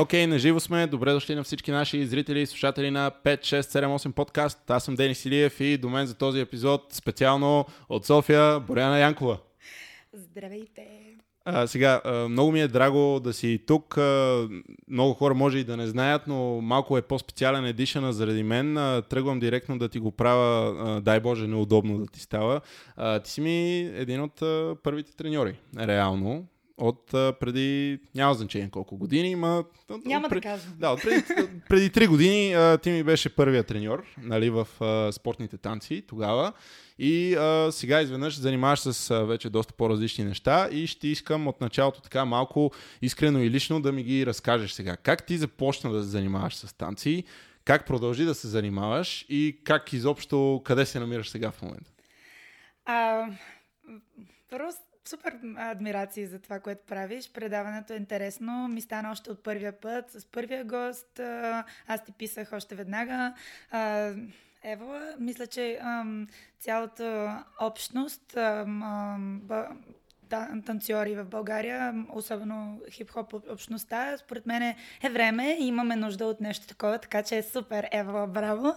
Окей, okay, наживо сме. Добре дошли на всички наши зрители и слушатели на 5678 подкаст. Аз съм Денис Илиев и до мен за този епизод специално от София Боряна Янкова. Здравейте! А, сега, много ми е драго да си тук. Много хора може и да не знаят, но малко е по-специален едишън заради мен. Тръгвам директно да ти го правя, дай Боже, неудобно да ти става. Ти си ми един от първите треньори, реално от а, преди, няма значение колко години, ма... Няма пред, да кажа. Да, от преди, преди 3 години а, ти ми беше първия треньор нали, в а, спортните танци тогава. И а, сега изведнъж занимаваш с а, вече доста по-различни неща и ще искам от началото така малко искрено и лично да ми ги разкажеш сега. Как ти започна да се занимаваш с танци, как продължи да се занимаваш и как изобщо, къде се намираш сега в момента? А, първо супер адмирации за това, което правиш. Предаването е интересно. Ми стана още от първия път. С първия гост аз ти писах още веднага. Ева, мисля, че цялата общност, танцори в България, особено хип-хоп общността, според мен е време и имаме нужда от нещо такова, така че е супер, Ева, браво.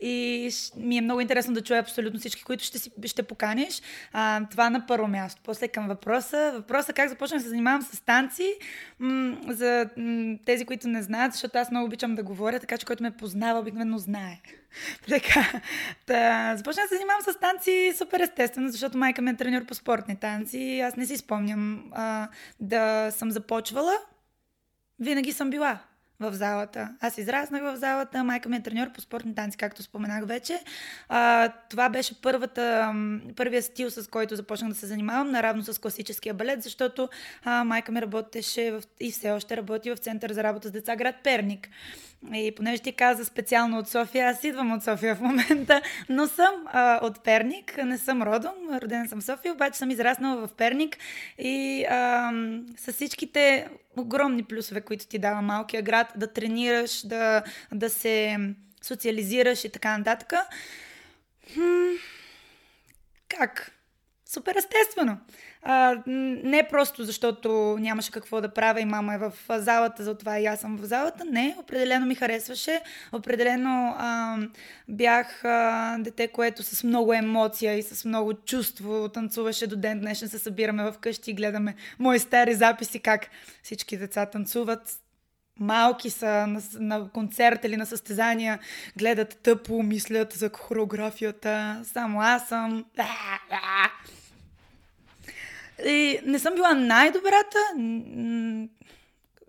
И ми е много интересно да чуя абсолютно всички, които ще, си, ще поканиш. А, това на първо място. После към въпроса. Въпроса как започнах да се занимавам с танци. М- за м- тези, които не знаят, защото аз много обичам да говоря, така че който ме познава, обикновено знае. така. Та, започнах да се занимавам с танци супер естествено, защото майка ми е треньор по спортни танци. Аз не си спомням а, да съм започвала. Винаги съм била в залата. Аз израснах в залата, майка ми е треньор по спортни танци, както споменах вече. А, това беше първата, първия стил, с който започнах да се занимавам, наравно с класическия балет, защото а, майка ми работеше в, и все още работи в Център за работа с деца град Перник. И понеже ти каза специално от София, аз идвам от София в момента, но съм а, от Перник, не съм родом, роден съм в София, обаче съм израснала в Перник и а, с всичките огромни плюсове, които ти дава малкия град, да тренираш, да, да се социализираш и така нататък. Хм, как? Супер естествено. А, не просто защото нямаше какво да правя и мама е в залата, затова и аз съм в залата. Не, определено ми харесваше. Определено а, бях а, дете, което с много емоция и с много чувство танцуваше до ден днешен. Се събираме вкъщи и гледаме мои стари записи, как всички деца танцуват малки са на, на концерт или на състезания, гледат тъпо, мислят за хореографията. Само аз съм. И не съм била най-добрата,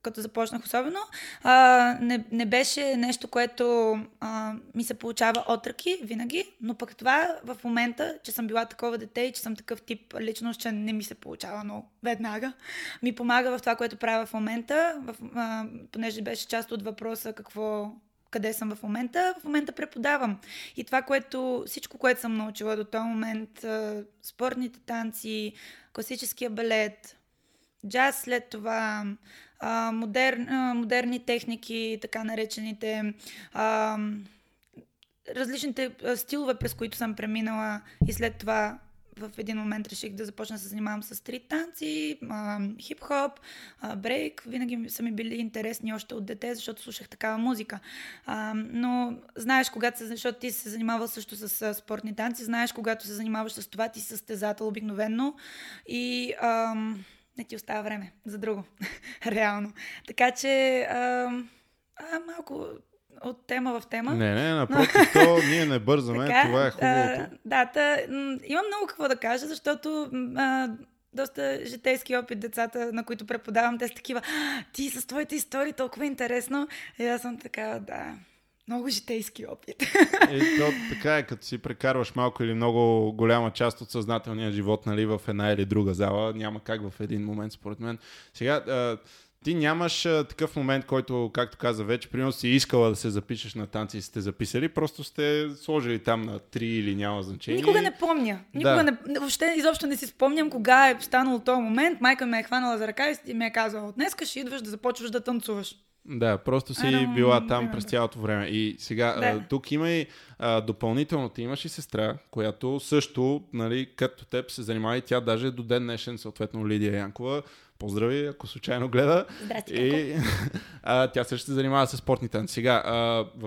като започнах особено. А, не, не беше нещо, което а, ми се получава от ръки винаги, но пък това в момента, че съм била такова дете и че съм такъв тип личност, че не ми се получава но веднага, ми помага в това, което правя в момента, в, а, понеже беше част от въпроса какво къде съм в момента. В момента преподавам. И това, което, всичко, което съм научила до този момент, спортните танци, класическия балет, джаз след това, модер, модерни техники, така наречените, различните стилове, през които съм преминала и след това в един момент реших да започна да се занимавам с стрит танци, хип-хоп, брейк. Винаги са ми били интересни още от дете, защото слушах такава музика. А, но знаеш, когато се, защото ти се занимавал също с спортни танци, знаеш, когато се занимаваш с това, ти си състезател обикновенно и а, не ти остава време за друго. Реално. Така че а, а, малко от тема в тема. Не, не, напротив, то ние не бързаме, така, това е хубавото. Да, да имам много какво да кажа, защото а, доста житейски опит децата, на които преподавам, те са такива, ти с твоите истории толкова интересно. И аз съм така, да, много житейски опит. Е, то, така е, като си прекарваш малко или много голяма част от съзнателния живот нали, в една или друга зала, няма как в един момент, според мен. Сега, ти нямаш а, такъв момент, който, както каза вече, примерно си искала да се запишеш на танци и сте записали, просто сте сложили там на три или няма значение. Никога не помня. Никога да. не, въобще изобщо не си спомням кога е станало този момент. Майка ме е хванала за ръка и ми е казала, днес ще идваш да започваш да танцуваш. Да, просто си don't била там през цялото време. И сега, Да. а, тук има и а, допълнително, ти имаш и сестра, която също, нали, като теб се занимава и тя даже до ден днешен, съответно Лидия Янкова. Поздрави, ако случайно гледа. Здрасти, И а, тя също се занимава с спортни танци. Сега, а,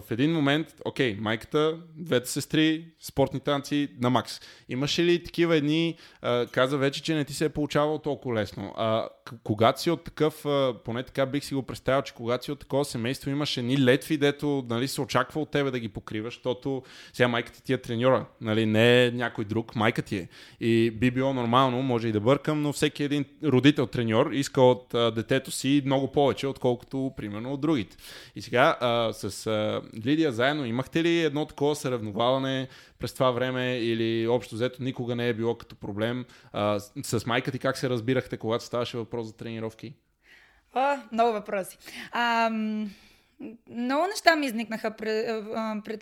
в един момент, окей, майката, двете сестри, спортни танци на макс. Имаше ли такива едни, а, каза вече, че не ти се е получавало толкова лесно. А, когато си от такъв, а, поне така бих си го представил, че когато си от такова семейство имаш едни летви, дето нали, се очаква от тебе да ги покриваш, защото сега майката ти е треньора, нали, не е някой друг, майка ти е. И би било нормално, може и да бъркам, но всеки един родител треньор иска от а, детето си много повече, отколкото примерно от другите. И сега а, с а, Лидия заедно имахте ли едно такова съревноваване през това време или общо взето никога не е било като проблем? А, с, с майка ти как се разбирахте, когато ставаше въпрос за тренировки? О, много въпроси. А, м, много неща ми изникнаха пред, пред,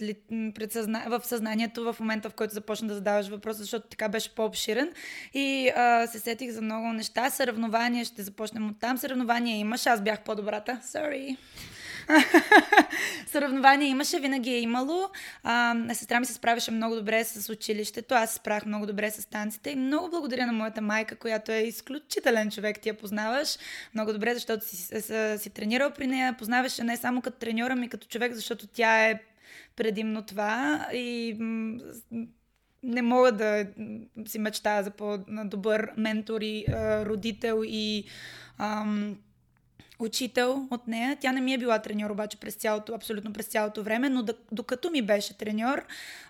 пред съзна... в съзнанието в момента, в който започна да задаваш въпроса, защото така беше по-обширен. И а, се сетих за много неща. Съревнования, ще започнем от там. Съревнования имаш, аз бях по-добрата. Sorry. Съревнования имаше, винаги е имало. А, сестра ми се справяше много добре с училището, аз се справях много добре с танците. И много благодаря на моята майка, която е изключителен човек, ти я познаваш много добре, защото си, си, си, тренирал при нея. Познаваше не само като треньора ми, като човек, защото тя е предимно това. И не мога да си мечтая за по-добър ментор и родител и ам, учител от нея. Тя не ми е била треньор обаче през цялото, абсолютно през цялото време, но докато ми беше треньор,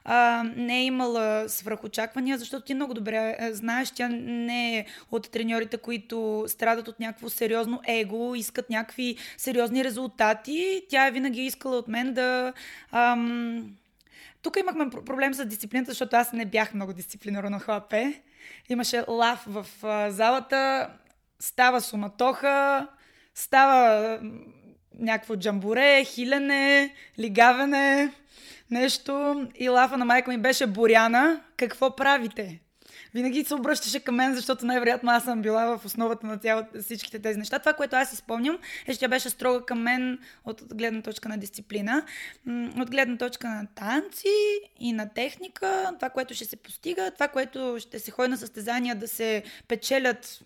а, не е имала свръхочаквания, защото ти много добре знаеш, тя не е от треньорите, които страдат от някакво сериозно его, искат някакви сериозни резултати. Тя е винаги искала от мен да... Ам, тук имахме пр- проблем с дисциплината, защото аз не бях много дисциплинирана ХЛП. Имаше лав в залата, става суматоха, става някакво джамбуре, хилене, лигавене, нещо. И лафа на майка ми беше Боряна. Какво правите? Винаги се обръщаше към мен, защото най-вероятно аз съм била в основата на цяло, всичките тези неща. Това, което аз изпомням, е, че тя беше строга към мен от гледна точка на дисциплина, от гледна точка на танци и на техника, това, което ще се постига, това, което ще се ходи на състезания да се печелят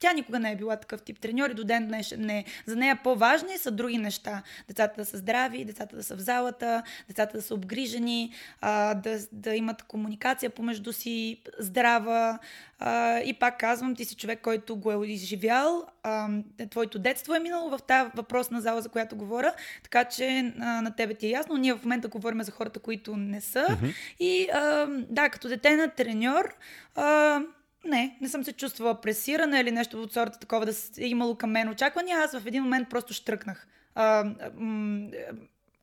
тя никога не е била такъв тип треньор и до ден днешен не. За нея по-важни са други неща. Децата да са здрави, децата да са в залата, децата да са обгрижени, а, да, да имат комуникация помежду си здрава. А, и пак казвам, ти си човек, който го е изживял. А, твоето детство е минало в тази въпросна зала, за която говоря, така че а, на тебе ти е ясно. Ние в момента говорим за хората, които не са. Мгм. И а, да, като дете на треньор, а, не, не съм се чувствала пресирана или нещо от сорта такова да е имало към мен очаквания. Аз в един момент просто штръкнах. А, м,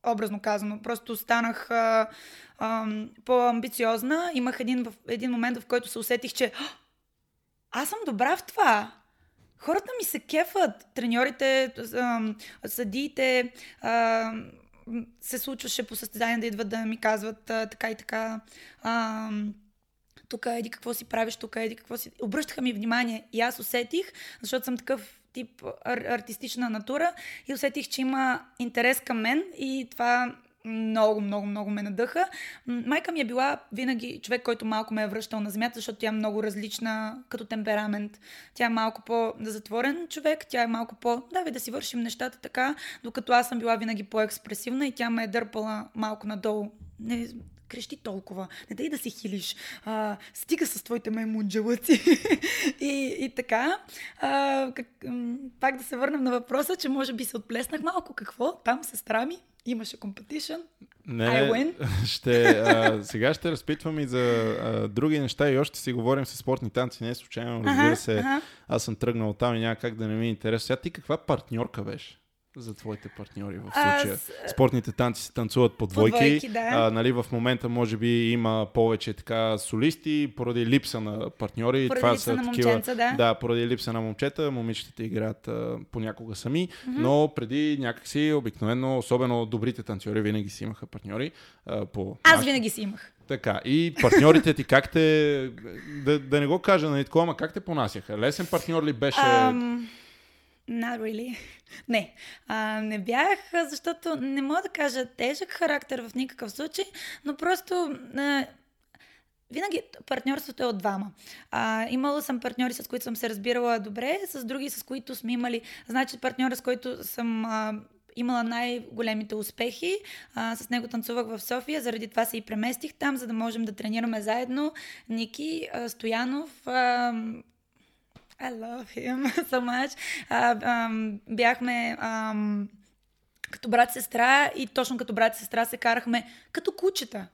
образно казано. Просто станах а, а, по-амбициозна. Имах един, в, един момент, в който се усетих, че «А, аз съм добра в това. Хората ми се кефат. Треньорите, съдиите, се случваше по състезание да идват да ми казват а, така и така. Ам, тук еди какво си правиш, тук еди какво си... Обръщаха ми внимание и аз усетих, защото съм такъв тип ар- артистична натура и усетих, че има интерес към мен и това много, много, много ме надъха. Майка ми е била винаги човек, който малко ме е връщал на земята, защото тя е много различна като темперамент. Тя е малко по-затворен човек, тя е малко по... Давай да си вършим нещата така, докато аз съм била винаги по-експресивна и тя ме е дърпала малко надолу. Не, крещи толкова, не дай да си хилиш, а, стига с твоите маймунджелъци. и, и така, а, как, пак да се върнем на въпроса, че може би се отплеснах малко. Какво? Там сестра ми имаше competition. Не, I win. ще, а, сега ще разпитвам и за а, други неща и още си говорим с спортни танци, не е случайно, разбира се. ага. Аз съм тръгнал там и няма как да не ми е интересно. Сега ти каква партньорка беше за твоите партньори в случая? Аз- Спортните танци се танцуват по двойки. двойки, да. а, нали, в момента може би има повече така солисти, поради липса на партньори. Поради Това липса са на такива, момченца, да. да, поради липса на момчета, момичетата играят а, понякога сами, но преди някакси обикновено, особено добрите танцори винаги си имаха партньори. А, по Аз винаги си имах. Така, и партньорите ти как те, да, да не го кажа, нали, такова, ама как те понасяха? Лесен партньор ли беше? Ам, Not really. Не. А, не бях, защото не мога да кажа тежък характер в никакъв случай, но просто а, винаги партньорството е от двама. А, имала съм партньори, с които съм се разбирала добре, с други, с които сме имали. Значи партньора, с който съм а, имала най-големите успехи. А, с него танцувах в София, заради това се и преместих там, за да можем да тренираме заедно. Ники а, Стоянов. А, I love him so much. А, а, бяхме а, като брат-сестра и точно като брат-сестра се карахме като кучета.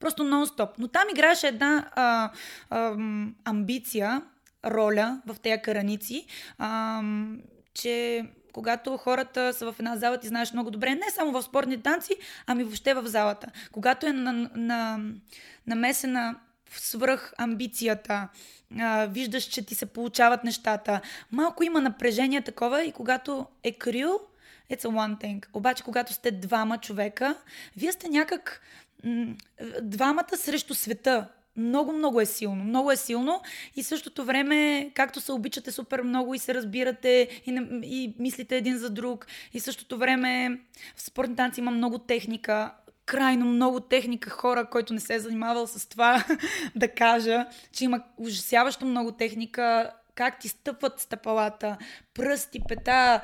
Просто нон-стоп. Но там играеше една а, а, амбиция, роля в тези караници, а, че когато хората са в една зала, ти знаеш много добре, не само в спортни танци, ами въобще в залата. Когато е на, на, намесена свръх амбицията, а, виждаш, че ти се получават нещата. Малко има напрежение такова и когато е крил, it's a one thing. Обаче, когато сте двама човека, вие сте някак м- двамата срещу света. Много, много е силно. Много е силно и същото време, както се обичате супер много и се разбирате и, не, и мислите един за друг. И същото време в спортни танци има много техника крайно много техника хора, който не се е занимавал с това, да кажа, че има ужасяващо много техника, как ти стъпват стъпалата, пръсти, пета,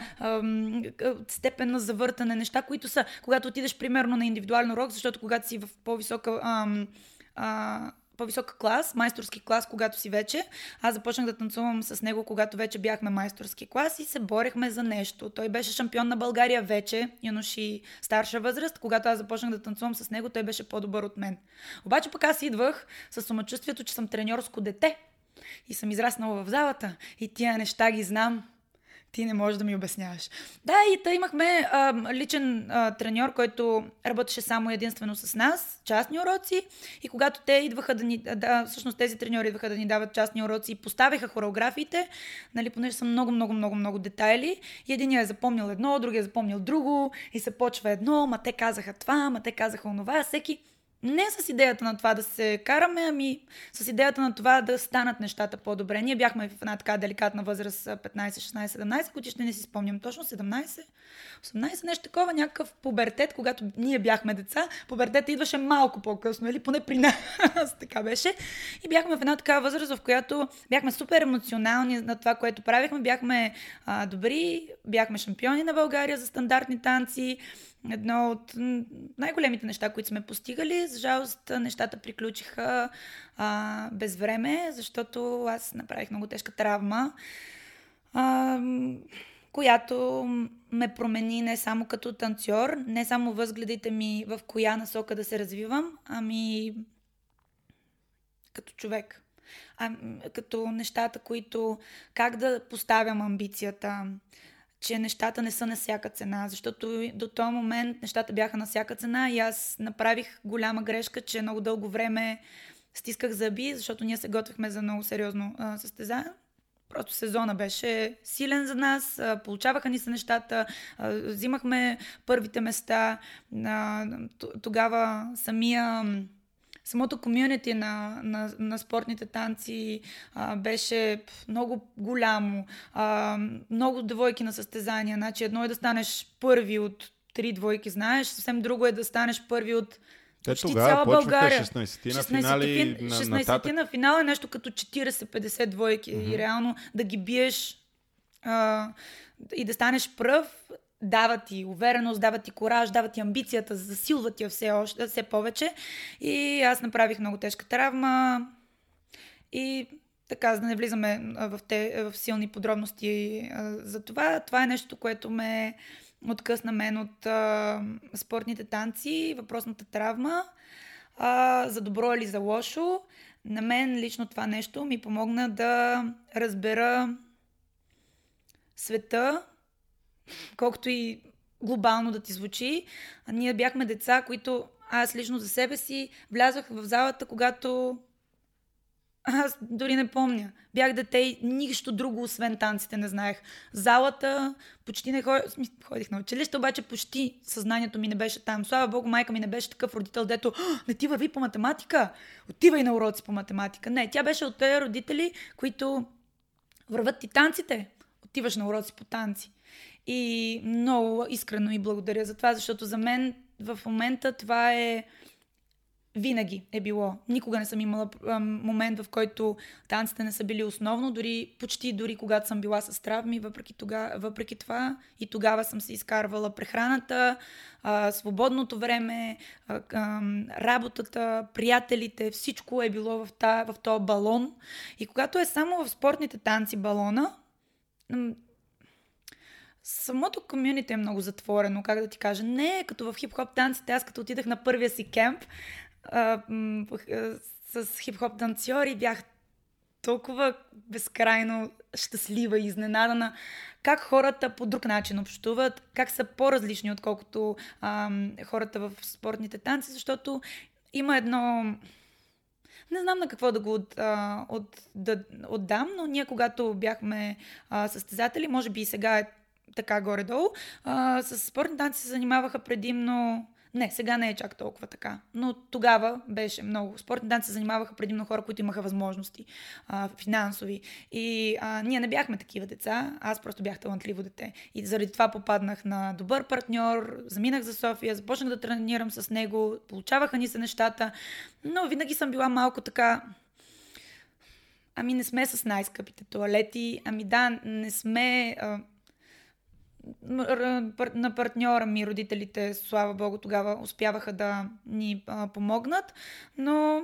степен на завъртане, неща, които са, когато отидеш примерно на индивидуален урок, защото когато си в по-висока ам, а, по-висока клас, майсторски клас, когато си вече. Аз започнах да танцувам с него, когато вече бяхме майсторски клас и се борехме за нещо. Той беше шампион на България вече, юноши старша възраст. Когато аз започнах да танцувам с него, той беше по-добър от мен. Обаче пък аз идвах с самочувствието, че съм треньорско дете. И съм израснала в залата. И тия неща ги знам ти не можеш да ми обясняваш. Да, и та имахме а, личен а, треньор, който работеше само единствено с нас, частни уроци. И когато те идваха да ни. Да, всъщност тези треньори идваха да ни дават частни уроци и поставяха хореографиите, нали, понеже са много, много, много, много детайли. И един е запомнил едно, другия е запомнил друго. И се почва едно, ма те казаха това, ма те казаха онова. Всеки не с идеята на това да се караме, ами с идеята на това да станат нещата по-добре. Ние бяхме в една така деликатна възраст 15, 16, 17 години, ще не си спомням точно, 17, 18, нещо такова, някакъв пубертет, когато ние бяхме деца. Пубертет идваше малко по-късно, или поне при нас така беше. И бяхме в една такава възраст, в която бяхме супер емоционални на това, което правихме. Бяхме а, добри, бяхме шампиони на България за стандартни танци едно от най-големите неща, които сме постигали. За жалост, нещата приключиха а, без време, защото аз направих много тежка травма, а, която ме промени не само като танцор, не само възгледите ми в коя насока да се развивам, ами като човек. А, като нещата, които как да поставям амбицията, че нещата не са на всяка цена, защото до този момент нещата бяха на всяка цена и аз направих голяма грешка, че много дълго време стисках зъби, защото ние се готвихме за много сериозно състезание. Просто сезона беше силен за нас, а, получаваха ни се нещата, а, взимахме първите места. А, тогава самия самото комюнити на, на, на спортните танци а, беше много голямо. А, много двойки на състезания. Значи едно е да станеш първи от три двойки, знаеш, съвсем друго е да станеш първи от те тогава цяла България. 16-ти на финали. 16-ти на финал е нещо като 40-50 двойки. Mm-hmm. И реално да ги биеш а, и да станеш пръв, дава ти увереност, дава ти кораж, дава ти амбицията, засилва ти все, още, все повече. И аз направих много тежка травма и така, за да не влизаме в, те, в силни подробности за това, това е нещо, което ме откъсна мен от а, спортните танци, въпросната травма. А, за добро или за лошо, на мен лично това нещо ми помогна да разбера света, колкото и глобално да ти звучи. Ние бяхме деца, които аз лично за себе си влязох в залата, когато аз дори не помня. Бях дете и нищо друго, освен танците, не знаех. Залата, почти не ходих, ходих на училище, обаче почти съзнанието ми не беше там. Слава Богу, майка ми не беше такъв родител, дето не ти върви по математика, отивай на уроци по математика. Не, тя беше от тези родители, които върват ти танците отиваш на уроци по танци. И много искрено и благодаря за това, защото за мен в момента това е винаги е било. Никога не съм имала момент, в който танците не са били основно, дори почти дори когато съм била с травми, въпреки, тога, въпреки това и тогава съм се изкарвала прехраната, а, свободното време, а, а, работата, приятелите, всичко е било в, та, в този балон. И когато е само в спортните танци балона, самото комюнити е много затворено, как да ти кажа. Не като в хип-хоп танците. Аз като отидах на първия си кемп, а, с хип-хоп танцори. Бях толкова безкрайно щастлива и изненадана как хората по друг начин общуват, как са по-различни, отколкото а, хората в спортните танци, защото има едно... Не знам на какво да го от, а, от, да, отдам, но ние когато бяхме а, състезатели, може би и сега е така горе-долу, а, с спортни танци се занимаваха предимно не, сега не е чак толкова така. Но тогава беше много. Спортни танци се занимаваха предимно хора, които имаха възможности а, финансови. И а, ние не бяхме такива деца. Аз просто бях талантливо дете. И заради това попаднах на добър партньор, заминах за София, започнах да тренирам с него, получаваха ни се нещата. Но винаги съм била малко така ами не сме с най-скъпите туалети, ами да, не сме а, на партньора ми, родителите, слава богу, тогава успяваха да ни а, помогнат, но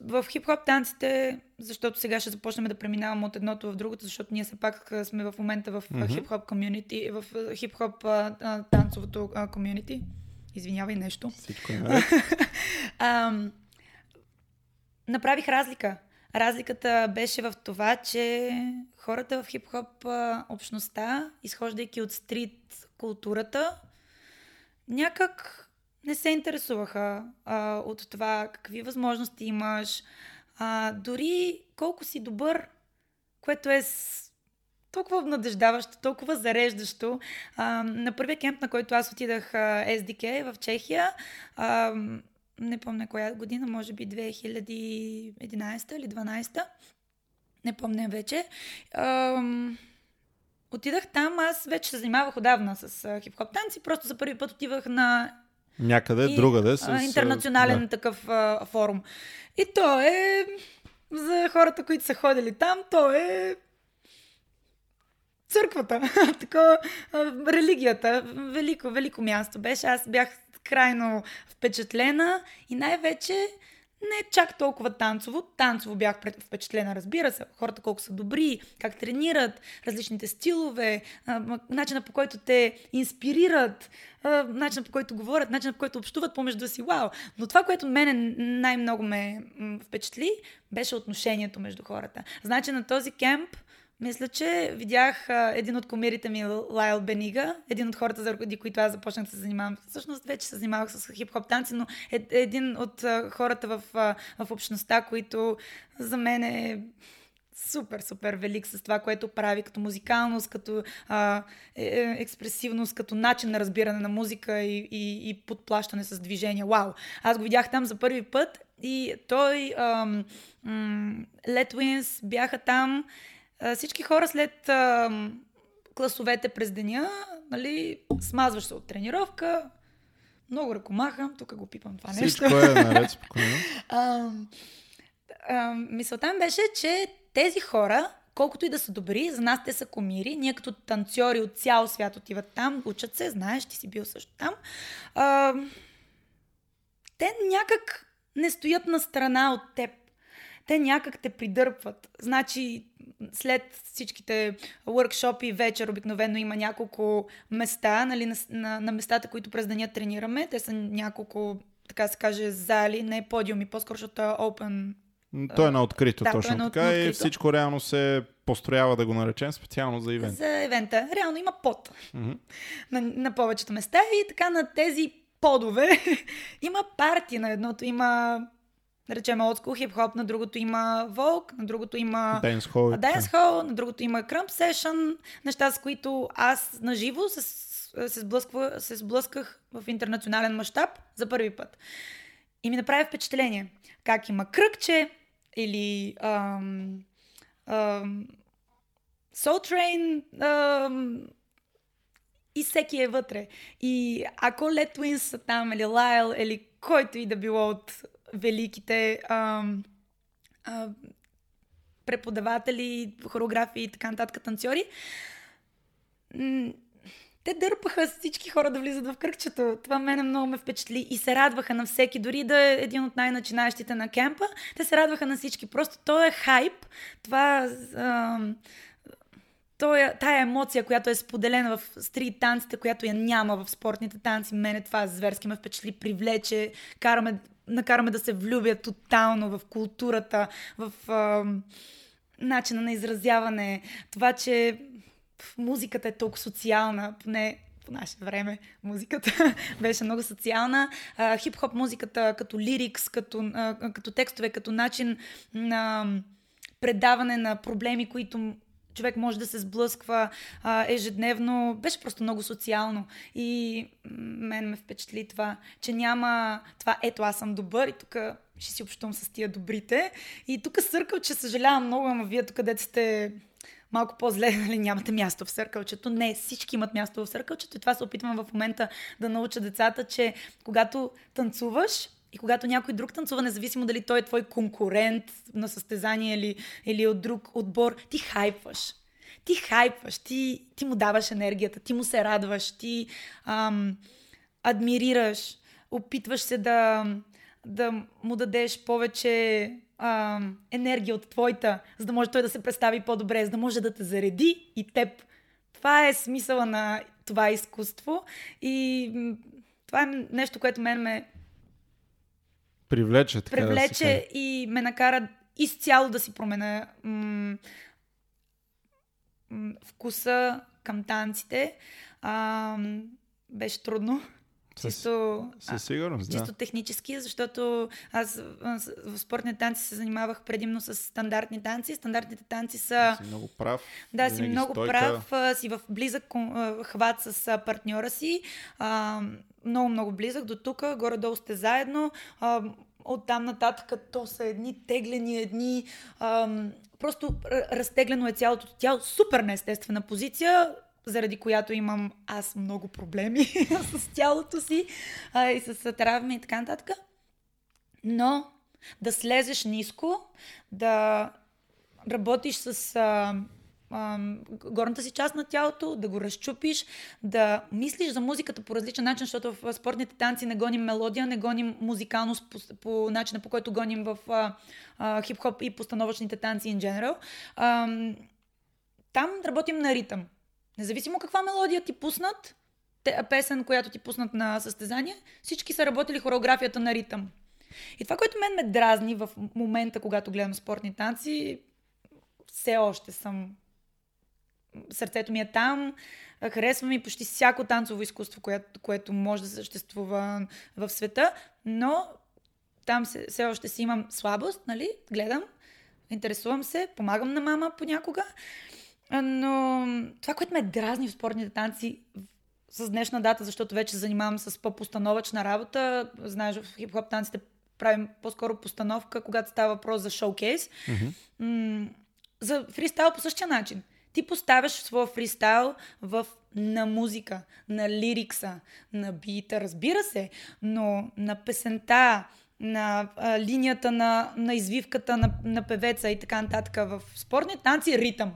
в, хип-хоп танците, защото сега ще започнем да преминаваме от едното в другото, защото ние все пак сме в момента в mm-hmm. хип-хоп комюнити, в хип-хоп а, танцовото комюнити. Извинявай нещо. Всичко е Направих разлика. Разликата беше в това, че хората в хип-хоп общността, изхождайки от стрит културата, някак не се интересуваха а, от това какви възможности имаш, а, дори колко си добър, което е с... толкова обнадеждаващо, толкова зареждащо. А, на първия кемп, на който аз отидах а, SDK в Чехия, а, не помня коя година, може би 2011 или 2012, не помня вече. Ам, отидах там, аз вече се занимавах отдавна с хип-хоп танци, просто за първи път отивах на Някъде, и, другаде. С... Интернационален да. такъв а, форум. И то е, за хората, които са ходили там, то е църквата, такова, религията, велико, велико място беше. Аз бях крайно впечатлена и най-вече не чак толкова танцово. Танцово бях впечатлена, разбира се. Хората колко са добри, как тренират, различните стилове, начина по който те инспирират, начина по който говорят, начина по който общуват помежду си. Вау! Но това, което мене най-много ме впечатли, беше отношението между хората. Значи на този кемп мисля, че видях а, един от комирите ми, Лайл Бенига, един от хората, заради които аз започнах да се занимавам. Всъщност вече се занимавах с хип-хоп танци, но е, е един от а, хората в, а, в общността, които за мен е супер, супер велик с това, което прави като музикалност, като а, е, е, експресивност, като начин на разбиране на музика и, и, и подплащане с движения. Вау! Аз го видях там за първи път и той, Лет Уинс бяха там всички хора след а, класовете през деня, нали, смазваш се от тренировка, много ръкомахам, тук го пипам това нещо. Всичко е наред, спокойно. а, а, мисълта ми беше, че тези хора, колкото и да са добри, за нас те са комири. Ние като танцори от цял свят отиват там, учат се, знаеш, ти си бил също там. А, те някак не стоят на страна от теб. Те някак те придърпват. Значи, след всичките workshop и вечер обикновено има няколко места, нали, на, на, на местата, които през деня тренираме. Те са няколко, така се каже, зали, не подиуми, по-скоро, защото е open то е на открито, да, точно е на така. открито. И всичко реално се построява, да го наречем, специално за ивент. За евента. Реално има под Mm-hmm. на, на повечето места и така на тези подове има парти на едното. Има да речем олдскул хип-хоп, на другото има волк, на другото има dancehall на другото има кръмп сешън, неща с които аз наживо се, се, сблъсква, се сблъсках в интернационален мащаб за първи път. И ми направи впечатление как има кръгче или ам, ам, Soul Train и всеки е вътре. И ако Лед Twins са там, или Лайл, или който и да било от великите а, а, преподаватели, хореографи и така нататък танцори, те дърпаха всички хора да влизат в кръгчето. Това мене много ме впечатли и се радваха на всеки, дори да е един от най-начинаещите на кемпа. Те се радваха на всички. Просто то е хайп. Това... А, той, тая емоция, която е споделена в стрит танците, която я няма в спортните танци, мене това зверски ме впечатли, привлече, караме, накараме да се влюбя тотално в културата, в а, начина на изразяване, това, че музиката е толкова социална, поне по наше време музиката беше много социална. А, хип-хоп музиката като лирикс, като, а, като текстове, като начин на предаване на проблеми, които човек може да се сблъсква а, ежедневно. Беше просто много социално. И мен ме впечатли това, че няма това ето аз съм добър и тук ще си общувам с тия добрите. И тук съркал, че съжалявам много, ама вие тук където сте малко по-зле, нали, нямате място в съркълчето. Не, всички имат място в съркълчето и това се опитвам в момента да науча децата, че когато танцуваш, и когато някой друг танцува, независимо дали той е твой конкурент на състезание или, или от друг отбор, ти хайпваш. Ти хайпваш, ти, ти му даваш енергията, ти му се радваш, ти ам, адмирираш, опитваш се да, да му дадеш повече а, енергия от твоята, за да може той да се представи по-добре, за да може да те зареди и теб. Това е смисъла на това изкуство и това е нещо, което мен ме привлече, така привлече да и ме накара изцяло да си променя м- м- вкуса към танците. А, беше трудно. Чисто, със сигурност, чисто да. технически, защото аз в спортни танци се занимавах предимно с стандартни танци. Стандартните танци са... Си много прав. Да, си много стойка. прав. Си в близък хват с партньора си. много, много близък до тук. Горе-долу сте заедно. От там нататък то са едни теглени, едни... просто разтеглено е цялото тяло. Супер неестествена позиция заради която имам аз много проблеми с тялото си а, и с травми и така нататък. Но да слезеш ниско, да работиш с а, а, горната си част на тялото, да го разчупиш, да мислиш за музиката по различен начин, защото в спортните танци не гоним мелодия, не гоним музикалност по, по начина, по който гоним в а, а, хип-хоп и постановъчните танци in general. А, там работим на ритъм. Независимо каква мелодия ти пуснат, песен, която ти пуснат на състезание, всички са работили хореографията на ритъм. И това, което мен ме дразни в момента, когато гледам спортни танци, все още съм... Сърцето ми е там, харесва ми почти всяко танцово изкуство, което, което може да съществува в света, но там все, все още си имам слабост, нали? Гледам, интересувам се, помагам на мама понякога. Но това, което ме дразни в спортните танци с днешна дата, защото вече занимавам с по-постановъчна работа, знаеш, в хип-хоп танците правим по-скоро постановка, когато става въпрос за шоукейс. Mm-hmm. За фристайл по същия начин. Ти поставяш своя фристайл в на музика, на лирикса, на бита, разбира се, но на песента, на а, линията на, на извивката на, на певеца и така нататък. В спортни танци ритъм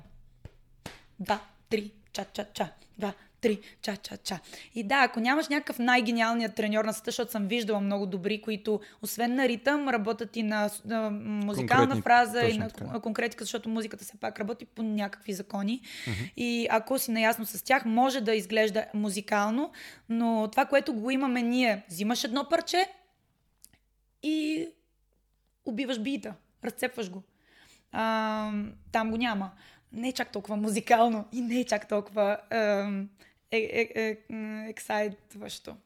два, три, ча-ча-ча, два, три, ча-ча-ча. И да, ако нямаш някакъв най-гениалният треньор на света, защото съм виждала много добри, които освен на ритъм, работят и на, на музикална Конкретни, фраза и на така. конкретика, защото музиката все пак работи по някакви закони. Uh-huh. И ако си наясно с тях, може да изглежда музикално, но това, което го имаме ние, взимаш едно парче и убиваш бита, разцепваш го. А, там го няма не е чак толкова музикално и не е чак толкова е, е, е, ексайтващо.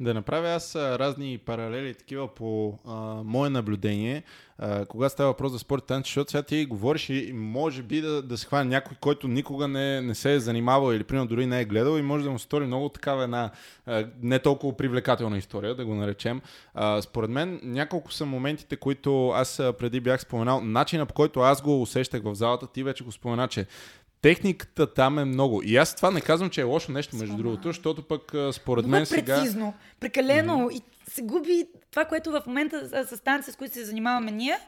Да направя аз разни паралели такива по а, мое наблюдение а, кога става въпрос за спорт танци, защото сега ти говориш и може би да, да се хване някой, който никога не, не се е занимавал или примерно дори не е гледал и може да му стори много такава една а, не толкова привлекателна история, да го наречем. А, според мен няколко са моментите, които аз преди бях споменал. Начина по който аз го усещах в залата, ти вече го спомена, че техниката там е много. И аз това не казвам, че е лошо нещо, между Сама. другото, защото пък според Много мен сега... прецизно, прекалено mm-hmm. и се губи това, което в момента с станция, с които се занимаваме ние.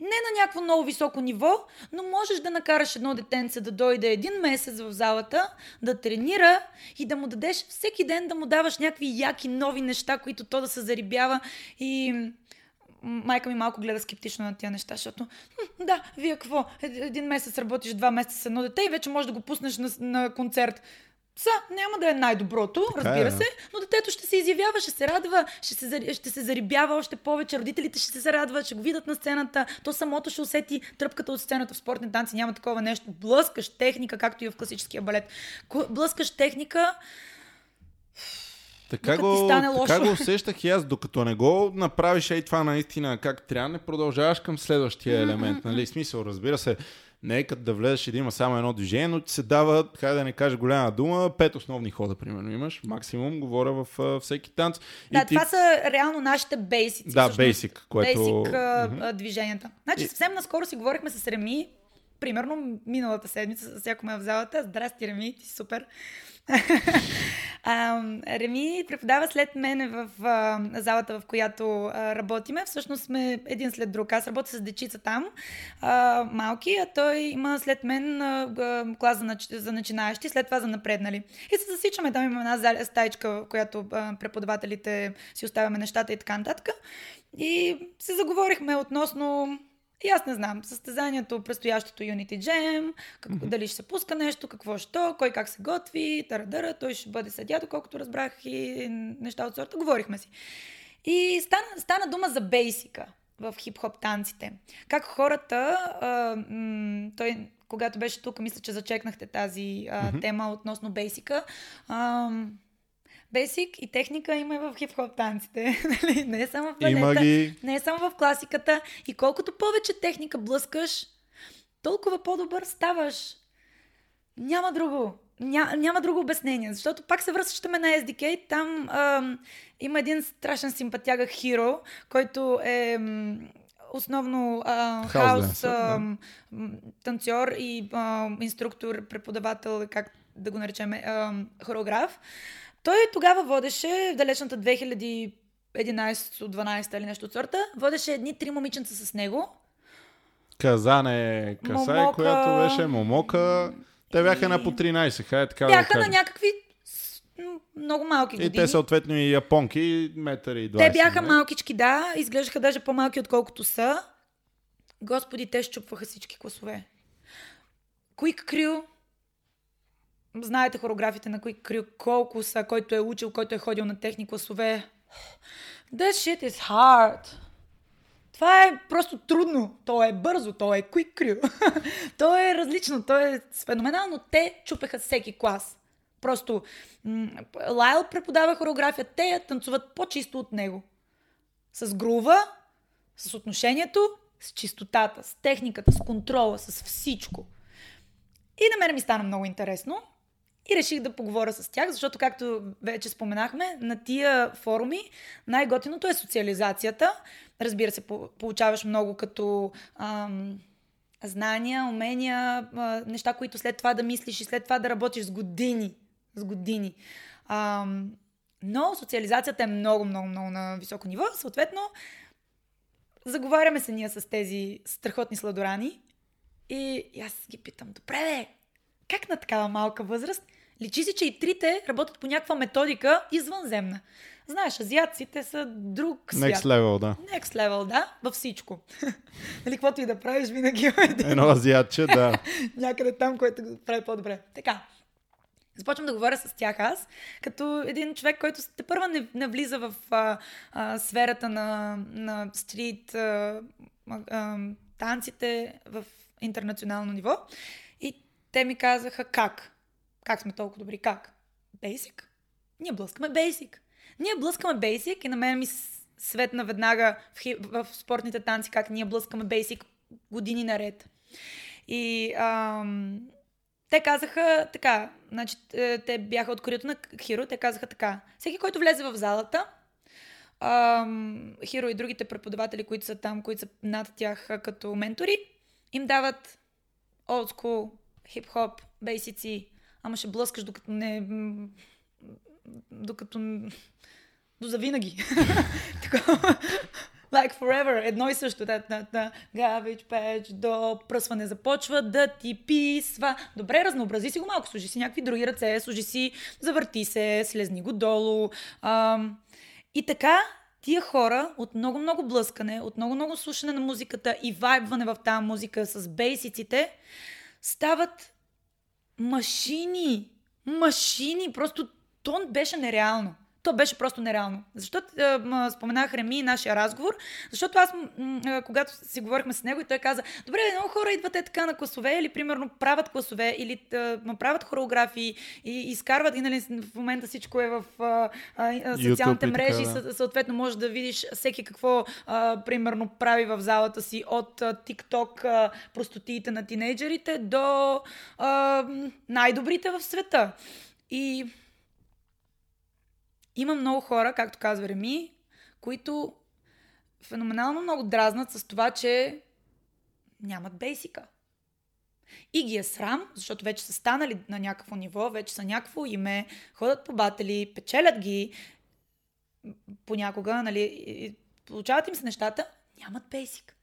Не на някакво много високо ниво, но можеш да накараш едно детенце да дойде един месец в залата, да тренира и да му дадеш всеки ден да му даваш някакви яки нови неща, които то да се зарибява и майка ми малко гледа скептично на тия неща, защото да, вие какво? Е, един месец работиш, два месеца с едно дете и вече можеш да го пуснеш на, на концерт. Са, няма да е най-доброто, Така разбира е. се, но детето ще се изявява, ще се радва, ще се, ще се зарибява още повече, родителите ще се радват, ще го видят на сцената, то самото ще усети тръпката от сцената в спортни танци, няма такова нещо. Блъскаш техника, както и в класическия балет. Блъскаш техника, Така ти го, стане така лошо. го усещах и аз, докато не го направиш ей това наистина как трябва, не продължаваш към следващия елемент. Нали? Смисъл, разбира се, не е като да влезеш и да има само едно движение, но ти се дава, хайде да не кажа голяма дума, пет основни хода, примерно имаш. Максимум, говоря в а, всеки танц. Да, и ти... това са реално нашите бейсици. Да, basic, което- а, Мгм. а, движенията. Значи съвсем наскоро си говорихме с Реми, примерно миналата седмица, всяко ме в залата. Здрасти, Реми, ти си супер. Реми преподава след мене в залата, в която работиме. Всъщност сме един след друг. Аз работя с дечица там, малки, а той има след мен клас за, нач... начинаещи, след това за напреднали. И се засичаме, там има една стаичка, в която преподавателите си оставяме нещата и така нататък. И се заговорихме относно и аз не знам, състезанието, предстоящото Unity Jam, как, mm-hmm. дали ще се пуска нещо, какво ще, то, кой как се готви, тарадъра, той ще бъде съдя, доколкото разбрах и неща от сорта. Говорихме си. И стана, стана дума за бейсика в хип-хоп танците. Как хората, а, м- той, когато беше тук, мисля, че зачекнахте тази а, Мгм. тема относно бейсика. А, Бейсик и техника има и в хип-хоп танците. нали? не е само в балета, ги. не е само в класиката. И колкото повече техника блъскаш, толкова по-добър ставаш. Няма друго. Ня, няма друго обяснение, защото пак се връщаме на SDK. Там ам, има един страшен симпатяга Хиро, който е м, основно а, Хаус м, танцор и а, инструктор, преподавател, как да го наречем, ам, хореограф. Той тогава водеше в далечната 2011-12 или нещо от сорта, водеше едни три момиченца с него. Казане Касай, Момока. която беше Момока. Те бяха И- на по 13, хайде така да Бяха го на някакви много малки И години. те съответно и японки, метър и 20. Те бяха нали? малкички, да, изглеждаха даже по-малки отколкото са. Господи, те щупваха всички класове. Quick Crew, знаете хореографите на Quick Crew, колко са, който е учил, който е ходил на техни класове. That shit is hard. Това е просто трудно. То е бързо, то е quick crew. то е различно, то е феноменално. Те чупеха всеки клас. Просто Лайл преподава хореография, те я танцуват по-чисто от него. С грува, с отношението, с чистотата, с техниката, с контрола, с всичко. И на мен ми стана много интересно. И реших да поговоря с тях, защото, както вече споменахме, на тия форуми най-готиното е социализацията. Разбира се, по- получаваш много като ам, знания, умения, неща, които след това да мислиш и след това да работиш с години. С години. Ам, но социализацията е много, много, много на високо ниво. Съответно, заговаряме се ние с тези страхотни сладорани и, аз ги питам, добре как на такава малка възраст? Личи си, че и трите работят по някаква методика извънземна. Знаеш, азиатците са друг свят. Next level, да. Next level, да, във всичко. нали, каквото и да правиш, винаги има един Едно азиатче, да. някъде там, който го прави по-добре. Така. Започвам да говоря с тях аз, като един човек, който те първа не, не влиза в а, а, сферата на, на стрит а, а, танците в интернационално ниво. И те ми казаха как. Как сме толкова добри? Как? Basic. Ние блъскаме Basic. Ние блъскаме Basic и на мен ми светна веднага в, хи- в спортните танци как ние блъскаме Basic години наред. И ам, те казаха така, значи е, те бяха от корито на Хиро, те казаха така. Всеки, който влезе в залата, ам, Хиро и другите преподаватели, които са там, които са над тях като ментори, им дават old school хип-хоп, бейсици, ама ще блъскаш докато не... докато... до завинаги. Like forever, едно и също. Да, да, да. Гавич, печ, до пръсване започва да ти писва. Добре, разнообрази си го малко. Служи си някакви други ръце, служи си, завърти се, слезни го долу. Ам, и така, тия хора от много-много блъскане, от много-много слушане на музиката и вайбване в тази музика с бейсиците, стават машини. Машини. Просто то беше нереално. То беше просто нереално. Защото е, м, споменах Реми и нашия разговор, защото аз, когато си говорихме с него и той каза, добре, много хора идват е така на класове или примерно правят класове или правят хореографии и изкарват и нали, в момента всичко е в а, а, социалните YouTube и така, мрежи, да. съ- съответно можеш да видиш всеки какво а, примерно прави в залата си от а, TikTok а, простотиите на тинейджерите до а, най-добрите в света. И има много хора, както казва Реми, които феноменално много дразнат с това, че нямат бейсика. И ги е срам, защото вече са станали на някакво ниво, вече са някакво име, ходят по батали, печелят ги понякога, нали, и получават им се нещата, нямат бейсик.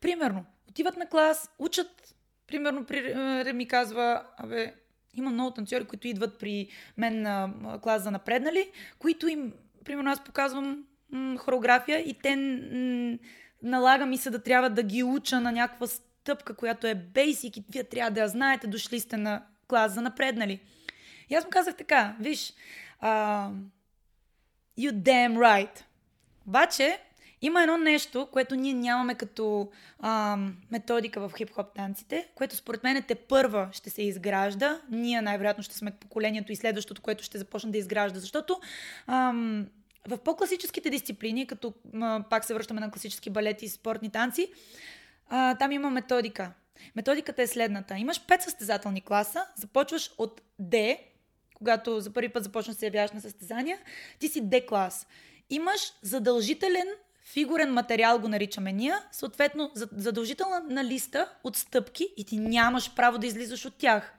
Примерно, отиват на клас, учат, примерно при Реми казва, абе, има много танцори, които идват при мен на клас за напреднали, които им, примерно аз показвам м- хореография и те м- налага ми се да трябва да ги уча на някаква стъпка, която е бейсик и вие трябва да я знаете, дошли сте на клас за напреднали. И аз му казах така, виж, а, you damn right. Обаче, има едно нещо, което ние нямаме като ам, методика в хип-хоп танците, което според мен те първа ще се изгражда. Ние най-вероятно ще сме поколението и следващото, което ще започне да изгражда. Защото ам, в по-класическите дисциплини, като м, пак се връщаме на класически балети и спортни танци, а, там има методика. Методиката е следната. Имаш пет състезателни класа, започваш от D, когато за първи път започнеш да се явяваш на състезания, ти си D клас. Имаш задължителен фигурен материал, го наричаме ние, съответно за- задължителна на листа от стъпки и ти нямаш право да излизаш от тях.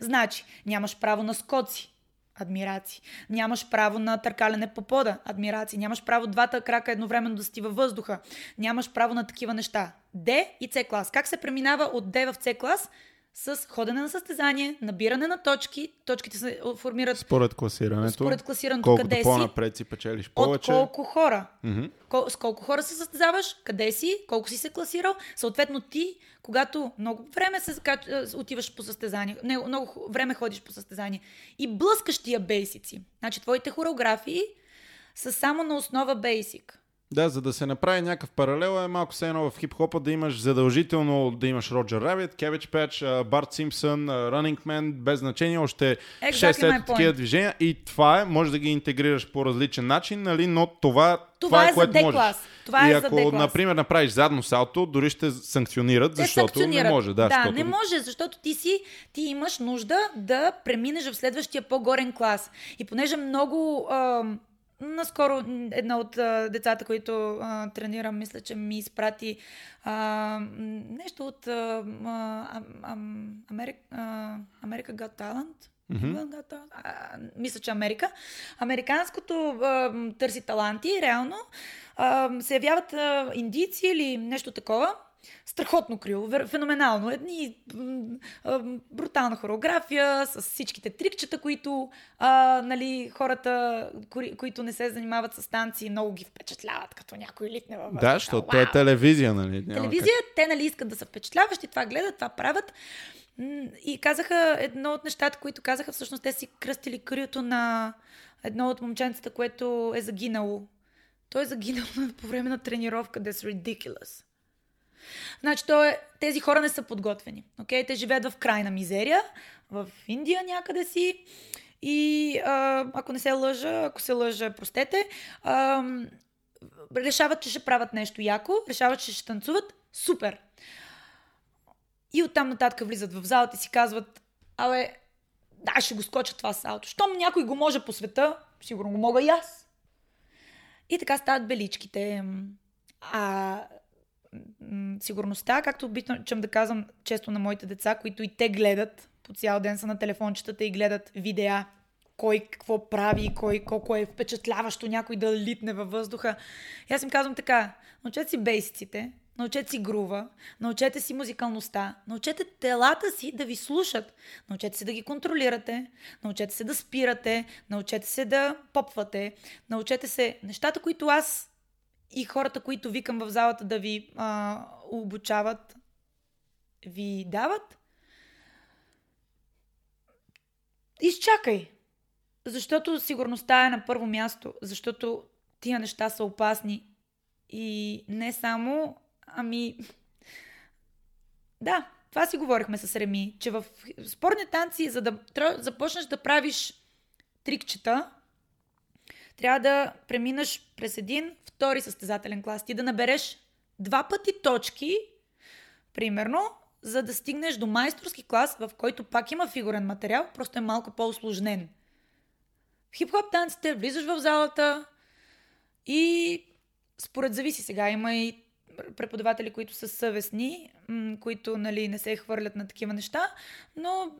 Значи, нямаш право на скоци, адмирации. Нямаш право на търкалене по пода, адмирации. Нямаш право двата крака едновременно да сти във въздуха. Нямаш право на такива неща. D и C клас. Как се преминава от D в C клас? С ходене на състезание, набиране на точки. Точките се формират Според класирането. според класирането колкото къде по-напред си печелиш от повече. колко хора. Кол- с колко хора се състезаваш, къде си, колко си се класирал. Съответно ти, когато много време се е, отиваш по състезание, не, много време ходиш по състезание и блъскаш тия бейсици. Значи твоите хореографии са само на основа бейсик. Да, за да се направи някакъв паралел е малко все едно в хип-хопа да имаш задължително да имаш Роджер Рабит, Кевич Печ, Барт Симпсън, Running Man, без значение, още Exactly 6-7 my point. такива движения и това е, може да ги интегрираш по различен начин, нали, но това, Това е за което можеш. Това и е за ако, клас. например, направиш задно салто, дори ще санкционират, Те защото санкционират. не може. Да, да защото... не може, защото ти си, ти имаш нужда да преминеш в следващия по-горен клас. И понеже много... А, наскоро една от а, децата, които а, тренирам, мисля, че ми изпрати а, нещо от а, а, а, Америка, а, Америка Got Talent. Talent? А, мисля, че Америка. Американското а, търси таланти, реално. А, се явяват а, индийци или нещо такова. Страхотно крило, феноменално. Едни брутална хореография с всичките трикчета, които а, нали, хората, кои, които не се занимават с танци, много ги впечатляват, като някой литне във Да, защото е телевизия, нали? Няма телевизия, те нали искат да са впечатляващи, това гледат, това правят. И казаха, едно от нещата, които казаха, всъщност те си кръстили криото на едно от момченцата, което е загинало. Той е загинал по време на тренировка, that's ridiculous. Значи, то е, тези хора не са подготвени. Okay? Те живеят в крайна мизерия, в Индия някъде си. И а, ако не се лъжа, ако се лъжа, простете, а, решават, че ще правят нещо яко, решават, че ще танцуват. Супер! И оттам нататък влизат в залата и си казват, абе, да, ще го скоча това салто. Щом някой го може по света, сигурно го мога и аз. И така стават беличките. А сигурността, както обичам да казвам често на моите деца, които и те гледат по цял ден са на телефончетата и гледат видеа кой какво прави, кой колко е впечатляващо някой да литне във въздуха. И аз им казвам така, научете си бейсиците, научете си грува, научете си музикалността, научете телата си да ви слушат, научете се да ги контролирате, научете се да спирате, научете се да попвате, научете се нещата, които аз и хората, които викам в залата да ви а, обучават, ви дават. Изчакай, защото сигурността е на първо място, защото тия неща са опасни. И не само, ами... Да, това си говорихме с Реми, че в спорни танци, за да започнеш да правиш трикчета, трябва да преминеш през един втори състезателен клас. Ти да набереш два пъти точки, примерно, за да стигнеш до майсторски клас, в който пак има фигурен материал, просто е малко по-осложнен. В хип-хоп танците влизаш в залата и според зависи сега. Има и преподаватели, които са съвестни, които нали, не се хвърлят на такива неща, но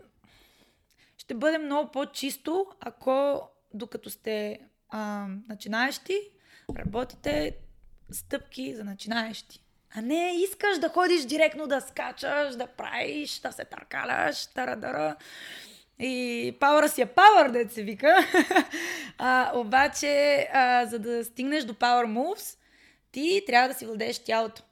ще бъде много по-чисто, ако докато сте а, начинаещи, работите стъпки за начинаещи. А не искаш да ходиш директно да скачаш, да правиш, да се търкаляш, тара-дара. И пауъра си е пауър, да се вика. а, обаче, а, за да стигнеш до Power Moves, ти трябва да си владееш тялото.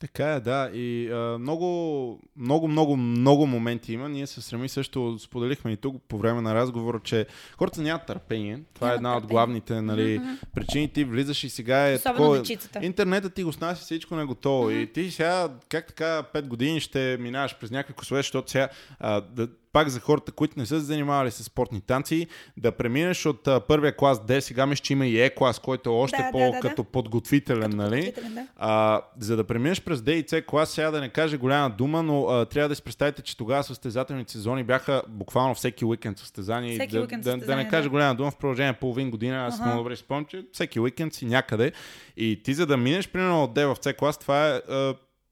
Така е, да. И а, много, много, много, много моменти има. Ние се среми също, споделихме и тук по време на разговора, че хората нямат търпение. Това Няма е една търпение. от главните нали, mm-hmm. причини. Ти влизаш и сега е такова... Интернетът ти го снася всичко на готово. Mm-hmm. И ти сега, как така, 5 години ще минаваш през някакви косове, защото сега а, да, пак за хората, които не са се занимавали с спортни танци, да преминеш от а, първия клас D, сега мисля, че има и E клас, който е още да, по-като да, да. подготвителен, като нали? Подготвителен, да. а, за да преминеш през D и C клас, сега да не кажа голяма дума, но а, трябва да си представите, че тогава състезателните сезони бяха буквално всеки уикенд състезания. Всеки да, уикенд да, да, не кажа да. голяма дума, в продължение половин година, аз uh-huh. много добре спомням, че всеки уикенд си някъде. И ти за да минеш, примерно от D в C клас, това е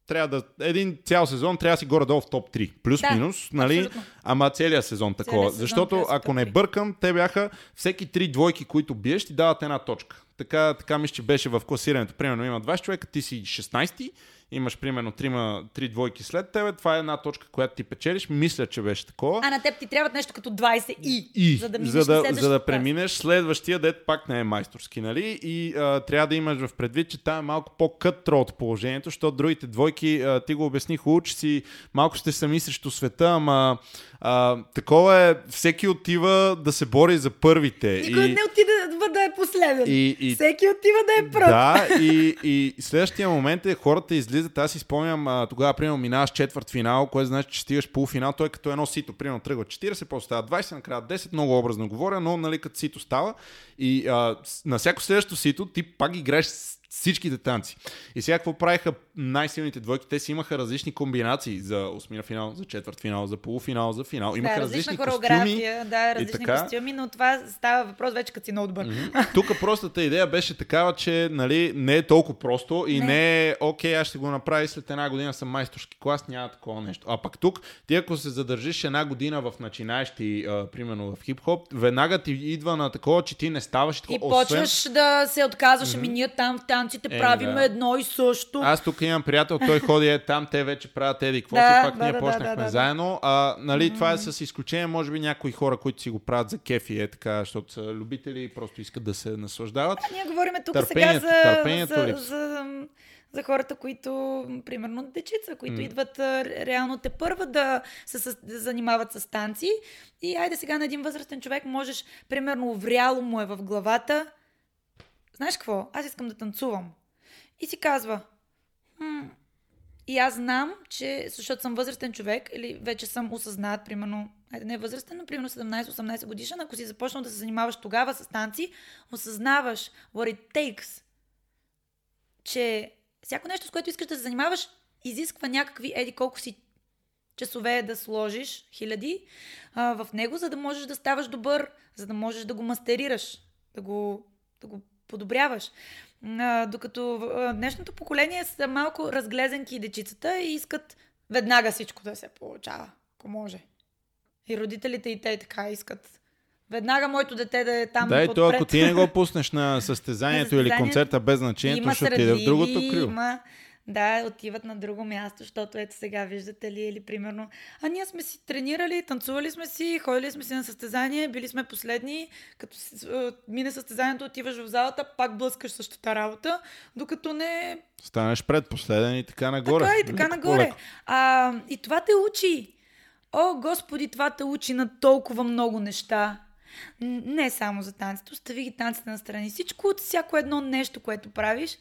трябва да. Един цял сезон трябва да си горе-долу в топ 3. Плюс-минус, да, нали? Абсолютно. Ама целият сезон такова. Целият сезон Защото ако не бъркам, те бяха всеки три двойки, които биеш, ти дават една точка. Така, така мисля, че беше в класирането. Примерно има 20 човека, ти си 16 имаш примерно трима, три двойки след тебе, това е една точка, която ти печелиш. Мисля, че беше такова. А на теб ти трябват нещо като 20 и, и за да, за да, за да преминеш следващия дет пак не е майсторски, нали? И а, трябва да имаш в предвид, че там е малко по-кътро от положението, защото другите двойки, а, ти го обясних, че си малко сте сами срещу света, ама а, такова е, всеки отива да се бори за първите. Никой и... не отива да е последен. И, и... Всеки отива да е пръв. Да, и, и следващия момент е хората излизат. Аз си спомням, тогава, примерно, минаваш четвърт финал, което значи, че стигаш полуфинал. Той е като едно сито. Примерно, тръгва 40, после става 20, накрая 10. Много образно говоря, но нали, като сито става. И а, на всяко следващо сито ти пак играеш всичките танци. И сега какво правиха най-силните двойки? Те си имаха различни комбинации за осмина финал, за четвърт финал, за полуфинал, за финал. Имаха да, различни хореография, костюми. Да, различни така... костюми, но това става въпрос вече като си добър. Mm-hmm. Тук простата идея беше такава, че нали, не е толкова просто и не, не е окей, аз ще го направя след една година съм майсторски клас, няма такова нещо. А пък тук, ти ако се задържиш една година в начинаещи, а, примерно в хип-хоп, веднага ти идва на такова, че ти не ставаш такова. И освен... почваш да се отказваш, mm-hmm. ами ние там в танците е, правим да. едно и също. Аз тук имам приятел, той ходи е там, те вече правят еди какво да, си, пак да, ние да, почнахме да, да, заедно. А, нали, mm-hmm. това е с изключение, може би някои хора, които си го правят за кефи, е така, защото са любители и просто искат да се наслаждават. А, ние говорим тук сега за, за, за, за хората, които, примерно, дечица, които mm. идват реално те първа да се да занимават с танци. И айде сега на един възрастен човек можеш, примерно, вряло му е в главата. Знаеш какво? Аз искам да танцувам. И си казва, хм, и аз знам, че защото съм възрастен човек или вече съм осъзнат, примерно, айде не е възрастен, но примерно 17-18 годишен, ако си започнал да се занимаваш тогава с танци, осъзнаваш what it takes, че всяко нещо, с което искаш да се занимаваш, изисква някакви, еди колко си часове да сложиш, хиляди, а, в него, за да можеш да ставаш добър, за да можеш да го мастерираш, да го, да го подобряваш. А, докато а, днешното поколение са малко разглезенки и дечицата и искат веднага всичко да се получава, ако може. И родителите и те така искат. Веднага моето дете да е там. Да, и то ако ти не го пуснеш на състезанието или състезанието, концерта без значението, ще отиде в другото крило. Има, да, отиват на друго място, защото ето сега виждате ли, или примерно, а ние сме си тренирали, танцували сме си, ходили сме си на състезание, били сме последни, като мине състезанието, отиваш в залата, пак блъскаш същата работа, докато не Станеш предпоследен и така нагоре. така и така Леко нагоре. А, и това те учи. О, Господи, това те учи на толкова много неща. Не само за танците. Остави ги танците на страни. Всичко от всяко едно нещо, което правиш,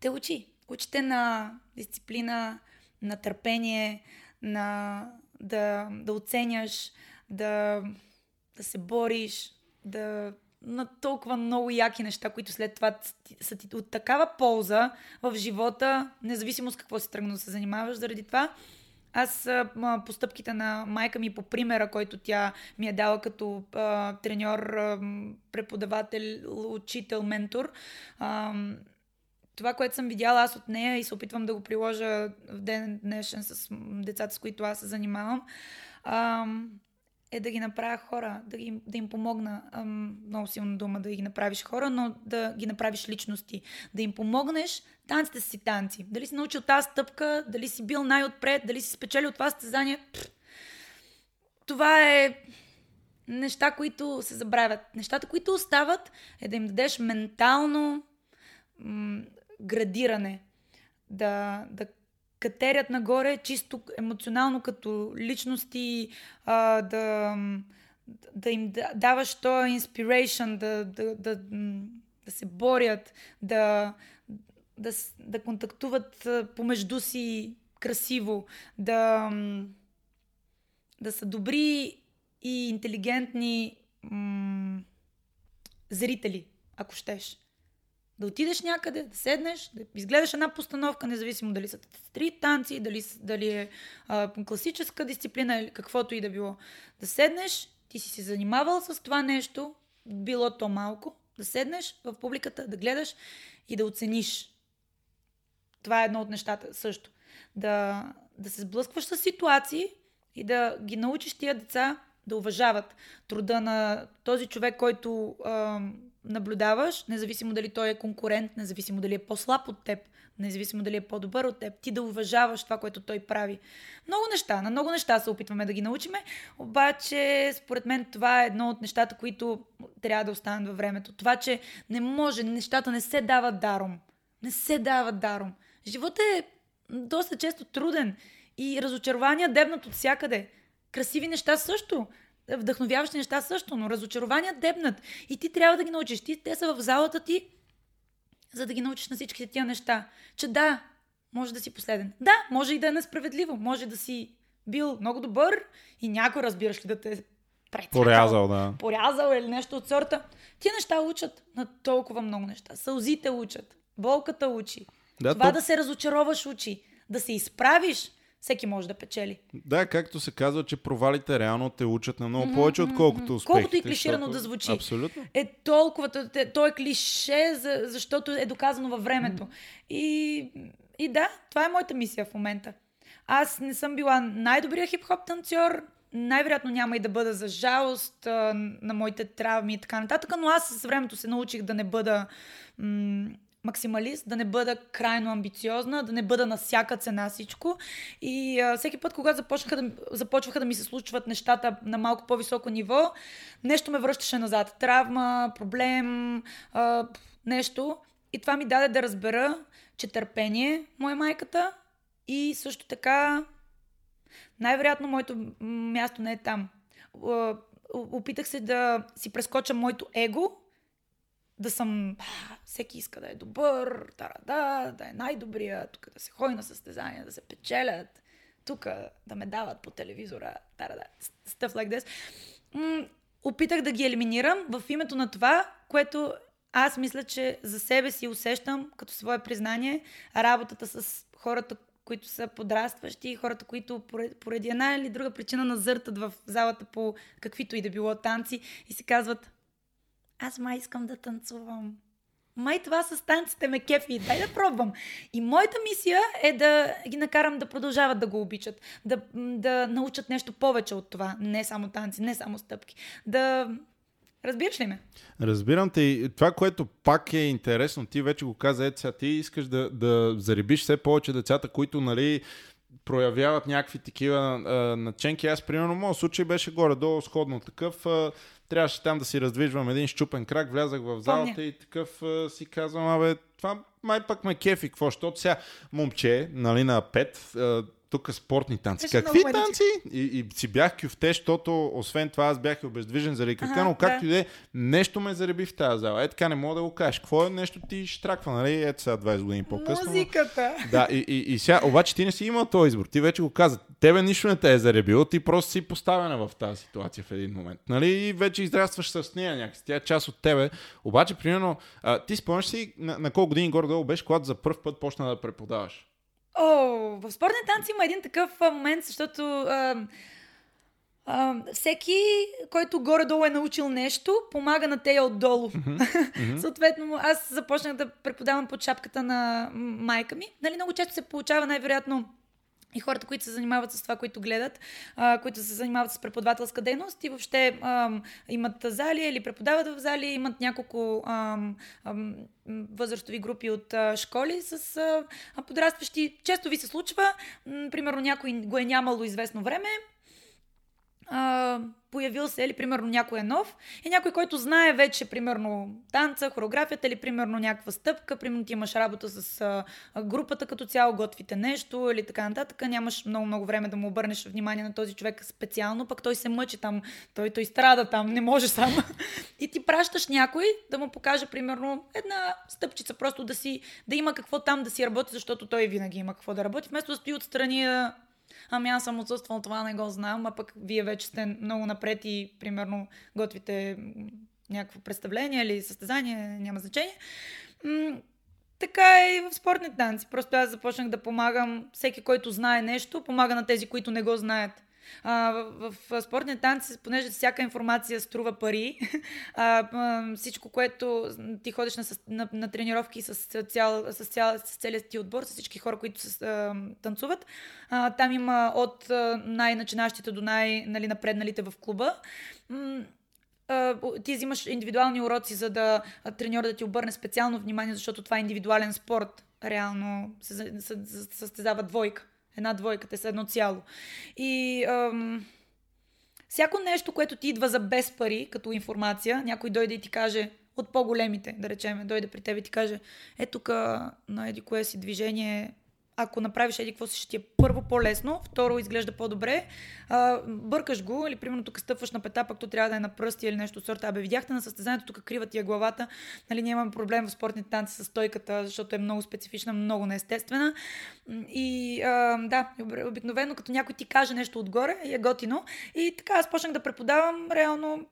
те учи. Учите на дисциплина, на търпение, на да, да оценяш, да, да се бориш, да на толкова много яки неща, които след това са ти- от такава полза в живота, независимо с какво си тръгнал да се занимаваш. Заради това аз а, м, по стъпките на майка ми, по примера, който тя ми е дала като а, треньор, а, преподавател, учител, ментор, а, това, което съм видяла аз от нея и се опитвам да го приложа в ден днешен с децата, с които аз се занимавам, ам, е да ги направя хора, да, ги, да им помогна. Ам, много силна дума да ги направиш хора, но да ги направиш личности. Да им помогнеш, танците си танци. Дали си научил тази стъпка, дали си бил най-отпред, дали си спечелил това състезание. Това е неща, които се забравят. Нещата, които остават, е да им дадеш ментално градиране. Да, да катерят нагоре чисто емоционално като личности, а, да, да им да- даваш то inspiration, да, да, да, да се борят, да, да, да контактуват помежду си красиво, да, да са добри и интелигентни м- зрители, ако щеш. Да отидеш някъде, да седнеш, да изгледаш една постановка, независимо дали са три танци, дали, дали е а, класическа дисциплина или каквото и да било. Да седнеш, ти си се занимавал с това нещо, било то малко, да седнеш в публиката, да гледаш и да оцениш. Това е едно от нещата също. Да, да се сблъскваш с ситуации и да ги научиш тия деца да уважават труда на този човек, който а, наблюдаваш, независимо дали той е конкурент, независимо дали е по-слаб от теб, независимо дали е по-добър от теб, ти да уважаваш това, което той прави. Много неща, на много неща се опитваме да ги научиме, обаче според мен това е едно от нещата, които трябва да останат във времето. Това, че не може, нещата не се дават даром. Не се дават даром. Животът е доста често труден и разочарования дебнат от всякъде. Красиви неща също, вдъхновяващи неща също, но разочарования дебнат. И ти трябва да ги научиш. Ти, те са в залата ти, за да ги научиш на всичките тия неща. Че да, може да си последен. Да, може и да е несправедливо. Може да си бил много добър и някой, разбираш ли, да те прецакал, Порязал, да. порязал или нещо от сорта. Тия неща учат на толкова много неща. Сълзите учат, болката учи, Да, това то- да се разочароваш учи, да се изправиш, всеки може да печели. Да, както се казва, че провалите реално те учат на много повече, отколкото успехите. Колкото и клиширано защото- да звучи. Абсолютно. Е толкова, то- е клише, за, защото е доказано във времето. И, и да, това е моята мисия в момента. Аз не съм била най-добрия хип-хоп танцор, най-вероятно няма и да бъда за жалост на моите травми и така нататък, но аз с времето се научих да не бъда м- максималист, да не бъда крайно амбициозна, да не бъда на всяка цена всичко. И а, всеки път, когато започнаха да, започваха да ми се случват нещата на малко по-високо ниво, нещо ме връщаше назад. Травма, проблем, а, нещо. И това ми даде да разбера, че търпение му е майката и също така най-вероятно моето място не е там. Опитах се да си прескоча моето его, да съм... Всеки иска да е добър, да, да е най-добрия, тук да се ходи на състезания, да се печелят, тук да ме дават по телевизора, да, stuff like this. М, опитах да ги елиминирам в името на това, което аз мисля, че за себе си усещам като свое признание работата с хората, които са подрастващи, хората, които поради една или друга причина назъртат в залата по каквито и да било танци и си казват аз май искам да танцувам. Май това с танците ме кефи, дай да пробвам. И моята мисия е да ги накарам да продължават да го обичат, да, да научат нещо повече от това. Не само танци, не само стъпки. Да, Разбираш ли ме? Разбирам те. И това, което пак е интересно, ти вече го каза, ето сега ти искаш да, да заребиш все повече децата, които, нали, проявяват някакви такива а, наченки. Аз, примерно, моят случай беше горе-долу сходно такъв. А, трябваше там да си раздвижвам един щупен крак, влязах в залата Помня. и такъв а, си казвам, абе, това май пък ме кефи, какво, защото сега момче, нали, на 5, а, тук спортни танци. Беше Какви танци? И, и си бях кюфте, защото освен това аз бях обездвижен заради крака, но както и да е, нещо ме зареби в тази зала. Е така не мога да го кажеш. Какво е нещо ти штраква, нали? Ето сега 20 години по-късно. Музиката. Да, и, и, и сега, обаче ти не си имал този избор. Ти вече го каза. Тебе нищо не те е заребило, ти просто си поставена в тази ситуация в един момент. Нали? И вече израстваш с нея някакси. Тя е част от тебе. Обаче, примерно, а, ти спомняш си на, на колко години горе-долу беше, когато за първ път почна да преподаваш? О, в спортни танци има един такъв момент, защото а, а, всеки, който горе-долу е научил нещо, помага на тея отдолу. Mm-hmm. Mm-hmm. Съответно, аз започнах да преподавам под шапката на майка ми. Нали, много често се получава най-вероятно и хората, които се занимават с това, които гледат, а, които се занимават с преподавателска дейност и въобще а, имат зали или преподават в зали, имат няколко а, а, възрастови групи от а, школи с а, подрастващи. Често ви се случва, м, примерно някой го е нямало известно време, появил се или примерно някой е нов и някой, който знае вече примерно танца, хореографията или примерно някаква стъпка, примерно ти имаш работа с а, групата като цяло, готвите нещо или така нататък, нямаш много много време да му обърнеш внимание на този човек специално, пък той се мъчи там, той, той страда там, не може сам. и ти пращаш някой да му покаже примерно една стъпчица, просто да си, да има какво там да си работи, защото той винаги има какво да работи, вместо да стои отстрани ами аз съм отсъствал, това не го знам, а пък вие вече сте много напред и примерно готвите някакво представление или състезание, няма значение. М- така е и в спортни танци. Просто аз започнах да помагам всеки, който знае нещо, помага на тези, които не го знаят. А, в, в спортния танц, понеже всяка информация струва пари, а, а, всичко, което ти ходиш на, на, на тренировки с, цял, с, цял, с целият ти отбор, с всички хора, които с, а, танцуват, а, там има от най-начинащите до най-напредналите нали, в клуба ти взимаш индивидуални уроци, за да треньор да ти обърне специално внимание, защото това е индивидуален спорт. Реално се състезава двойка. Една двойка, те са едно цяло. И ам, всяко нещо, което ти идва за без пари, като информация, някой дойде и ти каже, от по-големите, да речем, дойде при теб и ти каже, е тук на еди кое си движение ако направиш еди какво си, ще ти е първо по-лесно, второ изглежда по-добре, а, бъркаш го или примерно тук стъпваш на пета, пък то трябва да е на пръсти или нещо от сорта. Абе, видяхте на състезанието, тук крива ти е главата, нали, нямам проблем в спортните танци с стойката, защото е много специфична, много неестествена. И а, да, обикновено като някой ти каже нещо отгоре, е готино. И така аз почнах да преподавам реално,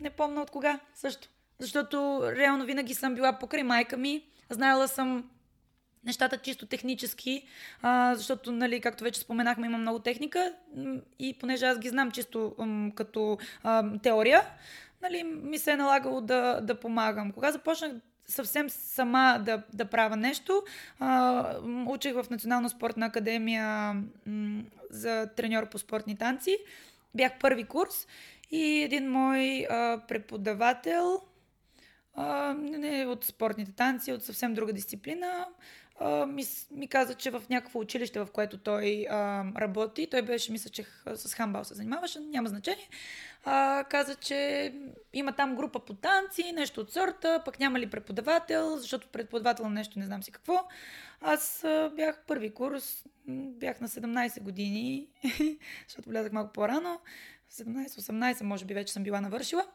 не помня от кога също. Защото реално винаги съм била покрай майка ми, знаела съм нещата чисто технически, а, защото, нали, както вече споменахме, има много техника и понеже аз ги знам чисто м, като а, теория, нали, ми се е налагало да, да помагам. Кога започнах съвсем сама да, да правя нещо. А, учих в Национална спортна академия м, за треньор по спортни танци. Бях първи курс и един мой а, преподавател а, не от спортните танци, от съвсем друга дисциплина, ми, ми каза, че в някакво училище, в което той а, работи, той беше, мисля, че с хамбал се занимаваше, няма значение, а, каза, че има там група по танци, нещо от сорта, пък няма ли преподавател, защото преподавател нещо не знам си какво. Аз а, бях първи курс, бях на 17 години, защото влязах малко по-рано, 17-18 може би вече съм била навършила.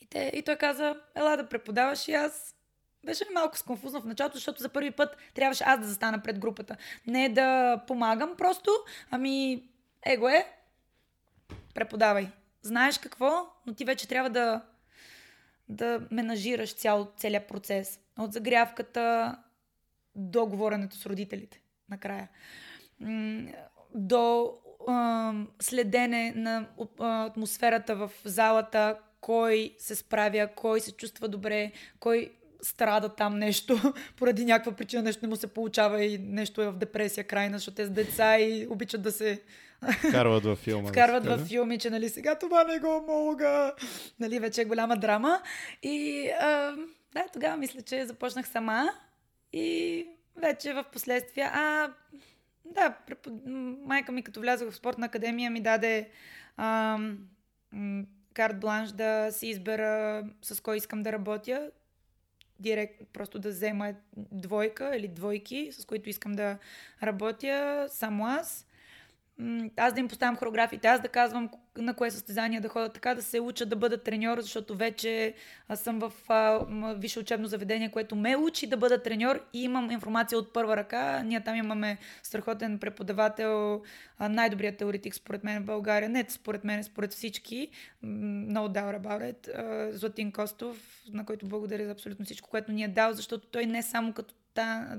И, те, и той каза, ела да преподаваш и аз беше ли малко сконфузно в началото, защото за първи път трябваше аз да застана пред групата. Не да помагам просто, ами его е, преподавай. Знаеш какво, но ти вече трябва да, да менажираш цял, целият процес. От загрявката до говоренето с родителите накрая. До следене на атмосферата в залата, кой се справя, кой се чувства добре, кой страда там нещо, поради някаква причина нещо не му се получава и нещо е в депресия крайна, защото те с деца и обичат да се Вкарват във филма. вкарват във филми, че нали сега това не го мога. Нали, вече е голяма драма. И а, да, тогава мисля, че започнах сама и вече в последствие, а, да, препод... майка ми като влязох в спортна академия ми даде а, карт бланш да си избера с кой искам да работя. Директ, просто да взема двойка или двойки, с които искам да работя, само аз. Аз да им поставям хореографиите, аз да казвам на кое състезание да ходя така, да се уча да бъда треньор, защото вече аз съм в а, висше учебно заведение, което ме учи да бъда треньор и имам информация от първа ръка. Ние там имаме страхотен преподавател, най-добрият теоретик според мен в България, не според мен, според всички, м, no doubt about Златин Костов, на който благодаря за абсолютно всичко, което ни е дал, защото той не само като та,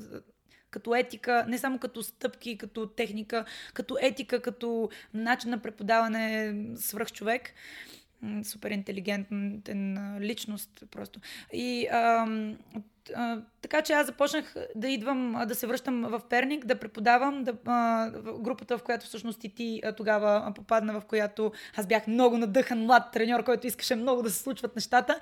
като етика, не само като стъпки, като техника, като етика, като начин на преподаване свръх човек. М, Супер интелигентен а, личност просто. И ам, а, така че аз започнах да идвам, а, да се връщам в Перник, да преподавам, да, а, групата, в която всъщност и ти а, тогава а, попадна, в която аз бях много надъхан млад треньор, който искаше много да се случват нещата.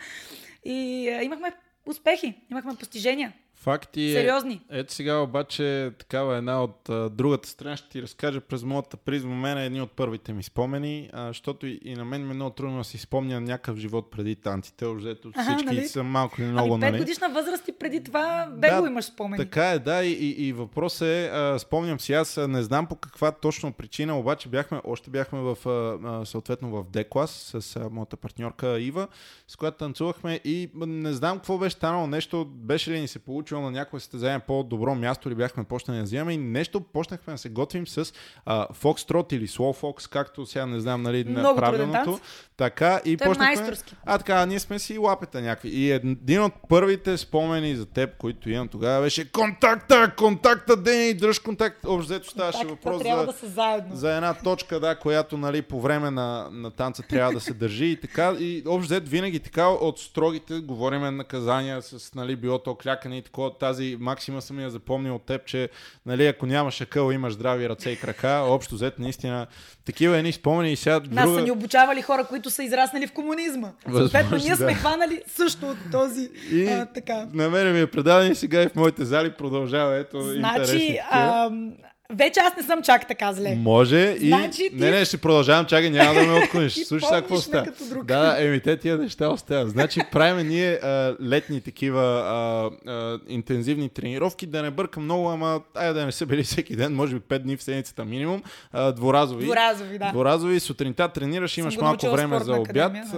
И а, имахме успехи, имахме постижения. Факти е, Сериозни. ето сега обаче такава една от а, другата страна ще ти разкажа през моята призма. Мен е едни от първите ми спомени, а, защото и, и на мен ми е много трудно да си спомня някакъв живот преди танците. Аха, всички нали? са малко или много, ами, нали? годишна възраст и преди това бегло Да, имаш спомени. Така е, да. И, и, и въпрос е, а, спомням си, аз не знам по каква точно причина, обаче бяхме, още бяхме в, а, а, съответно в D-клас с а, моята партньорка Ива, с която танцувахме и не знам какво беше станало, нещо беше ли ни се получило на някое състезание по-добро място или бяхме почнали да вземаме и нещо почнахме да се готвим с а, Foxtrot или Slow Fox, както сега не знам нали, на правилното. Така и Той е почнахме... майсторски. А така, ние сме си лапета някакви. И един от първите спомени за теб, които имам тогава беше контакта, контакта, Дени, дръж контакт. Общо взето ставаше въпрос за, да са заедно. за една точка, да, която нали, по време на, на танца трябва да се държи и така. И общо взето винаги така от строгите говориме наказания с нали, било то клякане и такова. Тази максима съм я запомнил от теб, че нали, ако нямаш акъл, имаш здрави ръце и крака. Общо взето наистина такива едни спомени и сега Нас друга... са ни обучавали хора, които са израснали в комунизма. Съответно, ние да. сме хванали също от този. И А, така. на мен ми е предаден и сега и в моите зали продължава. Ето, Значи, а, вече аз не съм чак така зле. Може и... Значи ти- Не, не, ще продължавам, чакай, няма да ме отклониш. Слушай сега какво става. Да, еми те тия неща оставят. Значи правим ние а, летни такива а, а, интензивни тренировки, да не бъркам много, ама айде да не са били всеки ден, може би 5 дни в седмицата минимум, а, дворазови. Дворазови, да. Дворазови, сутринта тренираш, имаш малко време за обяд, а,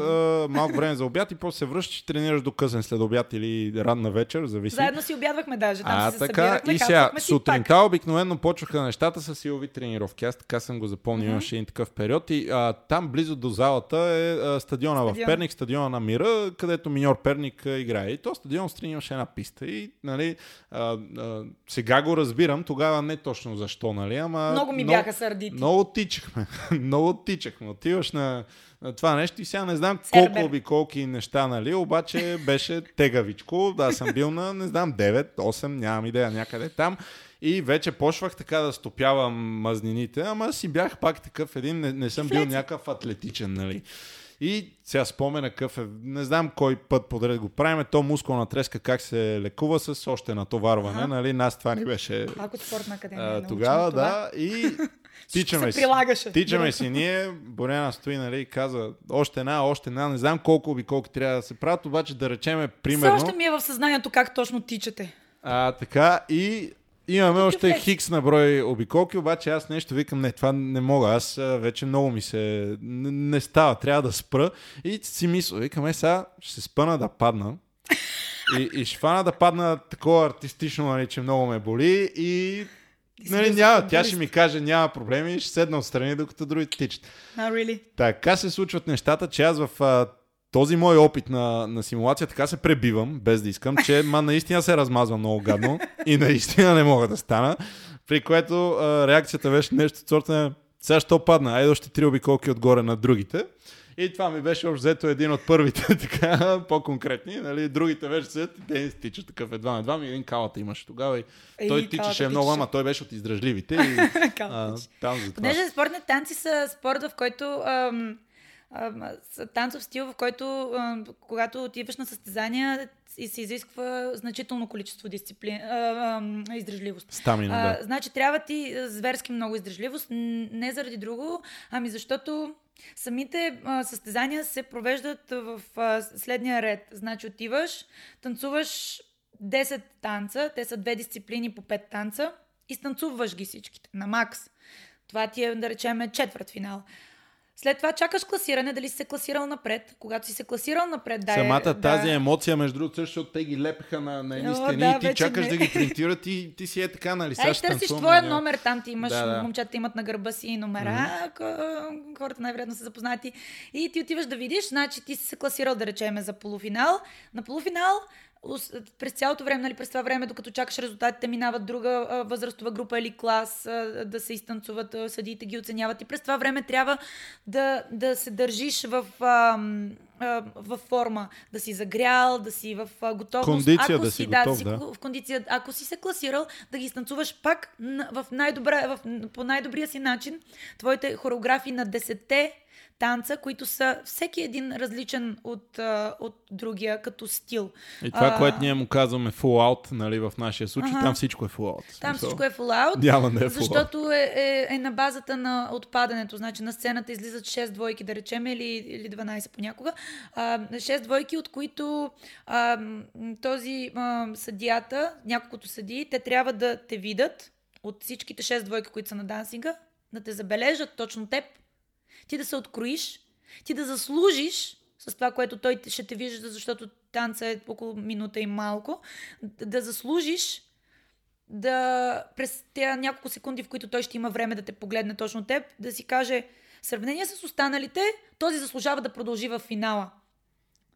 малко време за обяд и после се връщаш и тренираш до късен след обяд или ранна вечер, зависи. Заедно си обядвахме даже. Там А, се така, и сега, сутринта обикновено почваха нещата с силови тренировки. Аз така съм го запомнил, Мгм. имаше един такъв период. И а, там близо до залата е а, стадиона в Стадион. Перник, стадиона на Мира, където миньор Перник а, играе. И то стадион страни имаше една писта. И, нали, а, а, сега го разбирам, тогава не точно защо, нали, ама... Много ми бяха сърдити. Много тичахме. много тичахме. Отиваш на, на това нещо и сега не знам Сербер. колко обиколки неща, нали, обаче беше тегавичко. Да, съм бил на, не знам, 9, 8, нямам идея, някъде там. И вече почвах така да стопявам мазнините, ама си бях пак такъв един, не, не съм бил някакъв атлетичен, нали. И сега спомена какъв е, не знам кой път подред го правиме, то мускулна треска как се лекува с още натоварване, Аха. нали, нас това ни беше Пак от спортна академия. а, тогава, това. да, и тичаме се си. прилагаше. Тичаме си ние, Боряна стои, нали, каза още една, още една, не знам колко обиколки трябва да се правят, обаче да речеме Все примерно. още ми е в съзнанието как точно тичате. А, така и имаме още флекс. хикс на брой обиколки, обаче аз нещо викам, не, това не мога, аз вече много ми се... Не, не става, трябва да спра. И си мисля, викам, е сега ще се спъна да падна. И, и ще фана да падна такова артистично, нали, че много ме боли и Нали, няма, тя футболист. ще ми каже, няма проблеми, ще седна отстрани, докато другите тичат. А, really? Така се случват нещата, че аз в а, този мой опит на, на симулация така се пребивам, без да искам, че ма наистина се размазвам много гадно и наистина не мога да стана, при което а, реакцията беше нещо от сорта на сега що падна? Айде още три обиколки отгоре на другите. И това ми беше общо взето един от първите, така, по-конкретни. Нали? Другите вече се те не стичат такъв едва на два. Ми един калата имаше тогава. И Ей, той калата тичаше много, тичаше. ама той беше от издръжливите. И, а, там за това. Понеже спортните танци са спорт, в който ам, танцов стил, в който когато отиваш на състезания и се изисква значително количество дисциплина, издръжливост. Стамина, да. значи трябва ти зверски много издръжливост, не заради друго, ами защото самите а, състезания се провеждат в а, следния ред. Значи отиваш, танцуваш 10 танца, те са две дисциплини по 5 танца и станцуваш ги всичките на макс. Това ти е, да речем, четвърт финал. След това чакаш класиране, дали си се класирал напред. Когато си се класирал напред, да. Самата да, тази емоция, между другото, също, защото те ги лепеха на, на едни О, стени да, и ти чакаш не. да ги принтират и ти си е така, нали? Ай, ще търсиш твоя няма- номер, там ти имаш, Да, да, да. да. момчета имат на гърба си номера, mm-hmm. хората най-вероятно са запознати. И ти отиваш да видиш, значи ти си се класирал, да речеме, за полуфинал. На полуфинал през цялото време, нали, през това време, докато чакаш резултатите, минават друга а, възрастова група или клас а, да се изтанцуват, а, съдиите ги оценяват. И през това време трябва да, да се държиш в, ам, а, в форма, да си загрял, да си в а, готовност. Кондиция Ако да си да, готов, си да. в кондиция, ако си се класирал, да ги станцуваш пак в най-добра, в, по най-добрия си начин твоите хореографии на десетте танца, които са всеки един различен от, от другия като стил. И това, А, което ние му казваме full out, нали, в нашия случай, Аха. там всичко е full out. Там Смисъл, всичко е full out, Няма да е full out. защото е, е, е на базата на отпадането. Значи на сцената излизат 6 двойки, да речем, или, или 12 понякога. А, 6 двойки, от които а, този а, съдията, няколкото съдии, те трябва да те видят от всичките 6 двойки, които са на дансинга, да те забележат точно теб, ти да се откроиш, ти да заслужиш с това, което той ще те вижда, защото танца е около минута и малко, да- заслужиш да през тези няколко секунди, в които той ще има време да те погледне точно теб, да си каже, в сравнение с останалите, този заслужава да продължи в финала.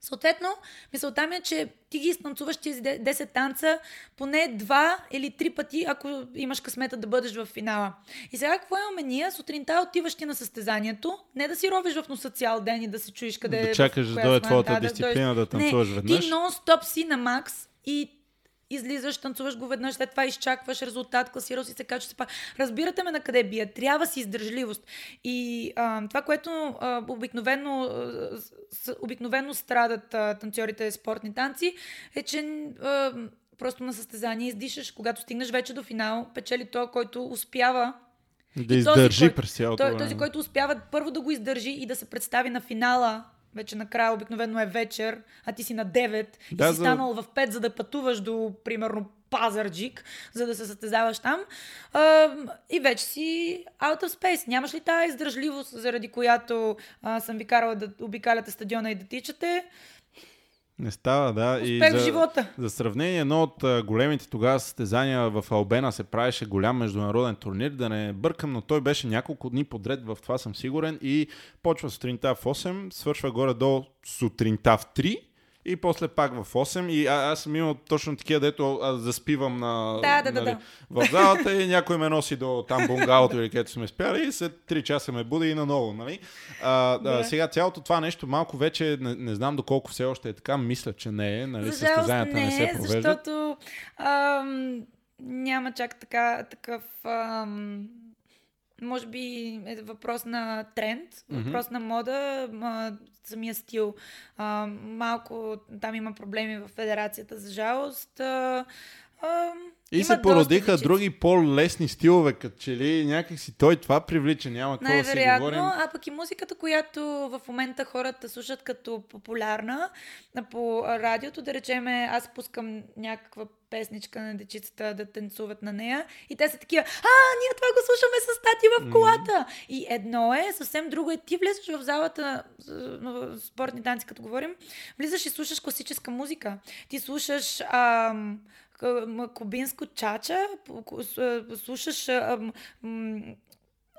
Съответно, мисълта ми е, че ти ги изтанцуваш тези де- 10 танца поне два или три пъти, ако имаш късмета да бъдеш в финала. И сега какво имаме ние? Сутринта отиваш ти на състезанието, не да си ровиш в носа цял ден и да се чуеш къде Да е, чакаш да дойде твоята да, дисциплина да дойдеш. танцуваш не, веднъж. Ти нон-стоп си на макс и излизаш, танцуваш го веднъж, след това изчакваш резултат, класирал си се, качваш се пак. Разбирате ме на къде бия. Трябва си издържливост. И а, това, което а, обикновено, а, с, обикновено страдат а, танцорите спортни танци, е, че а, просто на състезание издишаш. Когато стигнеш вече до финал, печели той, който успява Да и този, издържи който- през цялото той, време. този, който успява първо да го издържи и да се представи на финала, вече накрая обикновено е вечер, а ти си на 9 Да, и си за- станал в 5, за да пътуваш до, примерно, Пазарджик, за да се състезаваш там. А, и вече си out of space. Нямаш ли тази издържливост, заради която а, съм ви карала да обикаляте стадиона и да тичате? Не става, да. и Успех в за, живота. За сравнение, едно от големите тогава състезания в Албена се правеше голям международен турнир, да не бъркам, но той беше няколко дни подред, в това съм сигурен, и почва сутринта в 8, свършва горе-долу сутринта в 3, и после пак в 8 и а, аз съм имал точно такива, дето аз заспивам на, Да, да, да, нали, да. в залата и някой ме носи до там бунгалото или където сме спяли и след 3 часа ме буди и наново. Нали? А, Да. а, сега цялото това нещо малко вече, не, не знам доколко все още е така, мисля, че не е. Нали? За Състезанията не, не, се провеждат. защото ам, няма чак така, такъв... Ам, може би е въпрос на тренд, въпрос на мода, ма, самия стил. А, малко там има проблеми в федерацията, за жалост. А, а, И има се породиха други по-лесни стилове, като че ли някакси той това привлича, няма какво да си говорим. а пък и музиката, която в момента хората слушат като популярна по радиото, да речеме, аз пускам някаква песничка на дечицата да танцуват на нея и те са такива, а, ние това го слушаме с тати в колата. И едно е, съвсем друго е, ти влизаш в залата, в спортни танци, като говорим, влизаш и слушаш класическа музика. Ти слушаш ам, кубинско чача, слушаш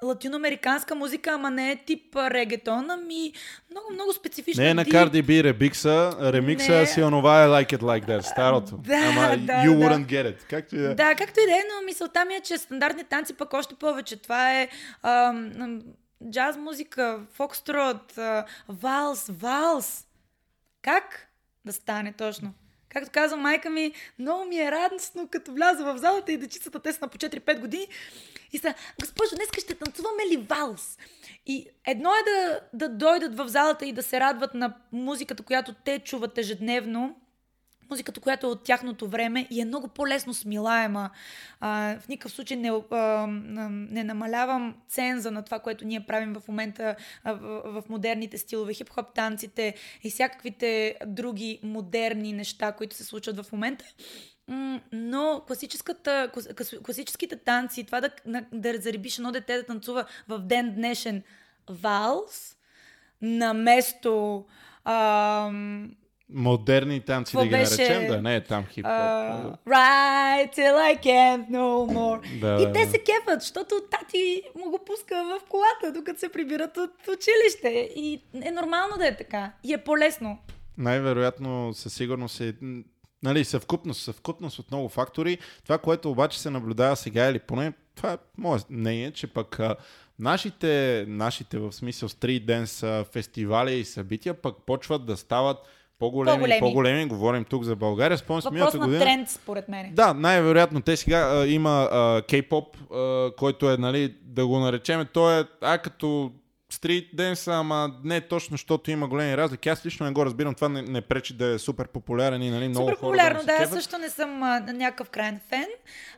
латиноамериканска музика, ама не е тип регетон, ами много, много специфично. Не е на. Cardi B ремикса, ремикса Не. си онова е Like It Like That, старото. Да, Ама да, you да. wouldn't get it. Както и да е. Да, както и да е, но мисълта ми е, че стандартни танци пък още повече. Това е ам, джаз музика, фокстрот, валс, валс. Как да стане точно? Както казва майка ми, много ми е радостно, като вляза в залата и дечицата, те са на по 4-5 години, и са, госпожо, днес ще танцуваме ли валс? И едно е да, да дойдат в залата и да се радват на музиката, която те чуват ежедневно, музиката, която е от тяхното време и е много по-лесно смилаема. А, в никакъв случай не, а, не намалявам ценза на това, което ние правим в момента а, в, в модерните стилове, хип-хоп танците и всякаквите други модерни неща, които се случват в момента. Но класическата, клас- класическите танци, това да, да заребиш едно дете да танцува в ден днешен валс, на место ам, Модерни танци Какво да ги беше? наречем, да не е там хип-хоп. Uh, right till I can't no more. Да, и да, те да. се кефат, защото тати му го пуска в колата, докато се прибират от училище. И е нормално да е така. И е по-лесно. Най-вероятно със сигурност е нали, съвкупност, съвкупност от много фактори. Това, което обаче се наблюдава сега, или поне това е мое мнение, че пък а, нашите, нашите в смисъл стрит денс фестивали и събития пък почват да стават по-големи, По-големи. по-големи. Говорим тук за България. Спомням си миналата на година. тренд, според мен. Да, най-вероятно те сега а, има а, K-pop, а, който е, нали, да го наречем, той е а, като стрит денс, ама не точно, защото има големи разлики. Аз лично не го разбирам, това не, не пречи да е супер популярен и нали, много Супер хора популярно, да, да. Аз също не съм а, някакъв крайен фен,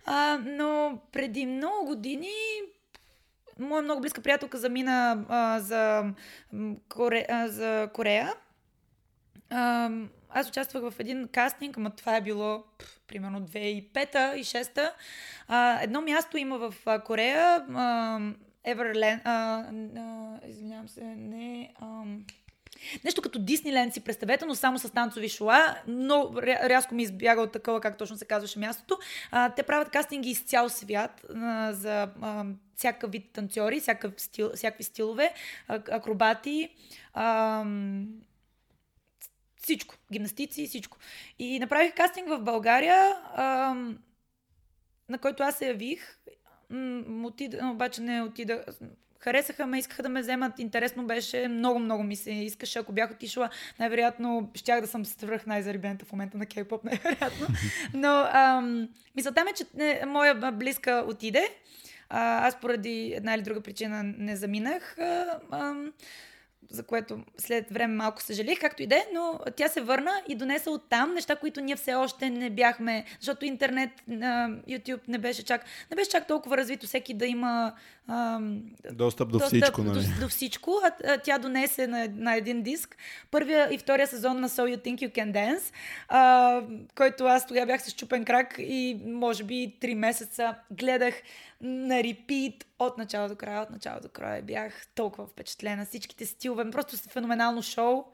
а, но преди много години моя много близка приятелка замина а, за, Коре, а, за Корея. Аз участвах в един кастинг, ама това е било пф, примерно 2005 и 2006. А, едно място има в а, Корея. А, Everland. А, а, извинявам се, не. Ам, Нещо като Дисниленд си представете, но само с танцови шоа. Но ря- рязко ми избяга от такова, как точно се казваше мястото. А, те правят кастинги из цял свят а, за а, всякакъв вид танцори, всякакъв стил, всякакви стилове, акробати. А, всичко. Гимнастици и всичко. И направих кастинг в България, а, на който аз се явих. М, Отида, обаче не отида. Харесаха ме, искаха да ме вземат. Интересно беше. Много, много ми се искаше. Ако бях отишла, най-вероятно щях да съм свръх най-зарибената в момента на кей-поп, най-вероятно. Но ам, мисълта ми е, че не, моя близка отиде. А, аз поради една или друга причина не заминах. А, ам, за което след време малко съжалих, както и да е, но тя се върна и донеса оттам неща, които ние все още не бяхме, защото интернет, YouTube не беше чак, не беше чак толкова развито всеки да има ам, Достъп до достъп всичко, нали? До, до всичко. А, а, тя донесе на, на един диск първия и втория сезон на So You Think You Can Dance, а, който аз тогава бях с чупен крак и може би три месеца гледах на репит от начало до края, от начало до края. Бях толкова впечатлена. Всичките стилове, просто феноменално шоу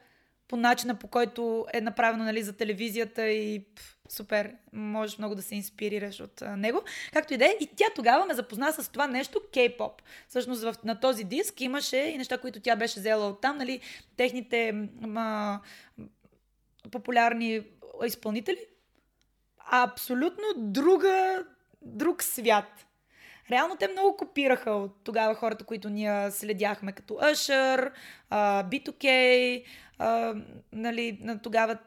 по начина по който е направено нали, за телевизията и пф, супер, можеш много да се инспирираш от а, него. Както и да е. И тя тогава ме запозна с това нещо K-pop. Всъщност в, на този диск имаше и неща, които тя беше взела оттам, нали, техните ма, популярни изпълнители. Абсолютно друга, друг свят. Реално те много копираха от тогава хората, които ние следяхме, като Usher, а, B2K, а, нали, на тогава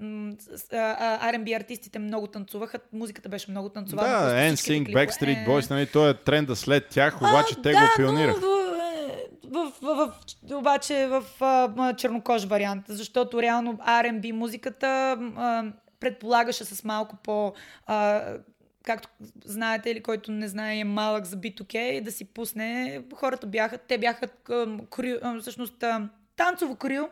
а, R&B артистите много танцуваха, музиката беше много танцувана. Да, NSYNC. Backstreet Е. Boys, нали, той е тренда след тях, обаче А, те да, го пионираха. Но, в, в, в, в, обаче в а, чернокож вариант, защото реално R&B музиката а, предполагаше с малко по... А, както знаете или който не знае е малък за B2K, да си пусне. Хората бяха, те бяха крю, всъщност танцово крю,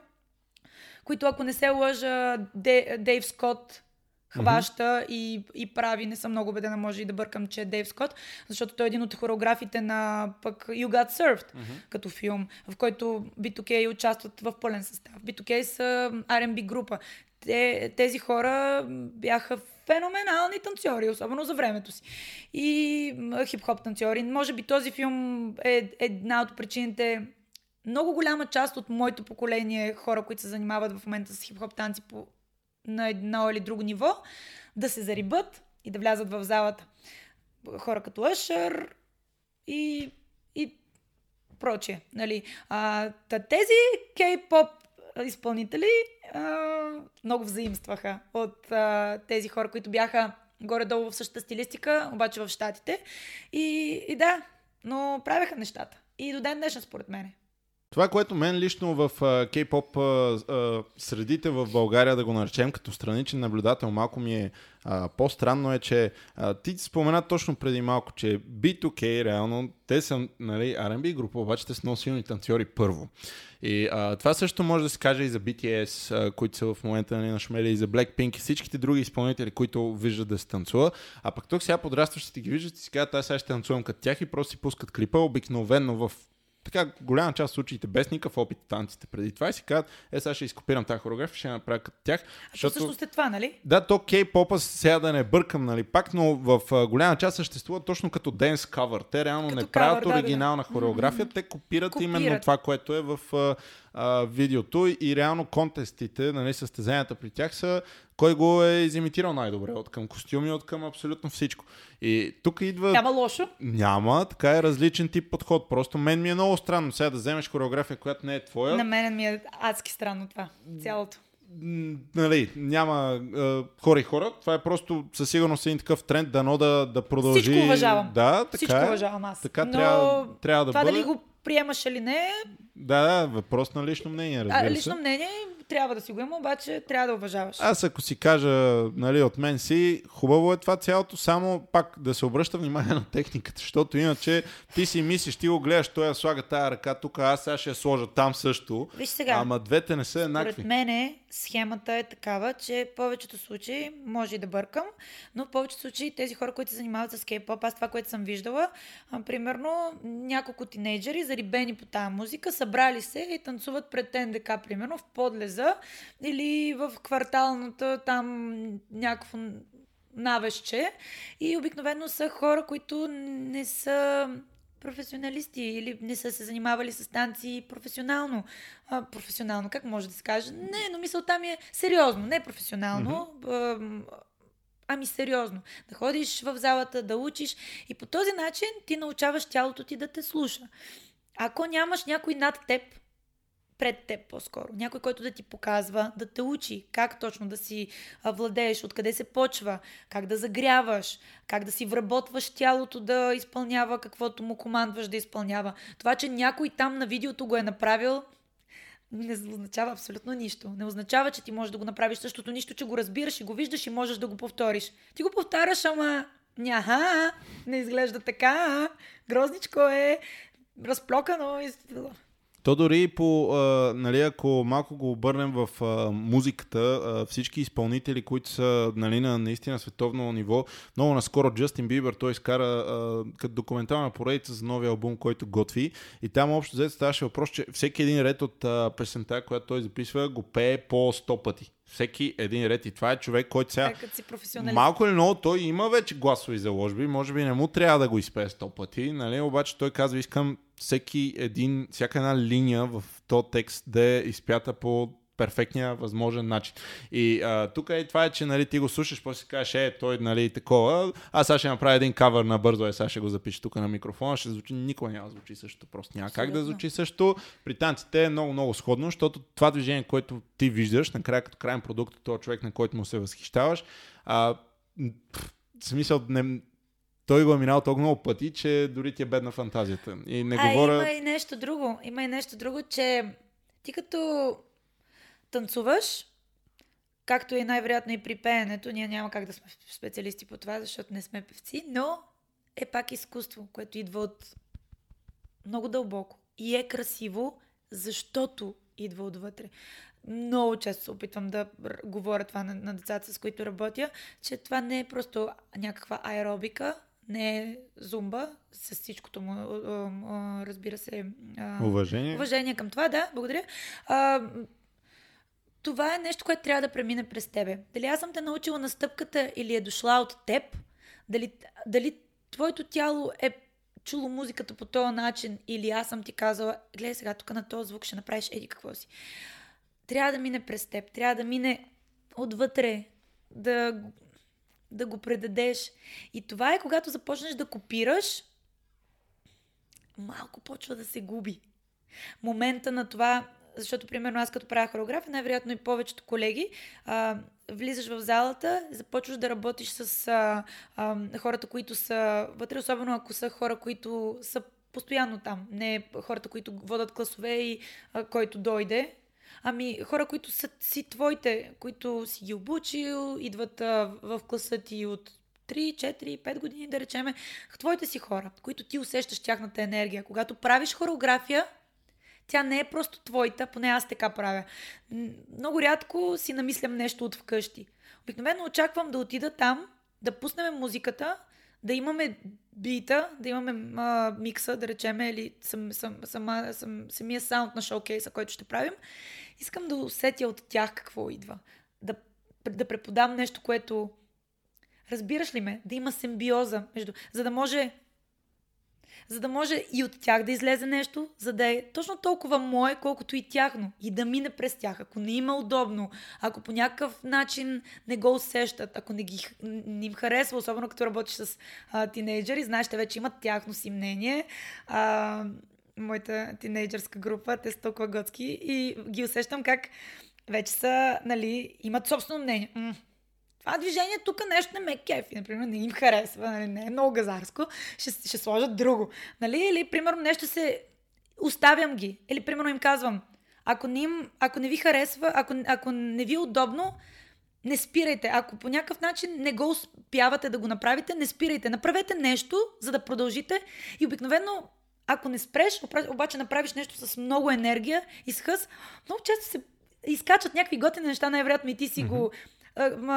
които ако не се лъжа, Де, Дейв Скот хваща и, и прави. Не съм много убедена, може и да бъркам, че е Дейв Скот, защото той е един от хореографите на пък You Got Served, като филм, в който B2K участват в пълен състав. B2K са R&B група. Те, тези хора бяха феноменални танцори, особено за времето си. И хип-хоп танцори. Може би този филм е една от причините много голяма част от моето поколение хора, които се занимават в момента с хип-хоп танци по, на едно или друго ниво, да се зарибат и да влязат в залата. Хора като Usher и, и прочие. Нали. А, тези кей-поп изпълнители а, много взаимстваха от а, тези хора, които бяха горе-долу в същата стилистика, обаче в Штатите. И, и да, но правеха нещата. И до ден днешен, според мен. Това, което мен лично в кей-поп средите в България, да го наречем като страничен наблюдател, малко ми е а, по-странно е, че а, ти спомена точно преди малко, че B2K реално, те са нали, R&B група, обаче те са много силни танцори първо. И а, това също може да се каже и за BTS, а, които са в момента нали, на шмели, и за Blackpink и всичките други изпълнители, които виждат да се танцува. А пък тук сега подрастващите ги виждат и казват, аз сега ще танцувам като тях и просто си пускат клипа, обикновено в така голяма част от случаите без никакъв опит танците преди това и си казват, е сега ще изкопирам тази хореография, ще направя като тях. А защото... също сте това, нали? Да, то кей-попа сега да не бъркам, нали, пак, но в а, голяма част съществува точно като dance cover. Те реално Като не правят cover, да, да, оригинална да. хореография, те копират, Копират. именно това, което е в а, а, видеото и реално контестите, нали, състезанията при тях са кой го е изимитирал най-добре, от към костюми, от към абсолютно всичко. И тук идва... Няма лошо. Няма, така е различен тип подход. Просто мен ми е много странно сега да вземеш хореография, която не е твоя. На мен ми е адски странно това. Цялото. Нали, няма е, хора и хора. Това е просто със сигурност един такъв тренд, дано да, да продължи. Всичко уважавам. Да, така Всичко е. уважавам аз. Така Но трябва, трябва да това бъде. дали го приемаш или не, Да, да, въпрос на лично мнение, разбира а, се. лично мнение трябва да си го има, обаче трябва да уважаваш. Аз ако си кажа, нали, от мен си, хубаво е това цялото, само пак да се обръща внимание на техниката, защото иначе ти си мислиш, ти го гледаш, той я слага тая ръка тук, аз сега ще я сложа там също. Виж сега. Ама двете не са еднакви. Според мене схемата е такава, че в повечето случаи, може и да бъркам, но в повечето случаи тези хора, които се занимават с кей-поп, аз това, което съм виждала, а, примерно няколко тинейджери, зарибени по тази музика, събрали се и танцуват пред НДК, примерно в подлеза или в кварталната там някакво навещче. И обикновено са хора, които не са професионалисти или не са се занимавали с танци професионално. А, професионално, как може да се каже? Не, но мисълта ми е сериозно, не професионално. Mm-hmm. Ами сериозно. Да ходиш в залата, да учиш и по този начин ти научаваш тялото ти да те слуша. Ако нямаш някой над теб, пред теб по-скоро. Някой, който да ти показва, да те учи как точно да си владееш, откъде се почва, как да загряваш, как да си вработваш тялото да изпълнява каквото му командваш да изпълнява. Това, че някой там на видеото го е направил, не означава абсолютно нищо. Не означава, че ти можеш да го направиш същото нищо, че го разбираш и го виждаш и можеш да го повториш. Ти го повтаряш, ама няха, не изглежда така, грозничко е, разплокано и... То дори по, а, нали, ако малко го обърнем в а, музиката, а, всички изпълнители, които са нали, на наистина световно ниво, много наскоро Джастин Бибър, той изкара а, като документална поредица за новия албум, който готви. И там общо взето ставаше въпрос, че всеки един ред от а, песента, която той записва, го пее по 100 пъти. Всеки един ред. И това е човек, който сега... Е, си. Малко или много той има вече гласови заложби, може би не му трябва да го изпее сто пъти, нали? обаче той казва, искам всеки един, всяка една линия в този текст да е изпята по перфектния възможен начин. И а, тук е това е, че нали, ти го слушаш, после си кажеш, е, той нали, такова. Аз сега ще направя един кавър на бързо, е, сега ще го запиша тук на микрофона, ще звучи, никога няма звучи също. Просто няма как да Абсолютно. звучи също. При танците е много, много сходно, защото това движение, което ти виждаш, накрая като крайен продукт този човек, на който му се възхищаваш, а, в смисъл, не, той го е минал толкова много пъти, че дори ти е бедна фантазията. И не а, говоря... има и нещо друго. Има и нещо друго, че ти като танцуваш, както и най-вероятно и при пеенето, ние няма как да сме специалисти по това, защото не сме певци, но е пак изкуство, което идва от много дълбоко. И е красиво, защото идва отвътре. Много често се опитвам да говоря това на, на децата, с които работя, че това не е просто някаква аеробика, не е зумба, с всичкото му, разбира се, Уважение. уважение към това, да, благодаря. А, това е нещо, което трябва да премине през тебе. Дали аз съм те научила на стъпката или е дошла от теб, дали, дали твоето тяло е чуло музиката по този начин или аз съм ти казала, гледай сега тук на този звук ще направиш еди какво си. Трябва да мине през теб, трябва да мине отвътре, да, да го предадеш. И това е когато започнеш да копираш, малко почва да се губи. Момента на това, защото, примерно, аз като правя хореография, най-вероятно и повечето колеги, а, влизаш в залата, започваш да работиш с а, а, хората, които са вътре, особено ако са хора, които са постоянно там, не хората, които водат класове и а, който дойде. Ами хора, които са си твоите, които си ги обучил, идват а, в класа ти от 3, 4, 5 години, да речеме, твоите си хора, които ти усещаш тяхната енергия. Когато правиш хореография, тя не е просто твоята, поне аз така правя. Много рядко си намислям нещо от вкъщи. Обикновено очаквам да отида там, да пуснем музиката, да имаме бита, да имаме а, микса, да речеме, или сам, сам, сама, сам, самия саунд на шоукейса, който ще правим. Искам да усетя от тях какво идва. Да, да преподам нещо, което... Разбираш ли ме? Да има симбиоза между... За да може за да може и от тях да излезе нещо, за да е точно толкова мое, колкото и тяхно. И да мине през тях. Ако не има удобно, ако по някакъв начин не го усещат, ако не, ги, не им харесва, особено като работиш с а, тинейджери, знаеш, те вече имат тяхно си мнение. А, моята тинейджърска група, те са толкова готски и ги усещам как вече са, нали, имат собствено мнение. М- това движение тук нещо не ме кефи, например, не им харесва, нали, не е много газарско, ще, ще сложат друго. Нали? Или, примерно, нещо се... Оставям ги. Или, примерно, им казвам, ако не, им, ако не ви харесва, ако, ако не ви е удобно, не спирайте. Ако по някакъв начин не го успявате да го направите, не спирайте. Направете нещо, за да продължите. И обикновено, ако не спреш, обаче направиш нещо с много енергия и с хъс, много често се изкачат някакви готини неща, най-вероятно и ти си mm-hmm. го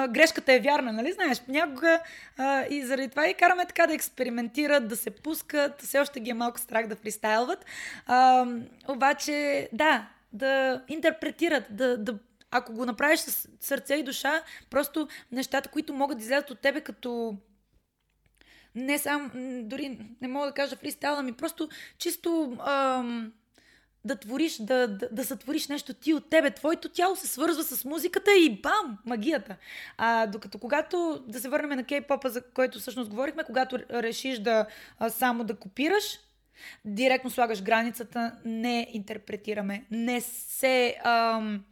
грешката е вярна, нали знаеш? Понякога а, и заради това и караме така да експериментират, да се пускат, все още ги е малко страх да фристайлват. А, обаче, да, да интерпретират, да, да ако го направиш с сърце и душа, просто нещата, които могат да излязат от тебе като не сам, дори не мога да кажа фристайл, ами просто чисто ам, да твориш, да, да, да сътвориш нещо ти от тебе. Твоето тяло се свързва с музиката и бам! Магията. А, докато когато, да се върнем на кей-попа, за който всъщност говорихме, когато решиш да а, само да копираш, директно слагаш границата, не интерпретираме, не се... Ам,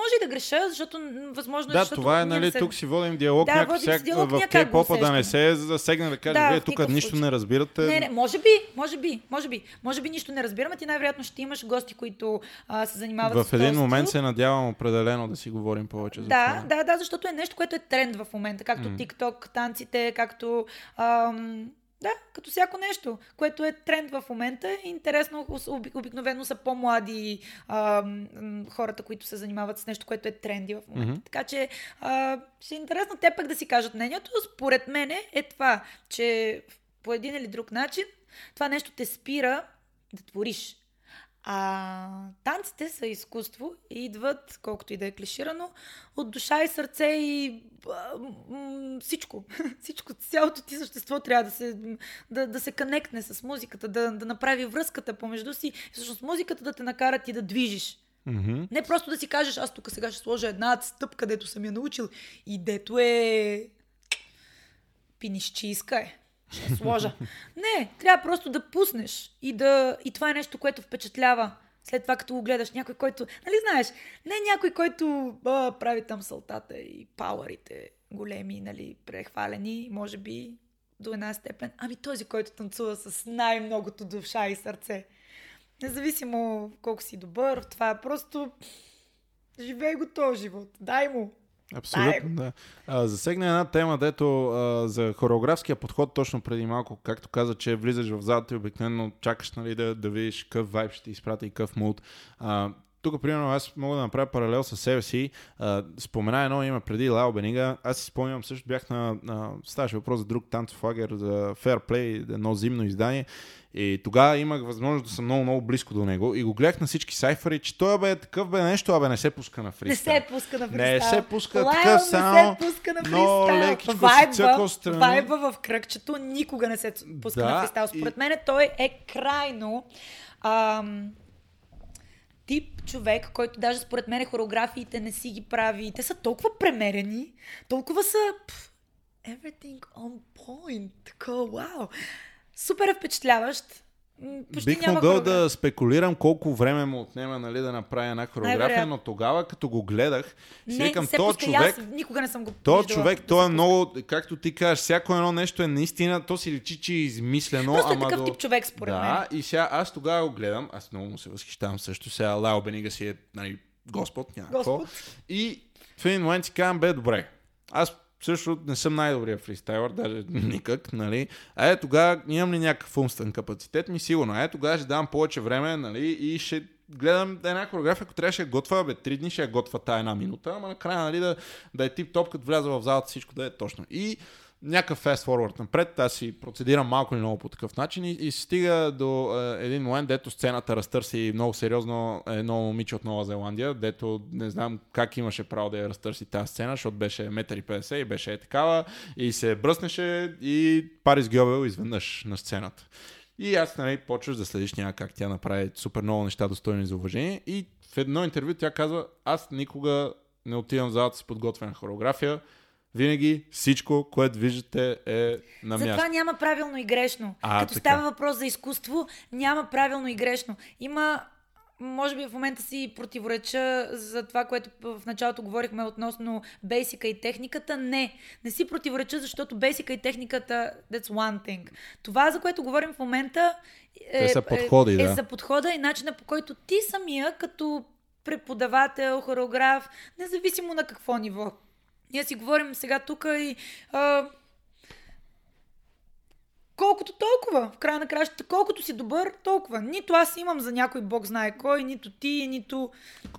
може и да греша, защото възможно е, Да, това е, нали, тук си водим диалог, да, някак, всяк, диалог, в кей-попа да не се засегне да каже, да, вие тук нищо случай. не разбирате. Не, не, може би, може би, може би, може би нищо не разбираме. Ти най-вероятно ще имаш гости, които а, се занимават в с В един момент стил. се надявам определено да си говорим повече за да, това. Да, да, защото е нещо, което е тренд в момента, както mm. TikTok, танците, както ам, да, като всяко нещо, което е тренд в момента. Интересно, обикновено са по-млади а, хората, които се занимават с нещо, което е тренди в момента. Mm-hmm. Така че а, ще е интересно те пък да си кажат мнението. Според мене е това, че по един или друг начин това нещо те спира да твориш. А танците са изкуство и идват, колкото и да е клиширано, от душа и сърце и а, м- всичко. всичко, цялото ти същество трябва да се, да, да се конектне с музиката, да, да направи връзката помежду си. И всъщност музиката да те накара ти да движиш. Mm-hmm. Не просто да си кажеш, аз тук сега ще сложа една стъпка, дето съм я научил и дето е пинищийска е ще сложа. Не, трябва просто да пуснеш. И, да... и това е нещо, което впечатлява. След това, като го гледаш, някой, който, нали знаеш, не някой, който а, прави там салтата и пауърите големи, нали, прехвалени, може би до една степен. Ами този, който танцува с най-многото душа и сърце. Независимо колко си добър, това е просто живей го този живот. Дай му. Абсолютно, да. А, засегна една тема, дето а, за хореографския подход точно преди малко, както каза, че влизаш в залата и обикновено чакаш нали, да, да видиш какъв вайб ще ти изпрати и какъв мулт. А, тук, примерно, аз мога да направя паралел с себе си. А, спомена едно име преди Лао Бенига. Аз си спомням, също бях на, на ставаше въпрос за друг танцов лагер, за Fair Play, едно зимно издание. И тогава имах възможност да съм много, много близко до него и го гледах на всички сайфари, че той бе такъв бе нещо, абе не се пуска на фристайл. Не се пуска на фристайл. Не се пуска Лайл такъв не само. се пуска на фристайл. лекичко Вайба, страни. вайба в кръгчето никога не се пуска Да, на фристайл. Според и- мен той е крайно ам, тип човек, който даже според мен хореографиите не си ги прави. Те са толкова премерени, толкова са пф, everything on point. Такова, вау. Супер впечатляващ. Почти Бих могъл хореография. да спекулирам колко време му отнема нали, да направя една хореография, но тогава, като го гледах, си Не, викам, този пуска. човек, Аз никога не съм го този виждала човек, да се е пуска. много, както ти кажеш, всяко едно нещо е наистина, то си личи, че е измислено. Просто е ама такъв до... тип човек, според да, мен. и сега аз тогава го гледам, аз много му се възхищавам също, сега Лао Бенига си е нали, Господ, няма какво. Господ. И в един момент си казвам, бе, добре. Аз също не съм най-добрият фристайлър, даже никак, нали. А е, тогава имам ли някакъв умствен капацитет? Ми сигурно. Е, тогава ще дам повече време, нали, и ще гледам една хореография, ако трябваше да готва, бе, три дни ще я готва тая една минута, ама накрая, нали, да, да е тип-топ, като вляза в залата, всичко да е точно. И някакъв fast forward напред, аз си процедирам малко или много по такъв начин и, и стига до е, един момент, дето сцената разтърси много сериозно едно момиче от Нова Зеландия, дето не знам как имаше право да я разтърси тази сцена, защото беше 1,50 м и беше е такава и се бръснеше и Парис Гьобел изведнъж на сцената. И аз, нали, почваш да следиш няма как тя направи супер много неща достойни за уважение и в едно интервю тя казва, аз никога не отивам в залата с подготвена хореография, винаги всичко, което виждате е на място. Затова няма правилно и грешно. А, Като така. става въпрос за изкуство, няма правилно и грешно. Има, може би в момента си противореча за това, което в началото говорихме относно бейсика и техниката. Не, не си противореча, защото бейсика и техниката, that's one thing. Това, за което говорим в момента, е, Те са подходи, е, е да. за подхода и начина по който ти самия, като преподавател, хореограф, независимо на какво ниво. Ние си говорим сега тук и а, колкото толкова, в края на кращата, колкото си добър, толкова. Нито аз имам за някой бог знае кой, нито ти, нито...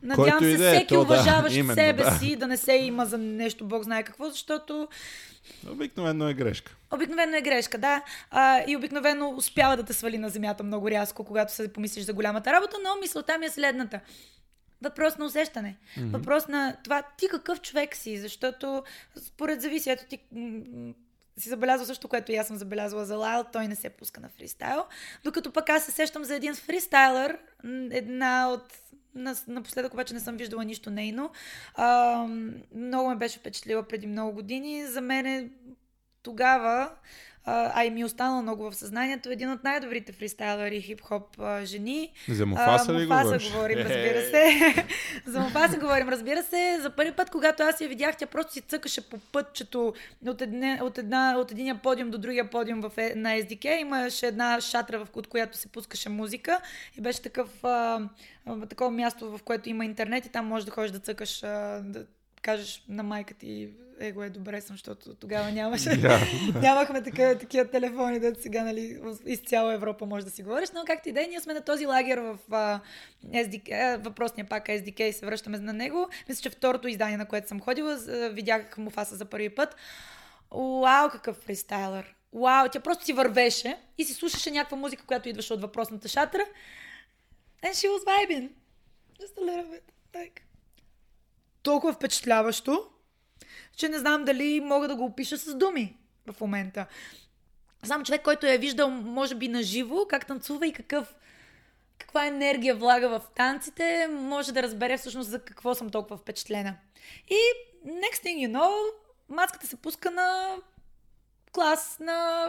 Надявам Който се и да е, всеки то да, уважаващ именно, себе да. си да не се има за нещо бог знае какво, защото Обикновено е грешка. Обикновено е грешка, да. А, и обикновено успява да те свали на земята много рязко, когато се помислиш за голямата работа, но мисълта ми е следната. Въпрос на усещане. Mm-hmm. Въпрос на това ти какъв човек си, защото според зависи, ето ти си забелязал също, което и аз съм забелязала за Лайл, той не се пуска на фристайл. Докато пък аз се сещам за един фристайлър, една от на- напоследък обаче не съм виждала нищо нейно. А, много ме беше впечатлила преди много години. За мен е тогава, а, а и ми е останало много в съзнанието, един от най-добрите фристайлъри хип-хоп а, жени. За Муфаса ли Муфаса говориш? говорим, Е. разбира се. За Муфаса говорим, разбира се. За първи път, когато аз я видях, тя просто си цъкаше по пътчето от, едне, от, една, от единия подиум до другия подиум в, е- на SDK. Имаше една шатра, в от която се пускаше музика и беше такъв, а, а, такова място, в което има интернет и там можеш да ходиш да цъкаш, а, да кажеш на майка ти, его е добре съм, защото тогава нямаше. Нямахме такива, такива телефони, да сега, нали, из цяла Европа може да си говориш, но както и да е, ние сме на този лагер в а, SDK, въпросния пак SDK и се връщаме на него. Мисля, че второто издание, на което съм ходила, видях Муфаса за първи път. Уау, какъв фристайлър! Уау, тя просто си вървеше и си слушаше някаква музика, която идваше от въпросната шатра. And she was vibing. Just a little bit. Like. Толкова впечатляващо, че не знам дали мога да го опиша с думи в момента. Само човек, който е виждал, може би, на живо, как танцува и какъв, каква енергия влага в танците, може да разбере всъщност за какво съм толкова впечатлена. И next thing you know, мацката се пуска на клас на,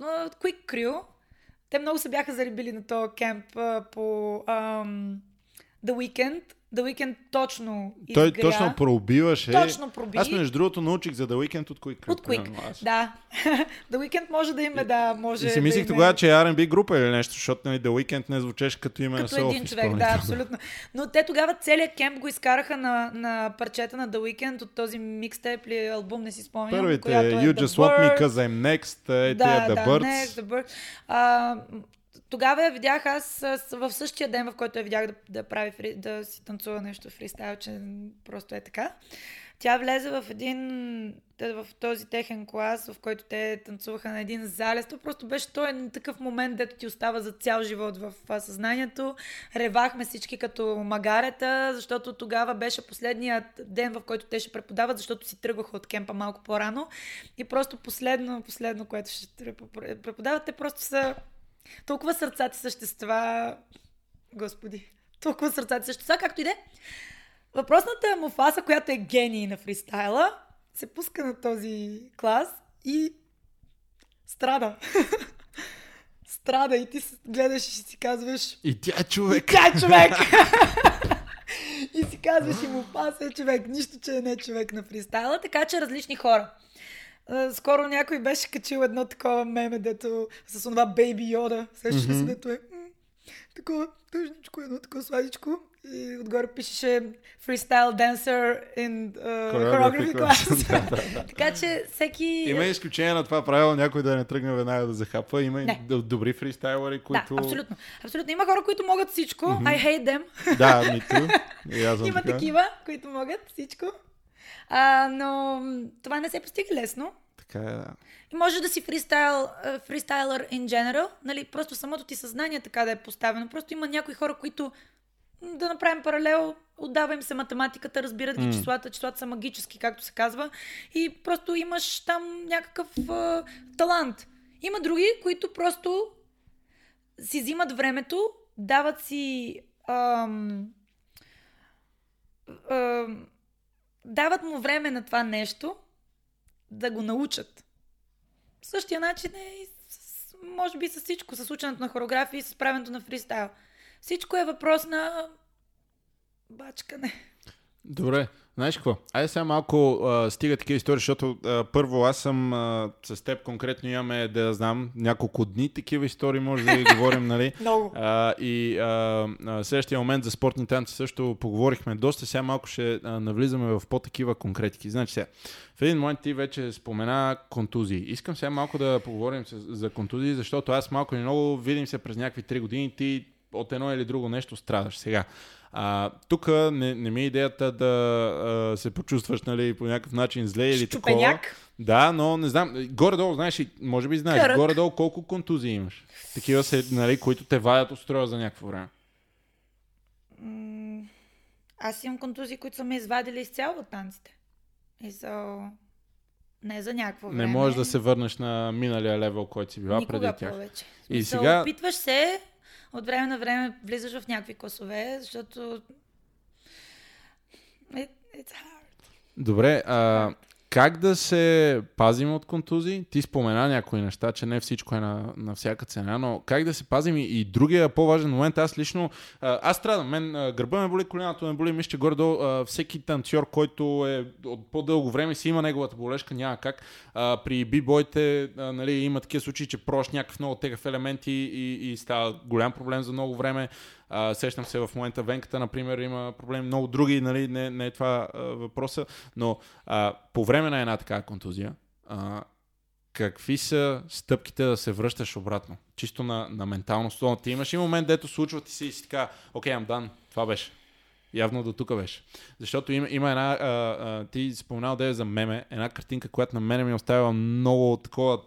на Quick Crew. Те много се бяха зарибили на този кемп по ам, The Weekend. The Weekend точно Той изгря. точно пробиваше. Точно проби. Аз между другото научих за The Weekend от Quick. От Quick, аз. да. The Weekend може да има, да, може И си да мислих има- тогава, че е R&B група или нещо, защото нали, The Weekend не звучеше като име на като един човек, да, абсолютно. Но те тогава целият кемп го изкараха на, на парчета на The Weekend от този микстейп или албум, не си спомням. Първите, която е You Just Want Me. Cause I'm Next, е, да, тия The да, Birds. Next, The Bird. А, тогава я видях аз в същия ден, в който я видях да, да прави, фри, да си танцува нещо фристайл, че просто е така. Тя влезе в един, в този техен клас, в който те танцуваха на един залез. То просто беше той такъв момент, дето ти остава за цял живот в съзнанието. Ревахме всички като магарета, защото тогава беше последният ден, в който те ще преподават, защото си тръгваха от кемпа малко по-рано. И просто последно, последно, което ще преподават, те просто са толкова сърцати същества. Господи. Толкова сърцати същества, както и де. Въпросната му фаса, която е гений на фристайла, се пуска на този клас и страда. страда и ти гледаш и си казваш... И тя е човек. И тя е човек. и си казваш и му фаса е човек. Нищо, че не е човек на фристайла. Така че различни хора. Скоро някой беше качил едно такова меме, дето с това Baby Yoda. Сещаш mm-hmm. се, дето е такова тъжничко, едно такова сладичко. И отгоре пишеше Freestyle Dancer in uh, Choreography Class. така че всеки... Има изключение на това правило някой да не тръгне веднага да захапва. Има не. и добри фристайлери, които... Да, абсолютно. Абсолютно. Има хора, които могат всичко. Mm-hmm. I hate them. да, ми ту. Има така. такива, които могат всичко. А, но това не се постига лесно. Така е, да. И може да си фристайл, фристайлър in general, нали, просто самото ти съзнание така да е поставено. Просто има някои хора, които да направим паралел, отдава им се математиката, разбират ги mm. числата, числата са магически, както се казва, и просто имаш там някакъв а, талант. Има други, които просто си взимат времето, дават си ам, ам, дават му време на това нещо да го научат. Същия начин е и с, може би с всичко, с ученето на хореография и с правенето на фристайл. Всичко е въпрос на бачкане. Добре, знаеш какво? Айде сега малко а, стига такива истории, защото а, първо аз съм а, с теб конкретно имаме, да знам, няколко дни такива истории, може да говорим, нали? Много. А, и а, а, следващия момент за спортни танци също поговорихме доста, сега малко ще а, навлизаме в по-такива конкретики. Значи сега, в един момент ти вече спомена контузии. Искам сега малко да поговорим за контузии, защото аз малко и много видим се през някакви три години, ти от едно или друго нещо страдаш. Сега, а, тук не, не ми е идеята да а, се почувстваш нали, по някакъв начин зле или Щупеняк. такова. Да, но не знам. Горе-долу, знаеш, може би знаеш, Кърък. горе-долу колко контузии имаш. Такива се, нали, които те вадят от строя за някакво време. аз имам контузии, които са ме извадили изцяло от танците. И за... Не за някакво време. Не можеш да се върнеш на миналия левел, който си била Никога преди тях. повече. И сега... Опитваш се, от време на време влизаш в някакви класове, защото It, it's hard. Добре, а, как да се пазим от контузии? Ти спомена някои неща, че не всичко е на, на всяка цена, но как да се пазим и, и другия по-важен момент, аз лично, аз страдам, мен гърба ме боли, коляното ме боли, мисля, че горе всеки танцор, който е от по-дълго време си има неговата болешка, няма как. А, при бибойте нали, има такива случаи, че прош някакъв много тегъв елемент и, и, и става голям проблем за много време. А, сещам се в момента Венката, например, има проблеми. Много други, нали, не, не е това а, въпроса, но а, по време на една такава контузия, а, какви са стъпките да се връщаш обратно? Чисто на, на ментално стол. Ти имаш и момент, дето случва ти си и си така, окей, okay, дан, това беше. Явно до тук беше. Защото има, има една, а, а, ти споменал да е за меме, една картинка, която на мене ми оставила много такова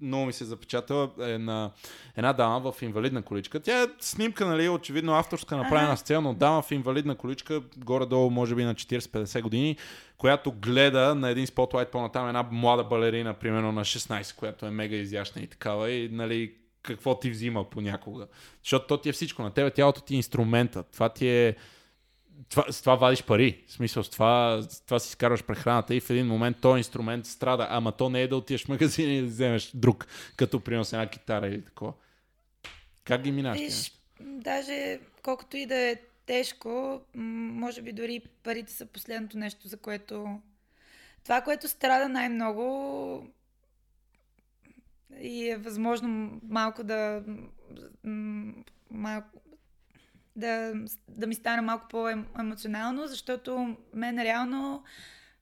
много ми се запечатала е на една дама в инвалидна количка. Тя е снимка, нали, очевидно авторска, направена ага. с цел, но дама в инвалидна количка, горе-долу, може би на 40-50 години, която гледа на един спотлайт по-натам една млада балерина, примерно на 16, която е мега изящна и такава. И, нали, какво ти взима понякога. Защото то ти е всичко. На тебе тялото ти е инструмента. Това ти е това, с това вадиш пари. В смисъл, с това, с това си изкарваш прехраната и в един момент този инструмент страда. Ама то не е да отидеш в магазин и да вземеш друг, като принос една китара или такова. Как ги минаш? Виж, даже колкото и да е тежко, може би дори парите са последното нещо, за което... Това, което страда най-много и е възможно малко да малко, да, да ми стане малко по-емоционално, защото мен реално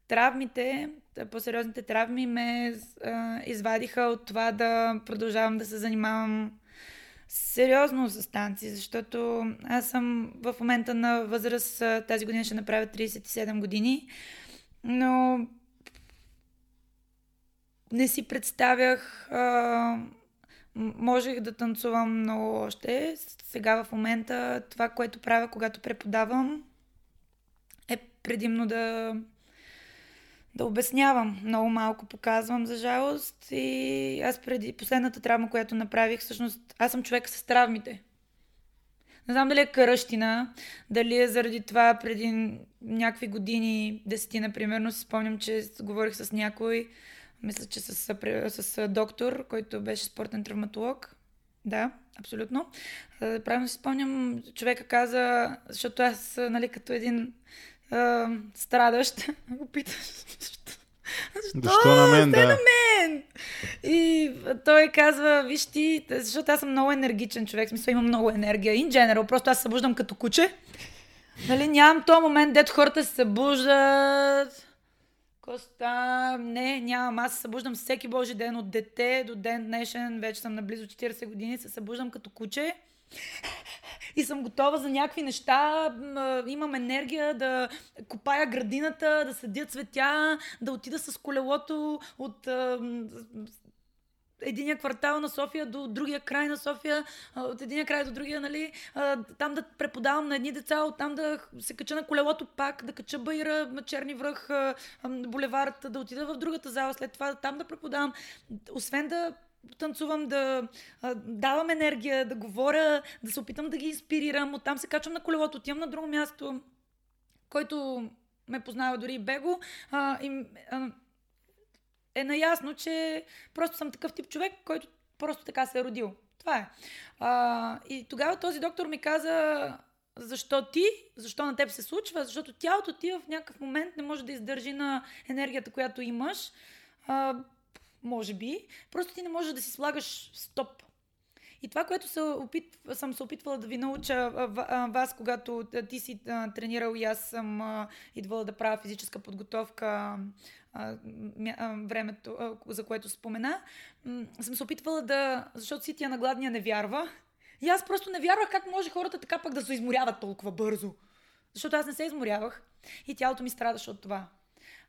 травмите, по-сериозните травми ме а, извадиха от това да продължавам да се занимавам Сериозно с танци, защото аз съм в момента на възраст, тази година ще направя 37 години, но не си представях, а, можех да танцувам много още. Сега в момента това, което правя, когато преподавам, е предимно да да обяснявам. Много малко показвам, за жалост. И аз преди последната травма, която направих, всъщност аз съм човек с травмите. Не знам дали е каръщина, дали е заради това преди някакви години, десетина примерно, си спомням, че говорих с някой, мисля, че с, с, с доктор, който беше спортен травматолог. Да, абсолютно. Правилно си спомням, човека каза, защото аз, нали, като един а, страдащ, го питаш, защо? Защо на мен, да. на мен? И той казва, виж ти, защото аз съм много енергичен човек, смисъл имам много енергия. In general, просто аз се събуждам като куче. Нали, нямам този момент, дето хората се събуждат. Коста, не, нямам. Аз се събуждам всеки божи ден от дете до ден днешен. Вече съм на близо 40 години. Се събуждам като куче и съм готова за някакви неща. Имам енергия да копая градината, да съдя цветя, да отида с колелото от единия квартал на София до другия край на София, от единия край до другия, нали, там да преподавам на едни деца, оттам да се кача на колелото пак, да кача Байра, Черни връх, булевард, да отида в другата зала, след това там да преподавам. Освен да танцувам, да а, давам енергия, да говоря, да се опитам да ги инспирирам. Оттам се качвам на колелото, отивам на друго място, който ме познава дори и Бего. А, и, а, е наясно, че просто съм такъв тип човек, който просто така се е родил. Това е. А, и тогава този доктор ми каза, защо ти, защо на теб се случва, защото тялото ти в някакъв момент не може да издържи на енергията, която имаш. А, може би, просто ти не можеш да си слагаш стоп. И това, което се опит, съм се опитвала да ви науча вас, когато ти си тренирал и аз съм идвала да правя физическа подготовка времето, за което спомена, съм се опитвала да... Защото си тя на гладния не вярва. И аз просто не вярвах как може хората така пък да се изморяват толкова бързо. Защото аз не се изморявах и тялото ми страдаше от това.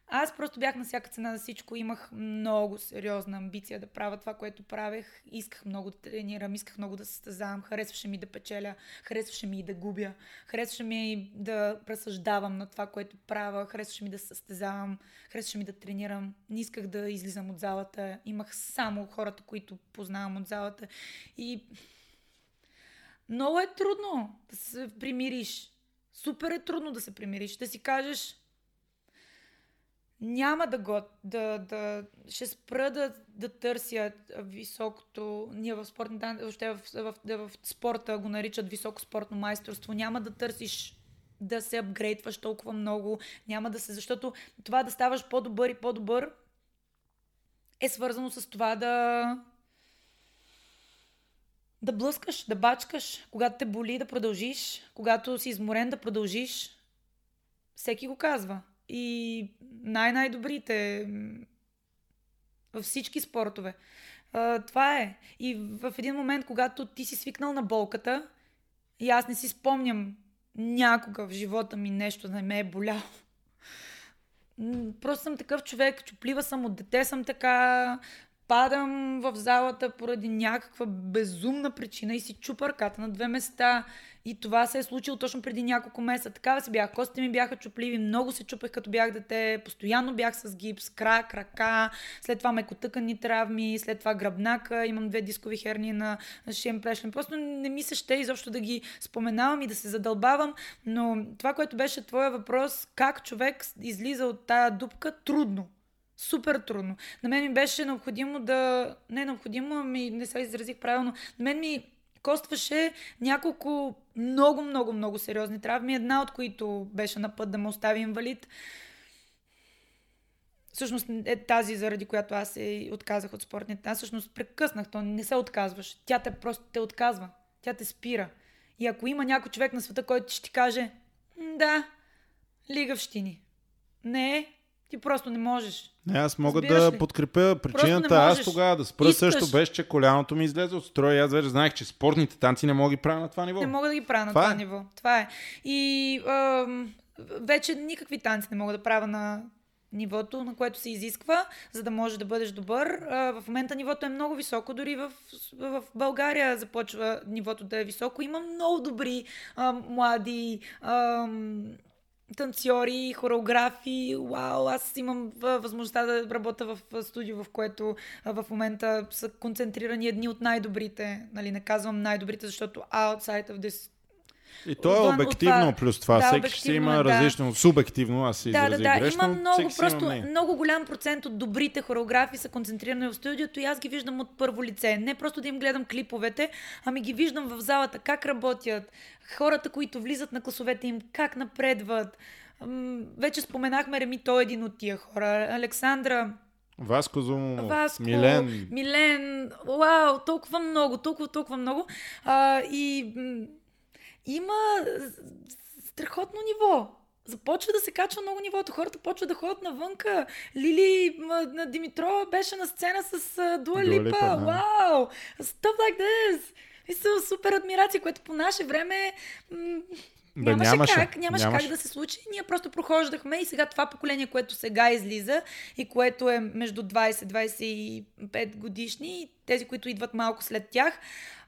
Аз просто бях на всяка цена за всичко. Имах много сериозна амбиция да правя това, което правех. Исках много да тренирам, исках много да състезавам. Харесваше ми да печеля, харесваше ми и да губя. Харесваше ми и да разсъждавам на това, което правя. Харесваше ми да състезавам, харесваше ми да тренирам. Не исках да излизам от залата. Имах само хората, които познавам от залата. И много е трудно да се примириш. Супер е трудно да се примириш. Да си кажеш, няма да го, да, да, ще спра да, да търся високото, ние в спортната, въобще в, в, в, в спорта го наричат високо спортно майсторство, няма да търсиш да се апгрейдваш толкова много, няма да се, защото това да ставаш по-добър и по-добър е свързано с това да да блъскаш, да бачкаш, когато те боли да продължиш, когато си изморен да продължиш. Всеки го казва и най-най-добрите във всички спортове. А, това е. И в един момент, когато ти си свикнал на болката, и аз не си спомням някога в живота ми нещо да не ме е боляло. Просто съм такъв човек, чуплива съм от дете, съм така, падам в залата поради някаква безумна причина и си чупа ръката на две места. И това се е случило точно преди няколко месеца. Такава си бях. Костите ми бяха чупливи, много се чупех като бях дете, постоянно бях с гипс, крак, ръка, след това мекотъкани травми, след това гръбнака, имам две дискови херни на шием прешлен. Просто не ми се ще изобщо да ги споменавам и да се задълбавам, но това, което беше твоя въпрос, как човек излиза от тая дупка, трудно. Супер трудно. На мен ми беше необходимо да... Не необходимо, ами не се изразих правилно. На мен ми костваше няколко много, много, много сериозни травми, една от които беше на път да ме остави инвалид. Всъщност е тази, заради която аз се отказах от спортните. Аз всъщност прекъснах, то не се отказваш. Тя те просто те отказва. Тя те спира. И ако има някой човек на света, който ще ти каже, да, лигавщини. Не, Ти просто не можеш. Не, аз мога Разбираш да ли? подкрепя причината. Аз тогава да спра Искаш. също беше, че коляното ми излезе от строя и аз вече знаех, че спортните танци не мога да ги правя на това ниво. Не мога да ги правя на Това това, е. ниво. Това е. И ам, вече никакви танци не мога да правя на нивото, на което се изисква, за да можеш да бъдеш добър. А, в момента нивото е много високо, дори в, в България започва нивото да е високо. Има много добри а, млади ам, танцори, хореографи. Вау, аз имам възможността да работя в студио, в което в момента са концентрирани едни от най-добрите. Нали, не казвам най-добрите, защото outside of this И то е обективно това- плюс това. да, Всеки ще си има да. различно, субективно, аз се Да, да, да. грешно. Има много, си има просто мнение. много голям процент от добрите хореографи са концентрирани в студиото и аз ги виждам от първо лице. Не просто да им гледам клиповете, ами ги виждам в залата как работят, хората, които влизат на класовете им, как напредват. Вече споменахме Реми, той е един от тия хора. Александра, Васко Зумов, Васко, Милен. Милен, вау, толкова много, толкова, толкова много. А, и има страхотно ниво. Започва да се качва много нивото. Хората почват да ходят навънка. Лили на Димитрова беше на сцена с Дуа Липа. Вау! Stuff like this! И са супер адмирации, което по наше време м, Да, нямаше, нямаше. как, нямаше, Нямаше. как да се случи. Ние просто прохождахме и сега това поколение, което сега излиза и което е между 20-25 годишни и тези, които идват малко след тях,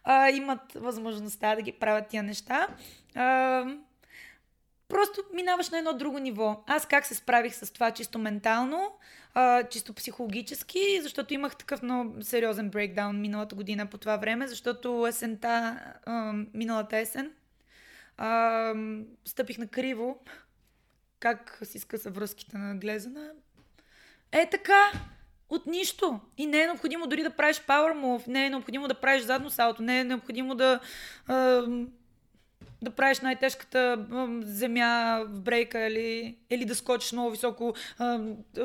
а, имат възможността да ги правят тия неща. А, просто минаваш на едно друго ниво. Аз как се справих с това чисто ментално, а, чисто психологически, защото имах такъв много сериозен брейкдаун миналата година по това време, защото есента, а, миналата есен, а, стъпих на криво. Как си скъса връзките на Глезена? Е така, от нищо. И не е необходимо дори да правиш power move, не е необходимо да правиш задно салто, не е необходимо да, да правиш най-тежката земя в брейка или, или да скочиш много високо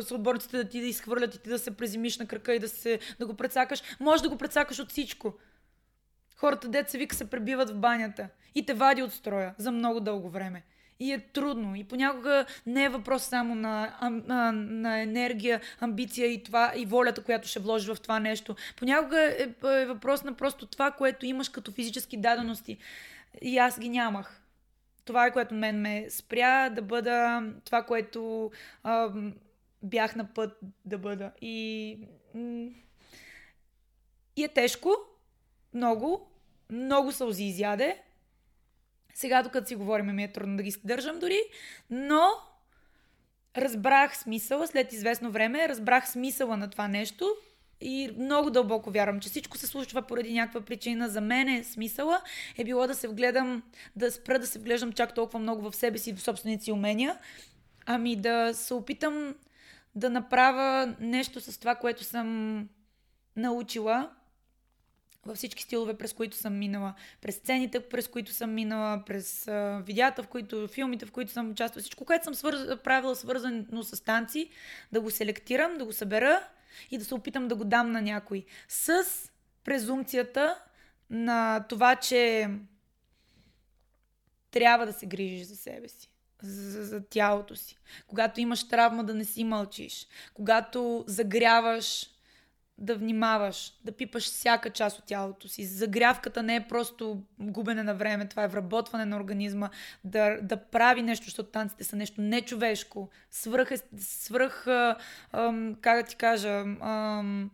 с отборниците да ти да изхвърлят и ти да се презимиш на крака и да, се, да го прецакаш. Може да го прецакаш от всичко. Хората, деца вика, се пребиват в банята и те вади от строя за много дълго време. И е трудно. И понякога не е въпрос само на, а, на, на енергия, амбиция и, това, и волята, която ще вложиш в това нещо. Понякога е, е въпрос на просто това, което имаш като физически дадености. И аз ги нямах. Това е което мен ме спря да бъда това, което ам, бях на път да бъда. И, и е тежко, много, много сълзи изяде. Сега, докато си говорим, ми е трудно да ги държам дори, но разбрах смисъла след известно време, разбрах смисъла на това нещо и много дълбоко вярвам, че всичко се случва поради някаква причина. За мен е смисъла е било да се вгледам, да спра да се вглеждам чак толкова много в себе си и в собствените си умения, ами да се опитам да направя нещо с това, което съм научила във всички стилове, през които съм минала, през сцените, през които съм минала, през а, видеята, в които, филмите, в които съм участвала, всичко, което съм свърз... правила свързано с танци, да го селектирам, да го събера и да се опитам да го дам на някой. С презумцията на това, че трябва да се грижиш за себе си. За, за, тялото си. Когато имаш травма, да не си мълчиш. Когато загряваш, да внимаваш, да пипаш всяка част от тялото си. Загрявката не е просто губене на време, това е вработване на организма, да, да прави нещо, защото танците са нещо нечовешко, свръх, е- свръх ам, как да ти кажа, ам,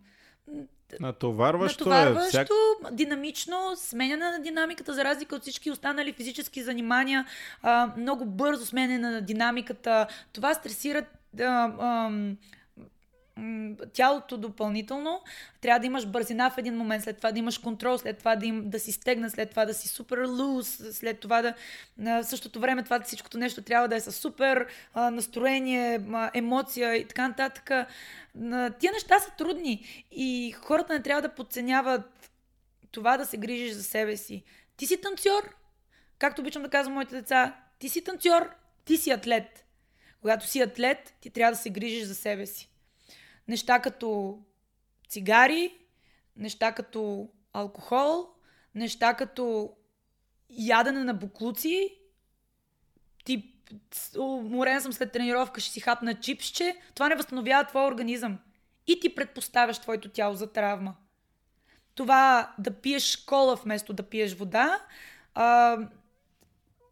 Натоварващо, е. натоварващо, Всяк... динамично, сменяне на динамиката, за разлика от всички останали физически занимания, а, много бързо сменяне на динамиката. Това стресира а, а, тялото допълнително. Трябва да имаш бързина в един момент, след това да имаш контрол, след това да, им, да си стегна, след това да си супер луз, след това да на същото време това всичкото нещо трябва да е със супер настроение, емоция и така нататък. На, тия неща са трудни и хората не трябва да подценяват това да се грижиш за себе си. Ти си танцор, както обичам да казвам моите деца, ти си танцор, ти си атлет. Когато си атлет, ти трябва да се грижиш за себе си. Неща като цигари, неща като алкохол, неща като ядене на буклуци, тип уморен съм след тренировка, ще си хапна чипсче, това не възстановява твоя организъм. И ти предпоставяш твоето тяло за травма. Това да пиеш кола вместо да пиеш вода, а,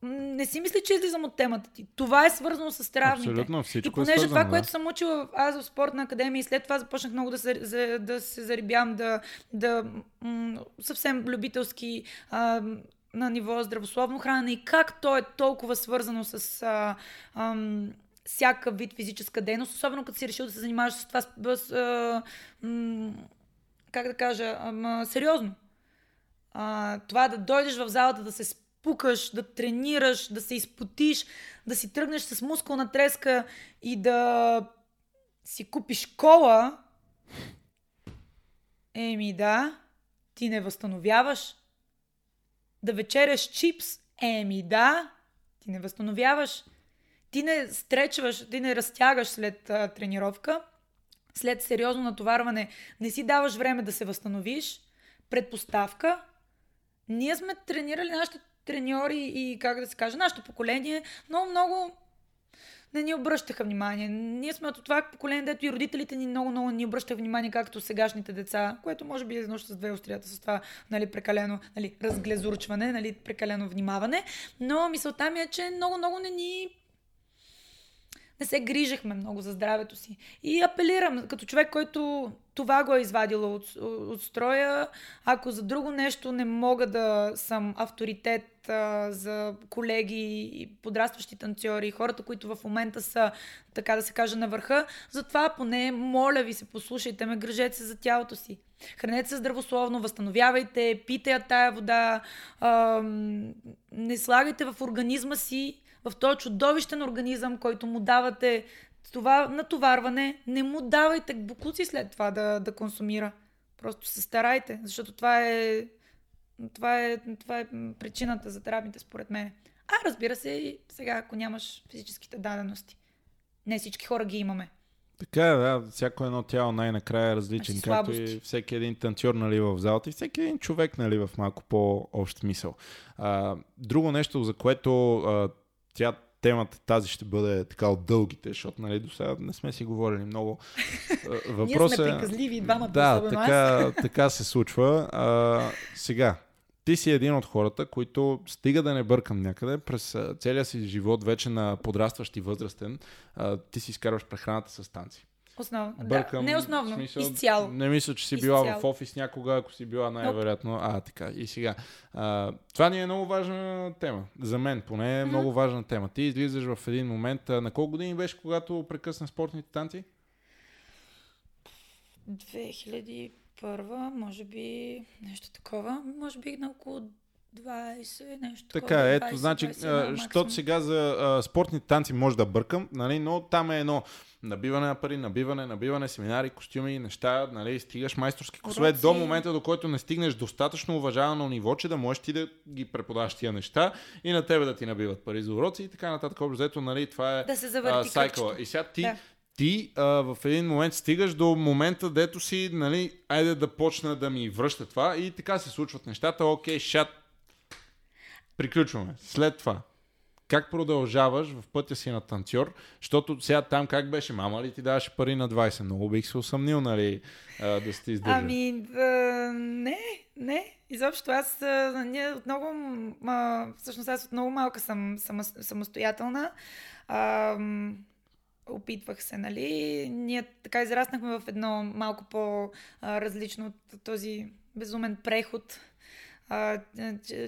не си мисли, че излизам от темата ти. Това е свързано с травмите. Абсолютно, всичко и понеже е свързано, това, да. което съм учила аз в спортна академия и след това започнах много да се, за, да се зарибявам, да, да м- съвсем любителски а, на ниво здравословно хранене и как то е толкова свързано с а, ам, всяка вид физическа дейност, особено като си решил да се занимаваш с това, с, а, м- как да кажа, ам, сериозно. А, това да дойдеш в залата, да се спукаш, да тренираш, да се изпотиш, да си тръгнеш с мускулна треска и да си купиш кола, еми да, ти не възстановяваш. Да вечеряш чипс, еми да, ти не възстановяваш. Ти не стречваш, ти не разтягаш след а, тренировка, след сериозно натоварване, не си даваш време да се възстановиш. Предпоставка. Ние сме тренирали нашите треньори и, как да се каже, нашето поколение много, много не ни обръщаха внимание. Ние сме от това поколение, дето и родителите ни много, много ни обръщаха внимание, както сегашните деца, което може би е едно с две острията, с това нали, прекалено нали, разглезурчване, нали, прекалено внимаване. Но мисълта ми е, че много, много не ни не се грижахме много за здравето си. И апелирам, като човек, който това го е извадило от, от строя, ако за друго нещо не мога да съм авторитет а, за колеги подрастващи танцори, хората, които в момента са, така да се каже, на върха, затова поне, моля ви се, послушайте ме, гръжете се за тялото си. Хранете се здравословно, възстановявайте, пийте я тая вода, а, не слагайте в организма си в този чудовищен организъм, който му давате това натоварване, не му давайте букуци след това да, да консумира. Просто се старайте, защото това е, това е, това е причината за травмите, според мен. А разбира се, и сега, ако нямаш физическите дадености. Не всички хора ги имаме. Така е, да. Всяко едно тяло най-накрая е различен. Наши Както и всеки един танцор нали, в залата и всеки един човек нали, в малко по-общ смисъл. А, друго нещо, за което а, тя темата тази ще бъде така от дългите, защото нали, до сега не сме си говорили много. А, Въпросът Ние е... сме приказливи, двамата, Да, така, така се случва. А, сега, ти си един от хората, които стига да не бъркам някъде, през целия си живот, вече на подрастващ и възрастен, ти си изкарваш прехраната с танци. Основно. Бъркам. Да, не основно, смисъл, изцяло. Не мисля, че си била Изцяло. в офис някога, ако си била най-вероятно. А, така. И сега. А, това ни е много важна тема. За мен поне е много важна тема. Ти излизаш в един момент. А, на колко години беше, когато прекъсна спортните танци? 2001, може би нещо такова. Може би на около 20, нещо Така, такова. ето, 20, значи, 21 а, максимум. защото сега за а, спортни танци може да бъркам, нали, но там е едно набиване на пари, набиване, набиване, семинари, костюми, неща, нали, стигаш майсторски Уроци. до момента, до който не стигнеш достатъчно уважавано ниво, че да можеш ти да ги преподаваш тия неща и на тебе да ти набиват пари за уроци и така нататък. Общо взето, нали, това е Да се завърти сайкъла. кръгчето. И сега ти, Да. ти а, в един момент стигаш до момента, дето си, нали, айде да почна да ми връща това и така се случват нещата. Окей, шат, приключваме. След това, как продължаваш в пътя си на танцор, защото сега там как беше, мама ли ти даваше пари на 20? Много бих се усъмнил, нали, да сте издържали. Ами, а, не, не. Изобщо аз, ние от много, всъщност аз от много малка съм, съм самостоятелна. А, опитвах се, нали. Ние така израснахме в едно малко по-различно от този безумен преход.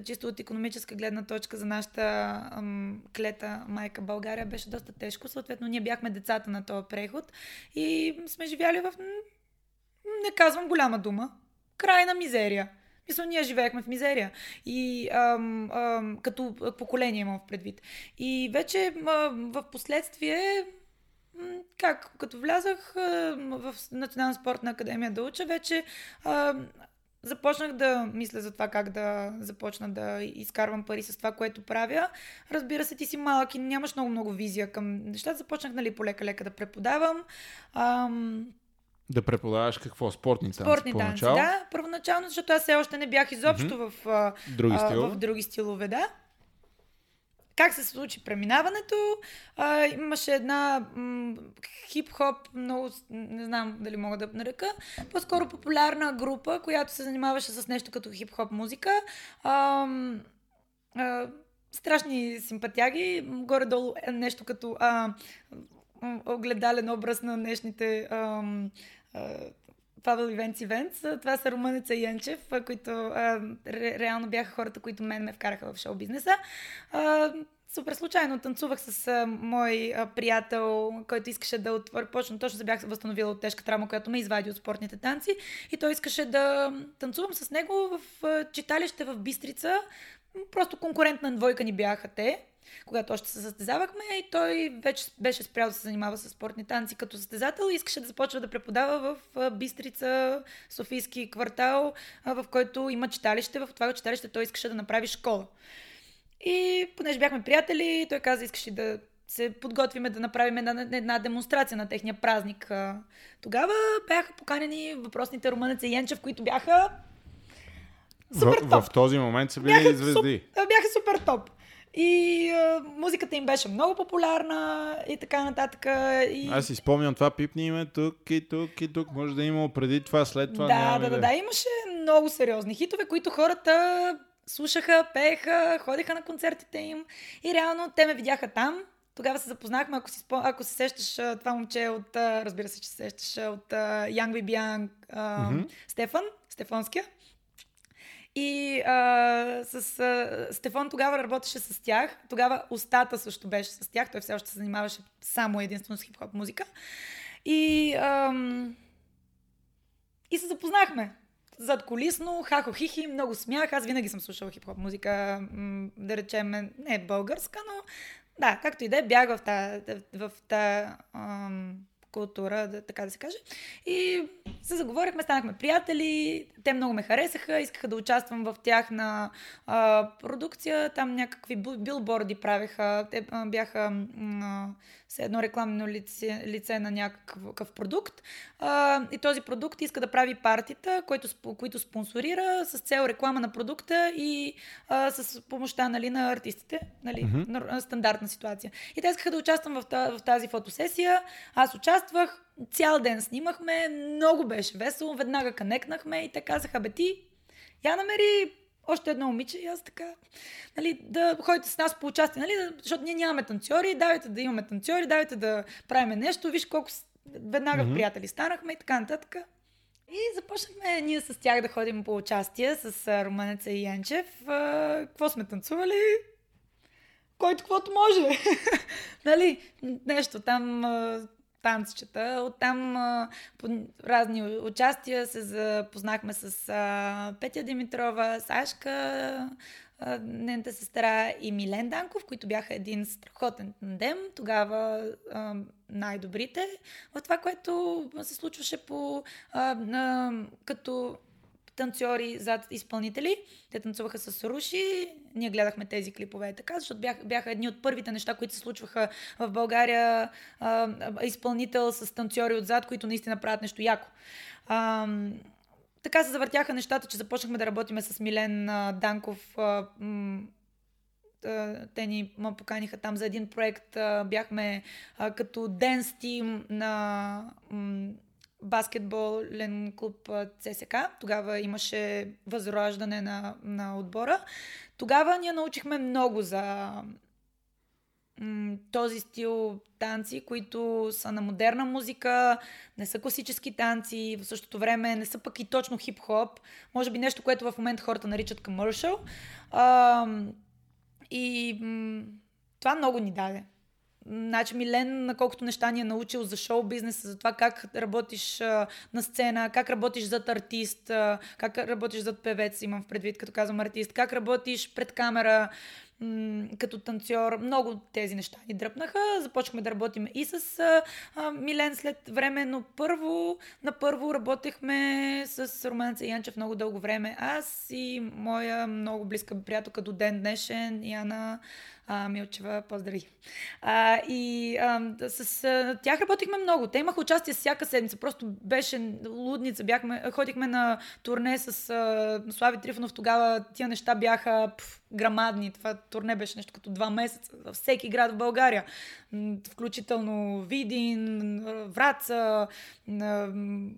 Чисто от економическа гледна точка за нашата клета майка България беше доста тежко. Съответно, ние бяхме децата на този преход и сме живяли в не казвам голяма дума, крайна мизерия. Мисля, ние живеехме в мизерия. И ам, ам, като поколение имам в предвид. И вече в последствие, как, като влязах в Национална спортна академия да уча, вече а, започнах да мисля за това как да започна да изкарвам пари с това, което правя. Разбира се, ти си малък и нямаш много-много визия към нещата. Започнах, нали, полека-лека да преподавам. Ам, Да преподаваш какво? Спортни танци Спортни танци, да. Първоначално, защото аз все още не бях изобщо в, а, Други а, в други стилове, да. Как се случи преминаването? А, имаше една м- хип-хоп, много, не знам дали мога да нарека, по-скоро популярна група, която се занимаваше с нещо като хип-хоп музика. А, а, страшни симпатяги, горе-долу е нещо като а, огледален образ на днешните а, а, Павел Ивенц Ивенц. Това са Румънеца и Янчев, които ре, реално бяха хората, които мен ме вкараха в шоу-бизнеса. А, супер случайно танцувах с а, мой а, приятел, който искаше да отвори, почна, точно се бях възстановила от тежка травма, която ме извади от спортните танци и той искаше да танцувам с него в а, читалище в Бистрица. Просто конкурентна двойка ни бяха те когато още се състезавахме и той вече беше спрял да се занимава с спортни танци като състезател и искаше да започва да преподава в Бистрица, Софийски квартал, в който има читалище. В това читалище той искаше да направи школа. И понеже бяхме приятели, той каза, искаше да се подготвиме да направим една, една демонстрация на техния празник. Тогава бяха поканени въпросните румънеца и Янчев, които бяха супер в, топ. В този момент са били бяха звезди. Суп, бяха супер топ. И а, музиката им беше много популярна и така нататък. И... Аз си спомням това пипни име тук и тук и тук. Може да е имало преди това, след това. Да, да, да, да. Имаше много сериозни хитове, които хората слушаха, пееха, ходиха на концертите им и реално те ме видяха там. Тогава се запознахме, ако, си, ако се сещаш това момче от, разбира се, че се сещаш от Янг Бибиан mm-hmm. Стефан, Стефонския. И а, с а, Стефан тогава работеше с тях. Тогава устата също беше с тях. Той все още се занимаваше само единствено с хип-хоп музика. И, ам, и се запознахме. Зад колисно, хахо хихи, много смях. Аз винаги съм слушала хип-хоп музика, да речем, не българска, но да, както и да е, бях в тази в та, ам, култура, така да се каже. И се заговорихме, станахме приятели, те много ме харесаха, искаха да участвам в тяхна а, продукция, там някакви билборди правеха, те а, бяха а, с едно рекламно лице, лице на някакъв продукт а, и този продукт иска да прави партита, който, които спонсорира с цел реклама на продукта и а, с помощта нали, на артистите, нали, mm-hmm. стандартна ситуация. И те искаха да участвам в, в тази фотосесия, аз участвах, Цял ден снимахме, много беше весело, веднага канекнахме и те казаха, бе ти, я намери още едно момиче и аз така, нали, да ходите с нас по участие, нали, защото ние нямаме танцори, давайте да имаме танцори, давайте да правиме нещо, виж колко веднага mm-hmm. приятели станахме и така нататък. И започнахме ние с тях да ходим по участие с Романеца и Янчев. Какво сме танцували? Който каквото може. нали, нещо там танцчета. Оттам по разни участия се запознахме с а, Петя Димитрова, Сашка, а, нейната сестра и Милен Данков, които бяха един страхотен тандем. Тогава а, най-добрите в това, което се случваше по, а, а, като танцори зад изпълнители. Те танцуваха с руши, ние гледахме тези клипове така, защото бях, бяха едни от първите неща, които се случваха в България. А, изпълнител с танцори отзад, които наистина правят нещо яко. А, така се завъртяха нещата, че започнахме да работиме с Милен а, Данков. А, м- те ни поканиха там за един проект. Бяхме като денс тим на баскетболен клуб ЦСК. Тогава имаше възраждане на, на отбора. Тогава ние научихме много за този стил танци, които са на модерна музика, не са класически танци, в същото време не са пък и точно хип-хоп. Може би нещо, което в момента хората наричат commercial. А, и м- това много ни даде. Значи Милен, колкото неща ни е научил за шоу бизнеса, за това как работиш а, на сцена, как работиш зад артист, а, как работиш зад певец, имам в предвид, като казвам артист, как работиш пред камера, като танцор. Много тези неща ни дръпнаха. Започнахме да работим и с а, Милен след време, но първо, на първо работехме с Романца Янчев много дълго време. Аз и моя много близка приятелка до ден днешен, Яна а, Милчева, поздрави. А, и а, с а, тях работихме много. Те имаха участие всяка седмица. Просто беше лудница. Бяхме, ходихме на турне с а, Слави Трифонов. Тогава тия неща бяха... Пф, грамадни. Това турне беше нещо като два месеца във всеки град в България. Включително Видин, Враца,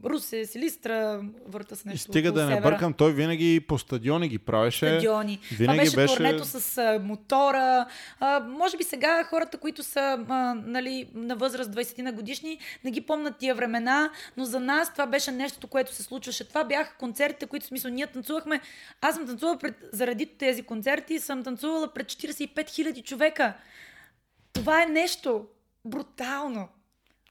Русе, Силистра, върта с нещо. И стига да не бъркам, той винаги по стадиони ги правеше. Стадиони. Винаги Това беше, беше турнето с мотора. А, може би сега хората, които са а, нали, на възраст 20 на годишни, не ги помнят тия времена, но за нас това беше нещо, което се случваше. Това бяха концертите, които в смисъл ние танцувахме. Аз съм танцувала пред, заради тези концерти, съм танцувала пред 45 000 човека. Това е нещо брутално.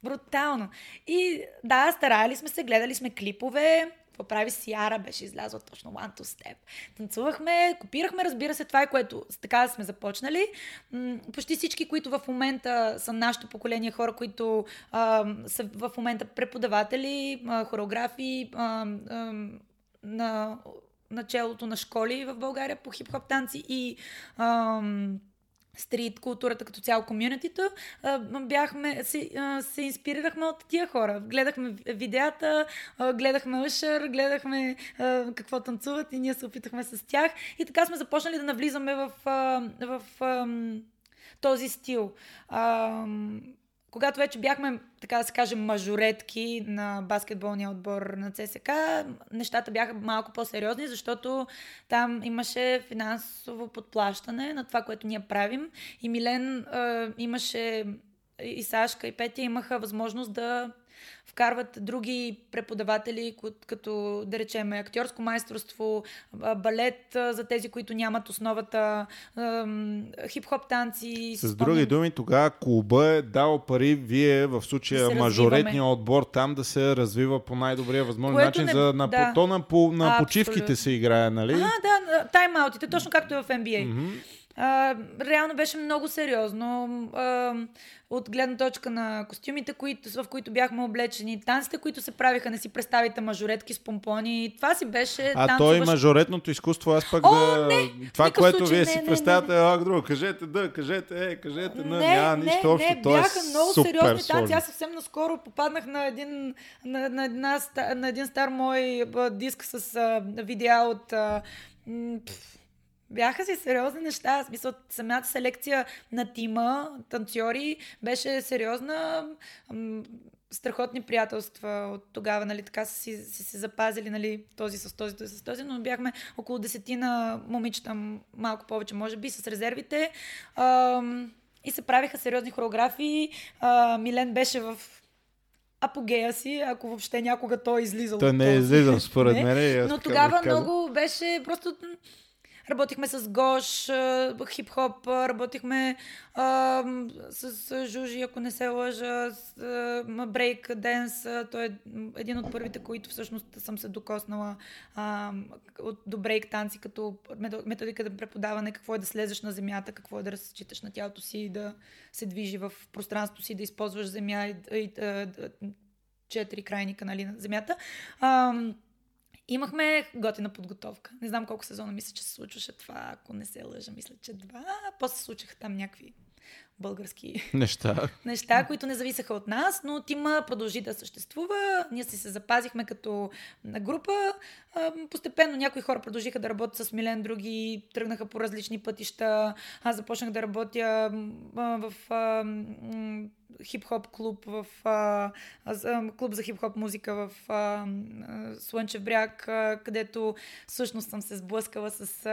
Брутално. И да, старали сме се, гледали сме клипове. Какво прави Сиара, беше излязла точно One to Step. Танцувахме, копирахме, разбира се, това е което така сме започнали. Почти всички, които в момента са нашето поколение хора, които а, са в момента преподаватели, а, хореографи, а, а, на началото на школи в България по хип-хоп танци и а, стрит културата като цяло комьюнитито, бяхме, се, се инспирирахме от тия хора. Гледахме видеята, гледахме Ушър, гледахме какво танцуват и ние се опитахме с тях. И така сме започнали да навлизаме в, в, в този стил когато вече бяхме, така да се каже, мажоретки на баскетболния отбор на ЦСК, нещата бяха малко по-сериозни, защото там имаше финансово подплащане на това, което ние правим. И Милен е, имаше, и Сашка, и Петя имаха възможност да вкарват други преподаватели, като да речем актьорско майсторство, балет за тези, които нямат основата, хип-хоп танци. С други думи, тогава клуба е дал пари вие в случая мажоретния отбор там да се развива по най-добрия възможен Което начин, не... за на, да. то на, по, на почивките се играе, нали? А, да, тайм-аутите, точно както е в NBA. Mm-hmm. А, реално беше много сериозно. А, от гледна точка на костюмите, които, в които бяхме облечени, танците, които се правиха, не си представите мажоретки с помпони. Това си беше. А танцуваш... то и мажоретното изкуство, аз пък О, да. Не, това, което случай, вие не, си представяте, а друго, кажете да, кажете, е, кажете, не, няма не, нищо общо. Не, бяха е много сериозни танци. Аз съвсем наскоро попаднах на един, на, на, една, на един стар мой диск с а, видеа от. А, Бяха си сериозни неща. В смисъл, самата селекция на тима, танцори, беше сериозна. страхотни приятелства от тогава, нали, така са си, си, си запазили, нали, този с този, този с този, но бяхме около десетина момичета, малко повече, може би, с резервите. А, и се правиха сериозни хореографии. А, Милен беше в апогея си, ако въобще някога той е излизал. Той не е излизал, според мен. Но тогава много беше просто Работихме с Гош, хип-хоп, работихме а, с Жужи, ако не се лъжа, с брейк денс. Той е един от първите, които всъщност съм се докоснала а, от, до брейк танци, като методика да преподаване, какво е да слезеш на земята, какво е да разчиташ на тялото си да се движи в пространството си, да използваш земя и, и, и четири крайни канали на земята. А, Имахме готина подготовка. Не знам колко сезона мисля, че се случваше това, ако не се лъжа, мисля, че два. После се случиха там някакви български неща. неща, които не зависеха от нас, но Тима продължи да съществува. Ние си се запазихме като група. Постепенно някои хора продължиха да работят с Милен, други тръгнаха по различни пътища. Аз започнах да работя в хип-хоп клуб, в клуб за хип-хоп музика в Слънчев бряг, където всъщност съм се сблъскала с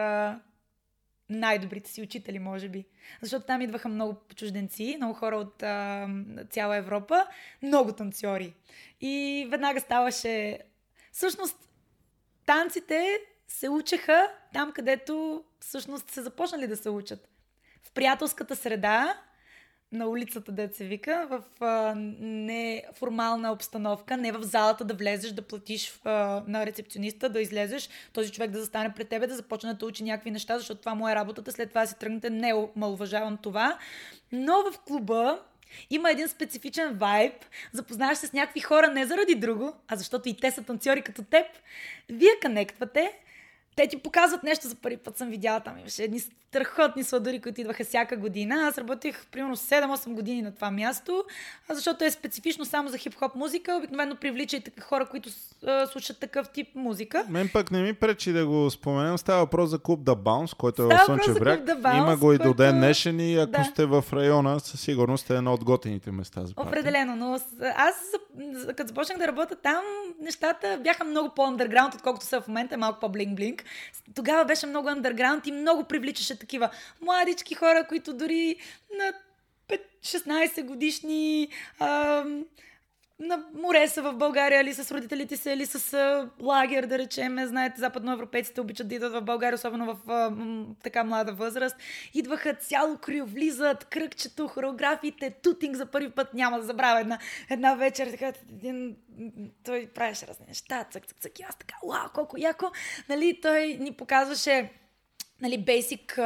най-добрите си учители, може би. Защото там идваха много чужденци, много хора от а, цяла Европа, много танцори. И веднага ставаше... Всъщност, танците се учеха там, където всъщност се започнали да се учат. В приятелската среда, на улицата, да се вика, в а, неформална обстановка, не в залата да влезеш, да платиш а, на рецепциониста, да излезеш, този човек да застане пред тебе, да започне да учи някакви неща, защото това му е работата, след това си тръгнете, не уважавам това. Но в клуба има един специфичен вайб, запознаваш се с някакви хора не заради друго, а защото и те са танцори като теб. Вие канектвате, те ти показват нещо за първи път съм видяла там. Имаше едни страхотни сладури, които идваха всяка година. Аз работех примерно 7-8 години на това място, защото е специфично само за хип-хоп музика. Обикновено привлича и така хора, които слушат такъв тип музика. Мен пък не ми пречи да го споменем. Става въпрос за клуб The Bounce, който е в Слънчев бряг. Има го и до ден днешен и ако да. сте в района, със сигурност е едно от готените места за парти. Определено, но аз като започнах да работя там, нещата бяха много по-андерграунд, отколкото са в момента, малко по-блинк-блинк. Тогава беше много андерграунд и много привличаше такива младички хора, които дори на 16 годишни а, на море са в България, или с родителите си, или с лагер, да речем. Знаете, западноевропейците обичат да идват в България, особено в а, така млада възраст. Идваха цяло крио, влизат, кръгчето, хореографиите, тутинг за първи път. Няма да забравя една, една вечер. Така, един, той правеше разни неща, цък, цък, цък. Аз така, вау, колко яко. Нали, той ни показваше нали, бейсик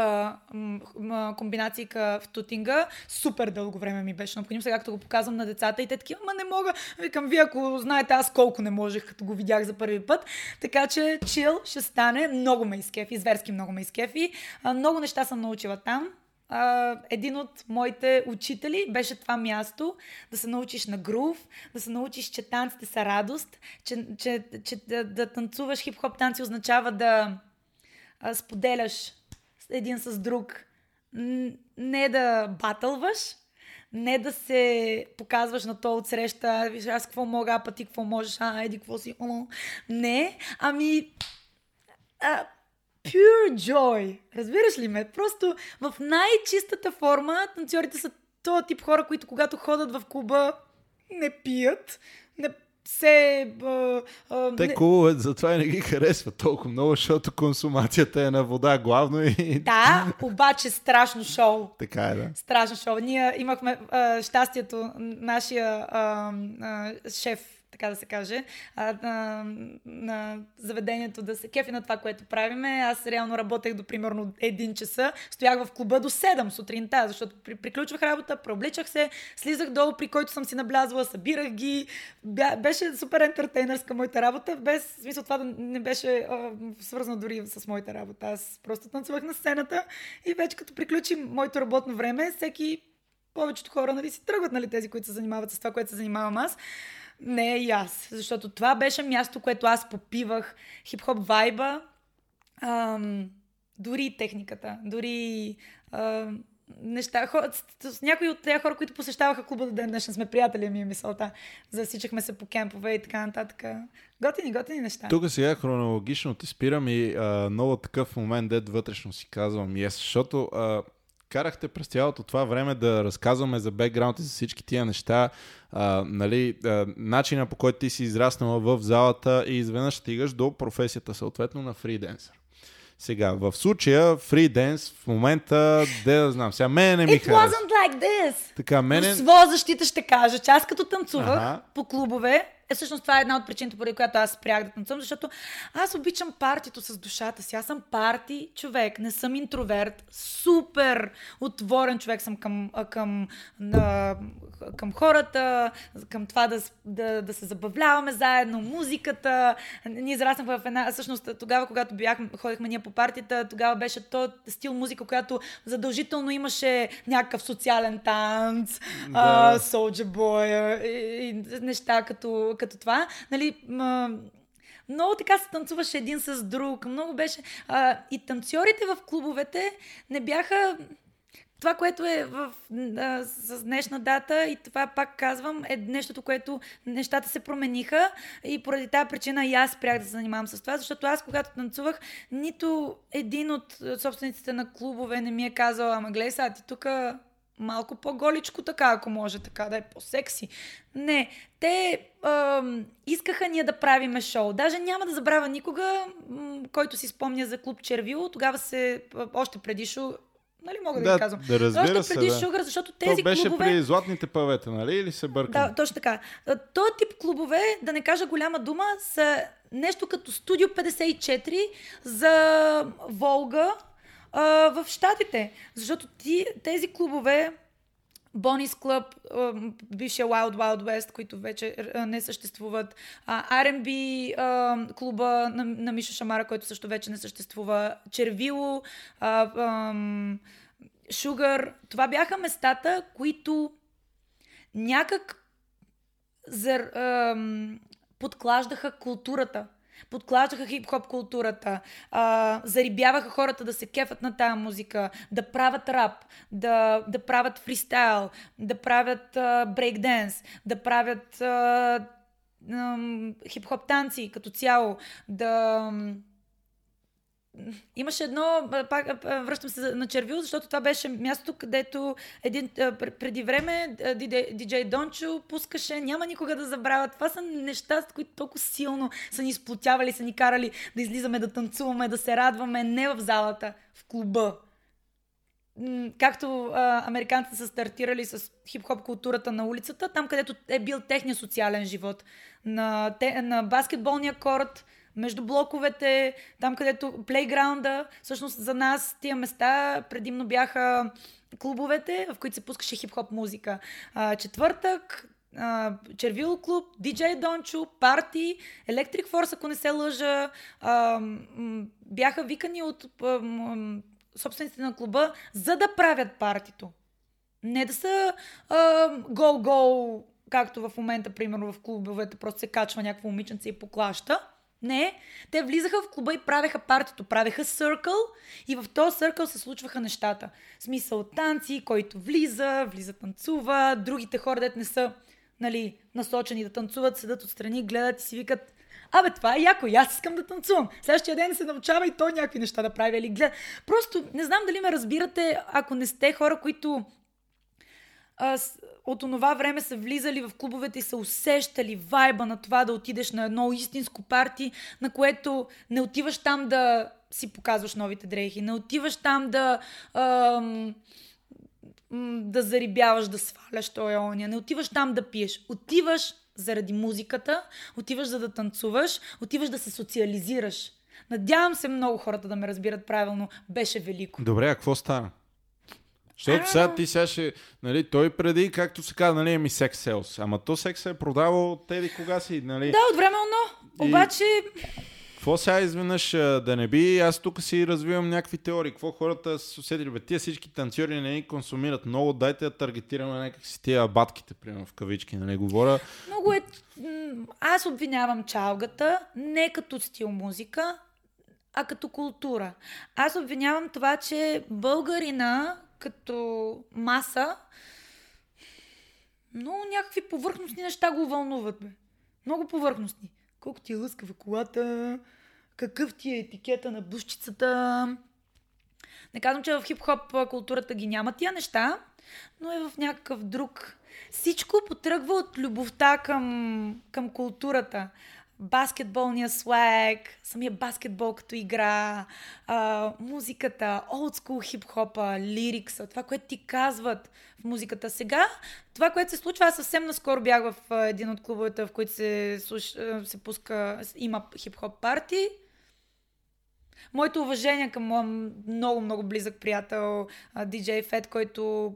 комбинации в тутинга. Супер дълго време ми беше необходимо. Сега като го показвам на децата и те такива, ма не мога. Викам, вие ако знаете аз колко не можех, като го видях за първи път. Така че чил ще стане. Много ме изкефи, зверски много ме изкефи. Много неща съм научила там. Uh, един от моите учители беше това място, да се научиш на грув, да се научиш, че танците са радост, че, че, че да, да танцуваш хип-хоп танци означава да, а, споделяш един с друг, не да батълваш, не да се показваш на то отсреща, виж аз какво мога, а ти какво можеш, а еди какво си, не, ами а, pure joy, разбираш ли ме? Просто в най-чистата форма танцорите са този тип хора, които когато ходят в клуба не пият, не се... А, а, Те не... клубове затова и не ги харесват толкова много, защото консумацията е на вода главно и... Да, обаче страшно шоу. Така е, да. Страшно шоу. Ние имахме а, щастието, нашия а, а, шеф така да се каже, а, на, на заведението да се кефи на това, което правиме. Аз реално работех до примерно един часа, стоях в клуба до 7 сутринта, защото при, приключвах работа, преобличах се, слизах долу, при който съм си наблязла, събирах ги. Беше супер ентертейнърска моята работа, без смисъл това да не беше а, свързано дори с моята работа. Аз просто танцувах на сцената и вече като приключим моето работно време, всеки повечето хора нали, си тръгват, нали, тези, които се занимават с това, което се занимавам аз. Не и аз, защото това беше място, което аз попивах хип-хоп вайба, ам, дори техниката, дори ам, неща. Хора, с някои от тези хора, които посещаваха клуба до ден днешен, сме приятели, ми е мисълта. Засичахме се по кемпове и така нататък. Готини, готини неща. Тук сега хронологично ти спирам и а, много такъв момент, дед вътрешно си казвам, yes, защото а, карахте през цялото това време да разказваме за бекграунд и за всички тия неща, а, нали, а, начина по който ти си израснала в залата и изведнъж стигаш до професията съответно на фриденсър. Сега, в случая, фриденс в момента, де да знам, сега мене не ми It харесва. wasn't like this. Така, мене... В своя защита ще кажа, че аз като танцувах ага. по клубове, е, всъщност това е една от причините, поради която аз спрях да танцувам, защото аз обичам партито с душата си. Аз съм парти човек, не съм интроверт, супер отворен човек съм към, към, към хората, към това да, да, да се забавляваме заедно, музиката. Ние израснахме в една, всъщност тогава, когато бях, ходихме ние по партията, тогава беше то стил музика, която задължително имаше някакъв социален танц, да. Soldier Boy и, и неща като като това, нали, много така се танцуваше един с друг, много беше... А, и танцорите в клубовете не бяха това, което е в, а, с днешна дата и това пак казвам, е нещото, което нещата се промениха и поради тази причина и аз спрях да се занимавам с това, защото аз когато танцувах, нито един от собствениците на клубове не ми е казал, ама гледай сега, ти тук малко по-голичко така, ако може така да е по-секси. Не, те а, искаха ние да правиме шоу. Даже няма да забравя никога, м- който си спомня за клуб Червило, тогава се, още преди шоу, Нали мога да, да ви казвам. Да, разбира Още преди се, да. Шугър, защото тези То беше клубове... при златните павета, нали? Или се бъркам? Да, точно така. Този тип клубове, да не кажа голяма дума, са нещо като Студио 54 за Волга, в Штатите. Защото ти, тези клубове Бонис Клъб, бившия Wild Wild West, които вече не съществуват. R&B клуба на, на Миша Шамара, който също вече не съществува. Червило, Шугър. Това бяха местата, които някак зар, подклаждаха културата подклаждаха хип-хоп културата, а, зарибяваха хората да се кефат на тая музика, да правят рап, да, да правят фристайл, да правят брейкденс, да правят а, а, хип-хоп танци като цяло, да Имаше едно, пак връщам се на червил, защото това беше мястото, където един, преди време диджей Дончо пускаше, няма никога да забравя. Това са неща, които толкова силно са ни сплотявали, са ни карали да излизаме, да танцуваме, да се радваме не в залата, в клуба. Както а, американците са стартирали с хип-хоп културата на улицата, там където е бил техния социален живот. На, те, на баскетболния корт, между блоковете, там където плейграунда, всъщност за нас тия места предимно бяха клубовете, в които се пускаше хип-хоп музика. Четвъртък, а, Червил клуб, DJ Дончо, парти, Electric Force, ако не се лъжа, бяха викани от а, собствениците на клуба, за да правят партито. Не да са гол-гол, както в момента, примерно в клубовете, просто се качва някакво момиченце и поклаща. Не, те влизаха в клуба и правеха партито, правеха съркъл и в този съркъл се случваха нещата. В смисъл танци, който влиза, влиза танцува, другите хора, дет не са нали, насочени да танцуват, седат отстрани, гледат и си викат Абе, това е яко, аз искам да танцувам. Следващия ден се научава и той някакви неща да прави. Или гледа. Просто не знам дали ме разбирате, ако не сте хора, които а, от онова време са влизали в клубовете и са усещали вайба на това да отидеш на едно истинско парти, на което не отиваш там да си показваш новите дрехи, не отиваш там да ам, да зарибяваш, да сваляш този ония, не отиваш там да пиеш, отиваш заради музиката, отиваш за да танцуваш, отиваш да се социализираш. Надявам се много хората да ме разбират правилно. Беше велико. Добре, а какво стана? Защото сега ти сега ще, нали, той преди, както се казва, нали, ми секс селс. Ама то секс е продавал теди кога си, нали? Да, от време но. Обаче... Какво сега изведнъж да не би, аз тук си развивам някакви теории. Какво хората са усетили? Бе, тия всички танцори не ни консумират много, дайте да таргетираме някак си тия батките, примерно в кавички, нали говоря. Много е... Аз обвинявам чалгата не като стил музика, а като култура. Аз обвинявам това, че българина като маса, много някакви повърхностни неща го вълнуват, бе. Много повърхностни. Колко ти е лъскава колата, какъв ти е етикета на бушчицата. Не казвам, че в хип-хоп културата ги няма тия неща, но е в някакъв друг. Всичко потръгва от любовта към, към културата баскетболния слаг, самия баскетбол като игра, а, музиката, олдскул хип-хопа, лирикса, това, което ти казват в музиката. Сега, това, което се случва, аз съвсем наскоро бях в един от клубовете, в които се, слуш, се пуска, има хип-хоп парти. Моето уважение към моя много, много близък приятел, диджей Фет, който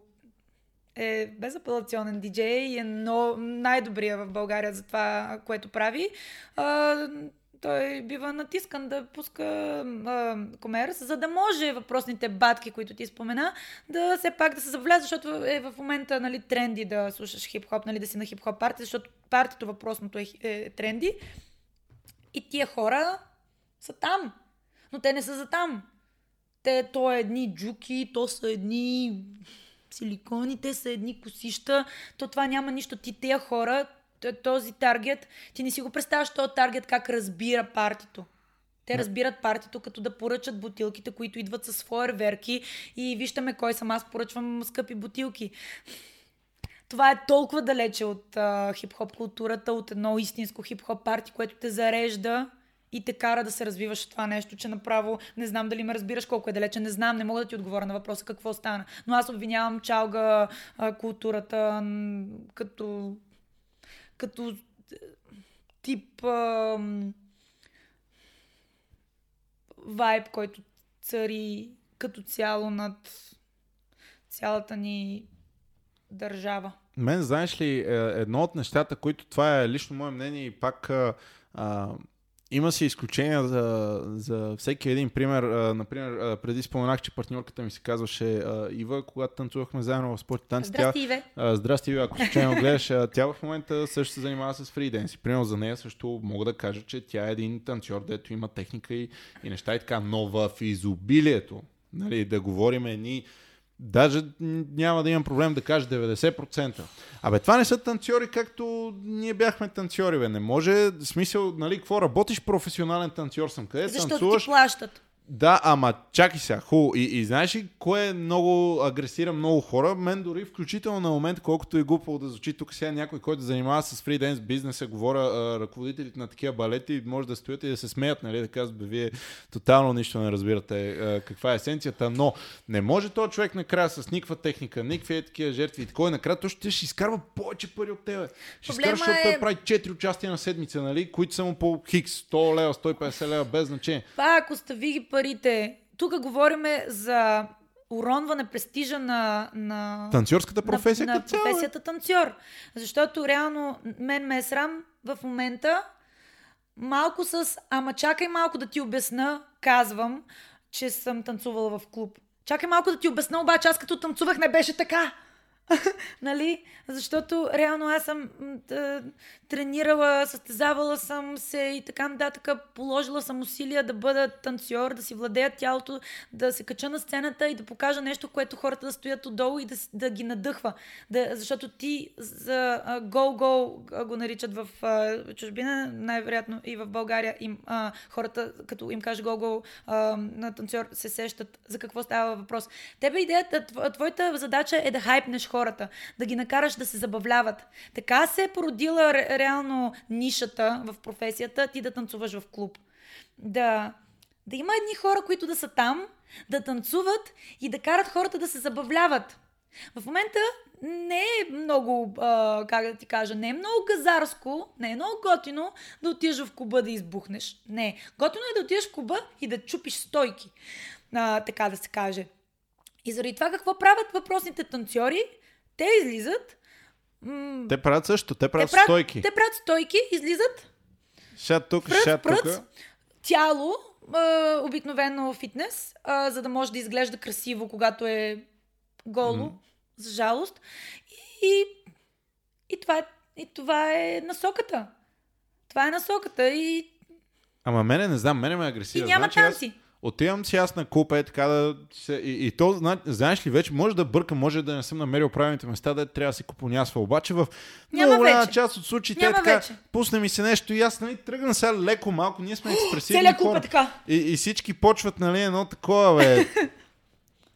е безапелационен диджей и е но, най-добрия в България за това, което прави. А, той бива натискан да пуска а, комерс, за да може въпросните батки, които ти спомена, да все пак да се завляза, защото е в момента нали, тренди да слушаш хип-хоп, нали, да си на хип-хоп парти, защото партито въпросното е, е тренди. И тия хора са там, но те не са за там. Те, то е едни джуки, то са едни силикони, те са едни косища, то това няма нищо. Ти тези хора, този таргет, ти не си го представяш този таргет как разбира партито. Те разбират партито като да поръчат бутилките, които идват с фойерверки и виждаме кой съм аз поръчвам скъпи бутилки. Това е толкова далече от а, хип-хоп културата, от едно истинско хип-хоп парти, което те зарежда и те кара да се развиваш това нещо, че направо не знам дали ме разбираш колко е далече, не знам, не мога да ти отговоря на въпроса какво стана. Но аз обвинявам чалга културата като, като тип а, вайб, който цари като цяло над цялата ни държава. Мен, знаеш ли, е, едно от нещата, които това е лично мое мнение и пак а, има си изключения за, за всеки един пример. А, например, а, преди споменах, че партньорката ми се казваше а, Ива, когато танцувахме заедно в спорт и танци. Здрасти, Иве. А, здрасти, Ива, ако случайно гледаш. А, тя в момента също се занимава с фриденс. И примерно за нея също мога да кажа, че тя е един танцор, дето има техника и, и неща и така. Но в изобилието, нали, да говорим едни Даже няма да имам проблем да кажа 90%. Абе, това не са танцори, както ние бяхме танцори, бе. Не може, смисъл, нали, какво работиш професионален танцор съм? Къде Защото танцуваш? ти плащат. Да, ама чакай сега, хубаво. И, и знаеш ли кое е много агресира много хора? Мен дори включително на момент, колкото и глупо да звучи, тук сега някой, който занимава с фриденс бизнеса, говоря, а, ръководителите на такива балети, може да стоят и да се смеят, нали, да казват, бе, вие тотално нищо не разбирате а, каква е есенцията, но не може този човек накрая с никаква техника, никакви е такива жертви и такова, накрая той ще, ще изкарва повече пари от тебе. Ще изкарва, защото е- той прави 4 участия на седмица, нали, които са му по хикс, 100 лева, 150 лева, без значение. Пак остави ги парите. Тук говориме за уронване престижа на, на, Танцорската професия на, на е. професията танцор. Защото реално мен ме е срам в момента малко с ама чакай малко да ти обясна, казвам, че съм танцувала в клуб. Чакай малко да ти обясна, обаче аз като танцувах не беше така. нали? Защото реално аз съм т- тренирала, състезавала съм се и така нататък, положила съм усилия да бъда танцор, да си владея тялото, да се кача на сцената и да покажа нещо, което хората да стоят отдолу и да, да ги надъхва. Да, защото ти за гол-гол го наричат в а, чужбина, най-вероятно и в България им, а, хората, като им каже гол-гол на танцор, се сещат за какво става въпрос. Тебе идеята, тв- твоята задача е да хайпнеш хората, да ги накараш да се забавляват. Така се е породила ре- реално нишата в професията ти да танцуваш в клуб. Да, да има едни хора, които да са там, да танцуват и да карат хората да се забавляват. В момента не е много, а, как да ти кажа, не е много газарско, не е много готино да отидеш в клуба да избухнеш. Не. Готино е да отидеш в клуба и да чупиш стойки, а, така да се каже. И заради това какво правят въпросните танцори? Те излизат, м- Те правят също, те правят те правят, стойки. Те правят стойки, излизат, Шат тук, пръц, шат пръц, тук. тяло, обикновено фитнес, за да може да изглежда красиво, когато е голо, Мгм. за жалост. И, и, това, е, и това е насоката. Това е насоката и, Ама мене не знам, мене ме и агресира. няма значи, аз танци. Отивам си аз на клуб, е така да... Се, и, и то, зна, знаеш ли, вече може да бъркам, може да не съм намерил правилните места, да трябва да се купонясва. Обаче в Няма много голяма част от случаите е така, вече. пусне ми се нещо и аз нали, тръгна сега леко малко, ние сме експресивни клуб хора. е така. И, и всички почват, нали, едно такова, бе.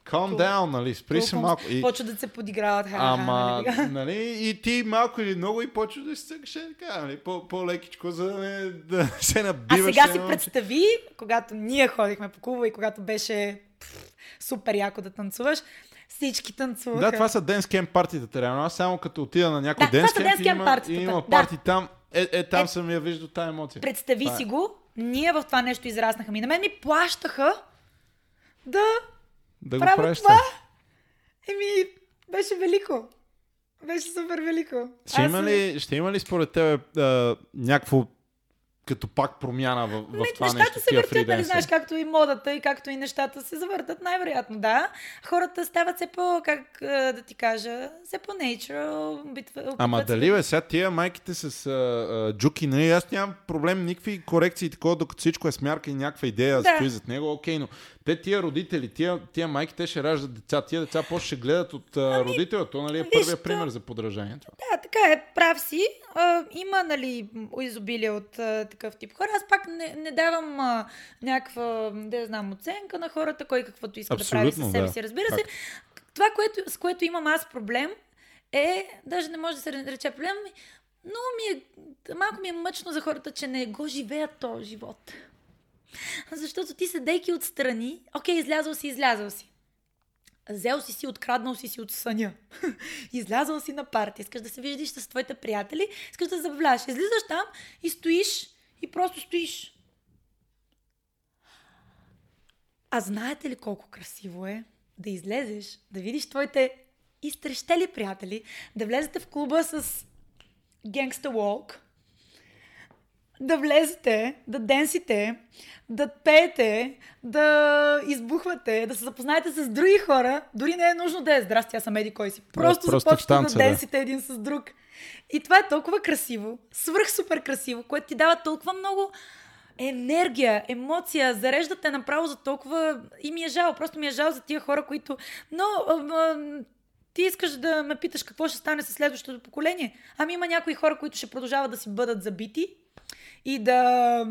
Calm down, нали, спри се малко. И, Почват да се подиграват. Ха, Ама, нали? нали, и ти малко или много и почваш да си цъкаш така, нали, по- по-лекичко, за да не да се А набиваш. сега си представи, когато ние ходихме по клуба и когато беше пф, супер яко да танцуваш, всички танцуваха. Да, това са денс кемп партитата, реално. Аз само като отида на някой Да, dance и camp има, партитата, има да. парти там, е, е там Е, съм я виждал тази емоция. Представи Това е. си го, ние в това нещо израснахме. И на мен ми плащаха да Да го правиш това. Еми, беше велико. Беше супер велико. Ще Аз има, съм- ли, ще има ли според тебе а, някакво като пак промяна в, в Ами, това нещата нещо, се въртят, нали, знаеш, както и модата и както и нещата се завъртат, най-вероятно, да. Хората стават все по, как да ти кажа, все по nature. Опитва, Ама дали да- бе, сега тия майките с а, а, джуки, нали, аз нямам проблем, никакви корекции и такова, докато всичко е смярка и някаква идея Да. стои зад него, окей, но те тия родители, тия, тия майки, те ще раждат деца, тия деца после ще гледат от а, родителя, то нали е виж, първия то- пример за подражание това. Да, така е, прав си. А, има, нали, изобилие от а, такъв тип хора. Аз пак не, не давам а, някаква, да знам, оценка на хората, кой каквото иска да прави Абсолютно, със себе да. си. Разбира се, Факт. това, което, с което имам аз проблем, е, даже не може да се нарече проблем, много ми е, малко ми е мъчно за хората, че не го живеят този живот. Защото ти седейки отстрани, окей, излязъл си, излязъл си. Взел си си, откраднал си си от съня. Излязъл си на парти, искаш да се виждаш с твоите приятели, искаш да забавляваш. Излизаш там и стоиш и просто стоиш. А знаете ли колко красиво е да излезеш, да видиш твоите изтрещели приятели, да влезете в клуба с Gangsta Walk, да влезете, да денсите, да пеете, да избухвате, да се запознаете с други хора. Дори не е нужно да е здрасти, аз съм еди кой си. Просто, просто започвате да денсите един с друг. И това е толкова красиво, свръх супер красиво, което ти дава толкова много енергия, емоция, зареждате направо за толкова... И ми е жал, просто ми е жал за тия хора, които... Но ти искаш да ме питаш какво ще стане с следващото поколение. Ами има някои хора, които ще продължават да си бъдат забити и да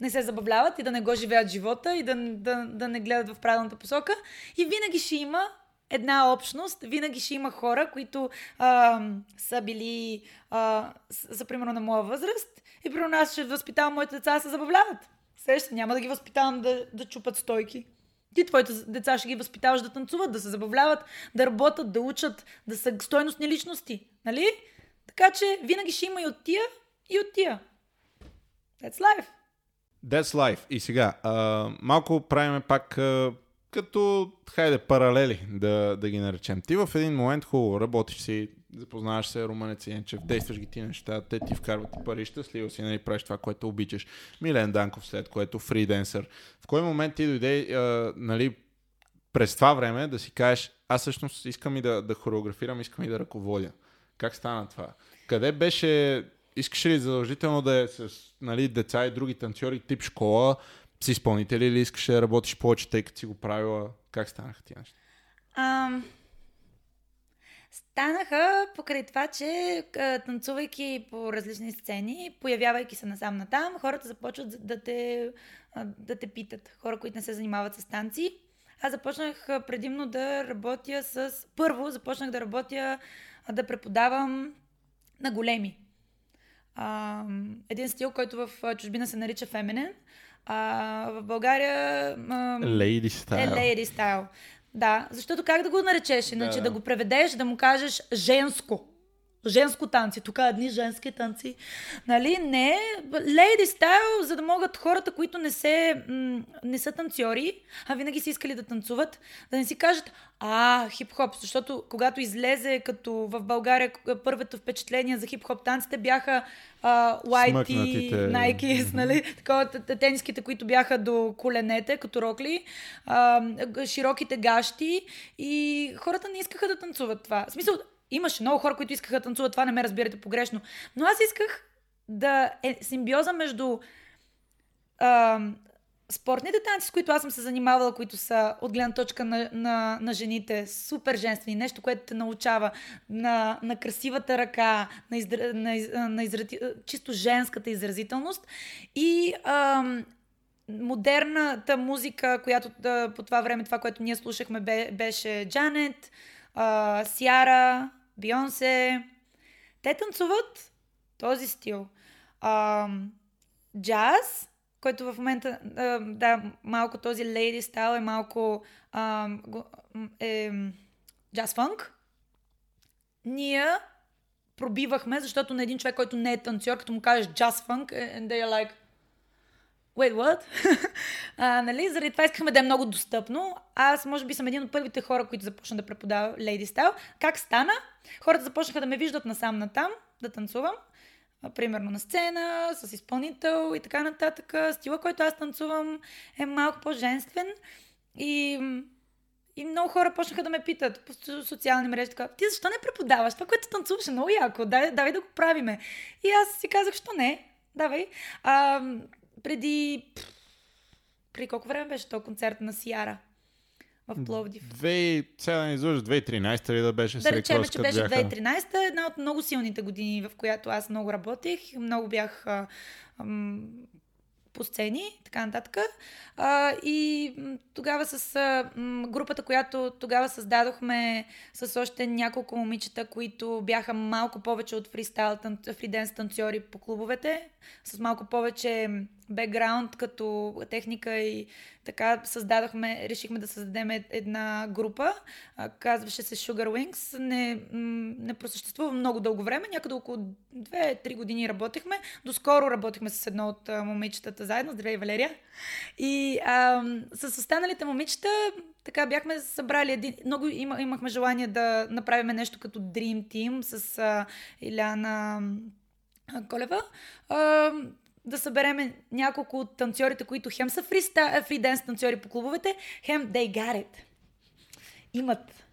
не се забавляват и да не го живеят живота и да, да, да не гледат в правилната посока. И винаги ще има една общност, винаги ще има хора, които а, са били, а, са примерно на моя възраст и при нас ще възпитавам моите деца да се забавляват. Сеща, няма да ги възпитавам да, да чупат стойки. Ти твоите деца ще ги възпитаваш да танцуват, да се забавляват, да работят, да учат, да са стойностни личности. Нали? Така че винаги ще има и от тия, и от тия. That's life. That's life. И сега, а, малко правиме пак а, като, хайде, паралели да, да ги наречем. Ти в един момент хубаво работиш си, запознаваш се Румънец Янчев, действаш ги ти неща, те ти вкарват пари, щастливо си, нали, правиш това, което обичаш. Милен Данков след което фриденсър. В кой момент ти дойде, а, нали, през това време да си кажеш, аз всъщност искам и да, да хореографирам, искам и да ръководя. Как стана това? Къде беше, искаш ли задължително да е с нали, деца и други танцори, тип школа, с изпълнители или искаш да работиш повече, тъй като си го правила? Как станаха тия неща? Um, станаха покрай това, че танцувайки по различни сцени, появявайки се насам натам, хората започват да те, да те питат. Хора, които не се занимават с танци. Аз започнах предимно да работя с... Първо започнах да работя, да преподавам на големи. Един стил, който в чужбина се нарича феменен. А, в България... Lady style. Е lady style. Да, защото как да го наречеш? Иначе да. да го преведеш, да му кажеш женско. Женско танци. Тук едни женски танци. Нали? Не. Lady style, за да могат хората, които не, се, не са танцори, а винаги са искали да танцуват, да не си кажат, а, хип-хоп. Защото когато излезе като в България първото впечатление за хип-хоп танците бяха лайти, найки, нали? Такова, тениските, които бяха до коленете, като рокли, а, широките гащи и хората не искаха да танцуват това. В смисъл, имаше много хора, които искаха да танцуват, това не ме разбирате погрешно. Но аз исках да е симбиоза между а, спортните танци, с които аз съм се занимавала, които са от гледна точка на, на, на жените, супер женствени, нещо, което те научава на, на красивата ръка, на, издр... на, на, изрази... чисто женската изразителност и ам, модерната музика, която да, по това време, това, което ние слушахме, бе, беше Джанет, а, Сиара, Бионсе. Те танцуват този стил. А, джаз, който в момента, да, малко този лейди стайл е малко а, е, джаз фанк. Ние пробивахме, защото на един човек, който не е танцор, като му кажеш джаз фанк, е, and they are like, Wait, what? а, нали? Заради това искахме да е много достъпно. Аз, може би, съм един от първите хора, които започна да преподава Lady Style. Как стана? Хората започнаха да ме виждат насам натам, да танцувам. Примерно на сцена, с изпълнител и така нататък. Стила, който аз танцувам е малко по-женствен. И и много хора почнаха да ме питат по социални мрежи, така, ти защо не преподаваш? Това, което танцуваш е много яко, дай, давай да го правиме. И аз си казах, що не? Давай. А, преди... При колко време беше то концерт на Сиара? в Пловдив. 2013 ли да беше Да речем, че беше бяха... 2013, една от много силните години, в която аз много работех. Много бях а, ам, по сцени, така нататък. А, и тогава с а, групата, която тогава създадохме с още няколко момичета, които бяха малко повече от фристайл, фриденс танцори по клубовете, с малко повече бекграунд като техника и така създадохме, решихме да създадем една група, казваше се Sugar Wings, не, не просъществува много дълго време, някъде около 2-3 години работехме, доскоро работихме с едно от момичетата заедно, здравей Валерия, и а, с останалите момичета така бяхме събрали един, много има, имахме желание да направим нещо като Dream Team с а, Иляна Колева. А, да събереме няколко от танцорите, които хем са фриста, фриденс танцори по клубовете, хем they got it. Имат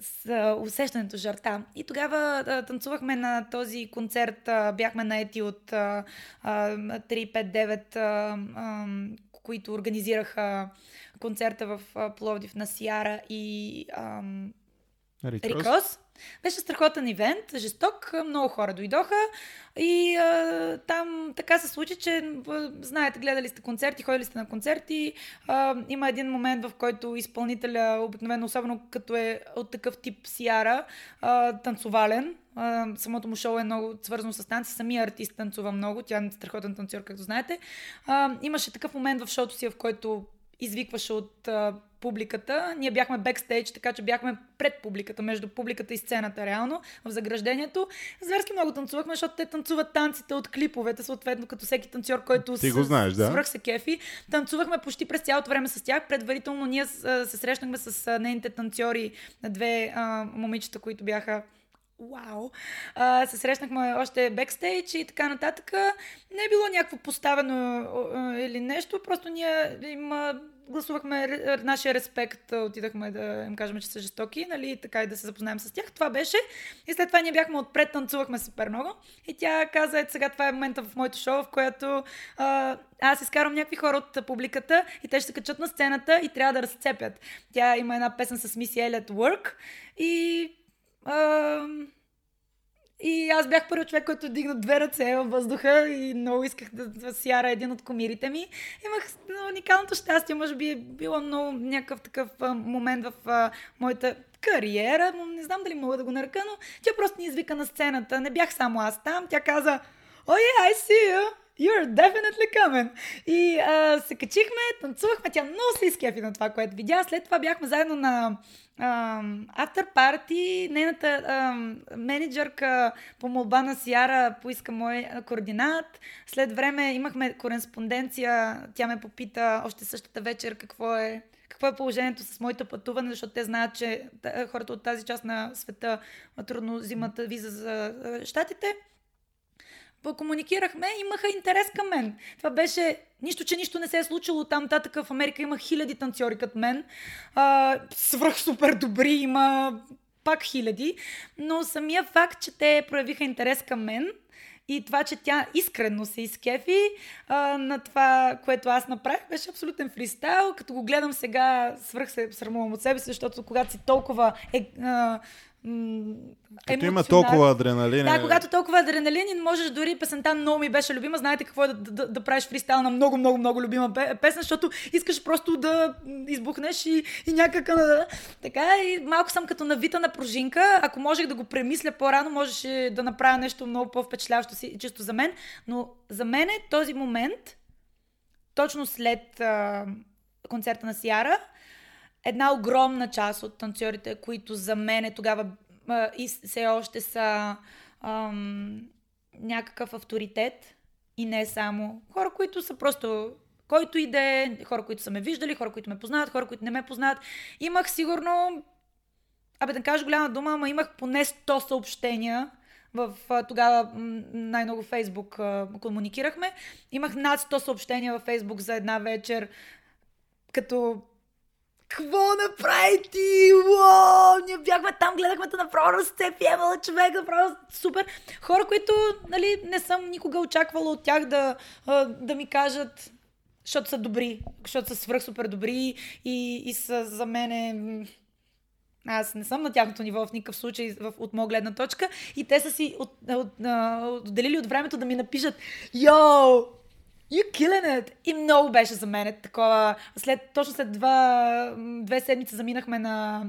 с усещането жарта. И тогава а, танцувахме на този концерт, а, бяхме наети от а, а, 359, а, а, които организираха концерта в Пловдив на Сиара и а, Рикос. Беше страхотен ивент, жесток, много хора дойдоха и а, там така се случи, че знаете, гледали сте концерти, ходили сте на концерти, а, има един момент, в който изпълнителя, обикновено, особено като е от такъв тип Сиара, а, танцовален, а, самото му шоу е много свързано с танци, самия артист танцува много, тя е страхотен танцор, както знаете. А, имаше такъв момент в шоуто си, в който извикваше от а, публиката. Ние бяхме бекстейдж, така че бяхме пред публиката, между публиката и сцената, реално, в заграждението. Зверски много танцувахме, защото те танцуват танците от клиповете, съответно, като всеки танцор, който Ти го знаеш, да? свръх се кефи. Танцувахме почти през цялото време с тях. Предварително ние се срещнахме с нейните танцори, две а, момичета, които бяха вау. Се срещнахме още бекстейдж и така нататък. Не е било някакво поставено или нещо, просто ние им гласувахме нашия респект, отидахме да им кажем, че са жестоки, нали, така и да се запознаем с тях. Това беше. И след това ние бяхме отпред, танцувахме супер много. И тя каза, ето сега това е момента в моето шоу, в което а, аз изкарам някакви хора от публиката и те ще се качат на сцената и трябва да разцепят. Тя има една песен с Миси Елиот Work и и аз бях първи човек, който дигна две ръце във въздуха и много исках да, да сяра един от комирите ми. Имах уникалното щастие, може би е било много някакъв такъв а, момент в а, моята кариера, не знам дали мога да го нарека, но тя просто ни извика на сцената. Не бях само аз там. Тя каза, oh yeah, I see you. You're definitely coming. И а, се качихме, танцувахме. Тя много се изкефи на това, което видя. След това бяхме заедно на Автор парти, нейната uh, менеджерка по молба на Сиара поиска мой координат. След време имахме кореспонденция. Тя ме попита още същата вечер какво е какво е положението с моето пътуване, защото те знаят, че хората от тази част на света трудно взимат виза за щатите комуникирахме, имаха интерес към мен. Това беше нищо, че нищо не се е случило там татък в Америка. Има хиляди танцори като мен. А, свръх супер добри, има пак хиляди. Но самия факт, че те проявиха интерес към мен, и това, че тя искрено се изкефи а, на това, което аз направих, беше абсолютен фристайл. Като го гледам сега, свръх се срамувам от себе си, защото когато си толкова е, а, като има толкова адреналин. Да, когато толкова адреналин, можеш дори песента много ми беше любима. Знаете какво е да, да, да правиш фристайл на много, много, много любима песен, защото искаш просто да избухнеш и, и някак. Така и малко съм като навита на пружинка. Ако можех да го премисля по-рано, можеше да направя нещо много по-впечатляващо си, чисто за мен. Но за мен е този момент, точно след а, концерта на Сиара, една огромна част от танцорите, които за мен тогава а, и все още са ам, някакъв авторитет и не само хора, които са просто който и да е, хора, които са ме виждали, хора, които ме познават, хора, които не ме познават. Имах сигурно, абе да кажа голяма дума, ама имах поне 100 съобщения в тогава най-много Фейсбук комуникирахме. Имах над 100 съобщения във Фейсбук за една вечер, като какво направи ти? Уау! Ние бяхме там, гледахме те направо разцепи, емала човек, направо супер. Хора, които нали, не съм никога очаквала от тях да, да ми кажат, защото са добри, защото са свръх супер добри и, и са за мене аз не съм на тяхното ниво в никакъв случай в, от моя гледна точка. И те са си от, от, от, отделили от времето да ми напишат Йоу, you killing it! И много беше за мен такова. След, точно след два, две седмици заминахме на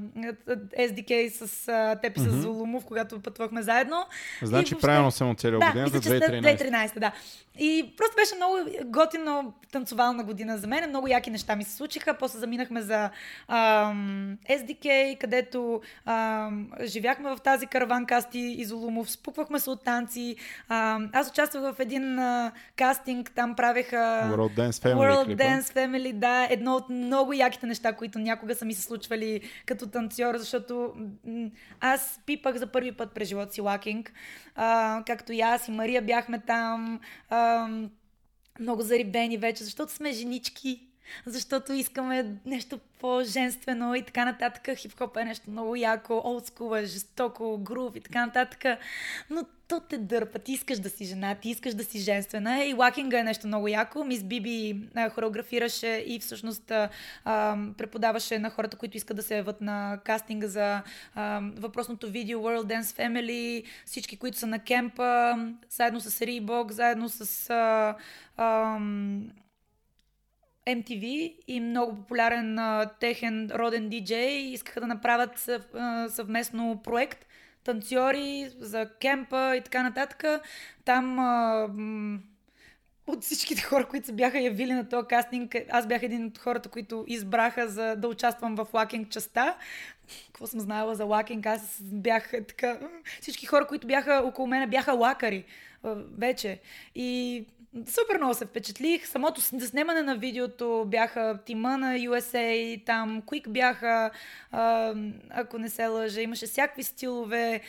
SDK с uh, теб и с Зулумов, когато пътвахме заедно. Значи и, правилно съм оцелил да, годината, 2013. 2013, да. И просто беше много готино танцовална година за мен. Много яки неща ми се случиха. После заминахме за ам, SDK, където ам, живяхме в тази караван касти Изолумов. Спуквахме се от танци. Ам, аз участвах в един а, кастинг. Там правеха World Dance Family. World клипа. Dance Family, да. Едно от много яките неща, които някога са ми се случвали като танцор, защото аз пипах за първи път през живота си лакинг. А, както и аз и Мария бяхме там. А, много зарибени вече, защото сме женички, защото искаме нещо по-женствено и така нататък. Хип-хоп е нещо много яко, олдскул е жестоко, грув и така нататък. Но то те дърпа. Ти искаш да си жена, ти искаш да си женствена. И лакинга е нещо много яко. Мис Биби а, хореографираше и всъщност а, а, преподаваше на хората, които искат да се яват на кастинга за а, въпросното видео World Dance Family, всички, които са на кемпа, заедно с Reebok, заедно с... А, а, MTV и много популярен а, техен роден диджей искаха да направят а, съвместно проект танцори за кемпа и така нататък. Там а, м- от всичките хора, които се бяха явили на този кастинг, аз бях един от хората, които избраха за да участвам в лакинг частта. Какво съм знаела за лакинг? Аз бях така... Всички хора, които бяха около мене, бяха лакари вече. И Супер много се впечатлих. Самото снимане на видеото бяха тима на USA, там Quick бяха, ако не се лъжа, имаше всякакви стилове,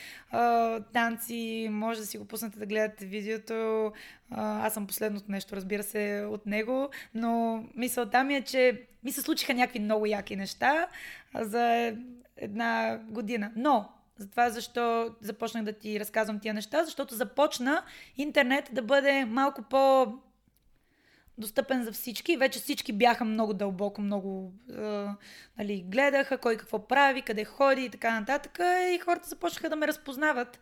танци, може да си го пуснете да гледате видеото. Аз съм последното нещо, разбира се, от него, но мисълта ми е, че ми се случиха някакви много яки неща за една година. Но затова защо започнах да ти разказвам тия неща, защото започна интернет да бъде малко по достъпен за всички. Вече всички бяха много дълбоко, много е, нали, гледаха кой какво прави, къде ходи и така нататък. И хората започнаха да ме разпознават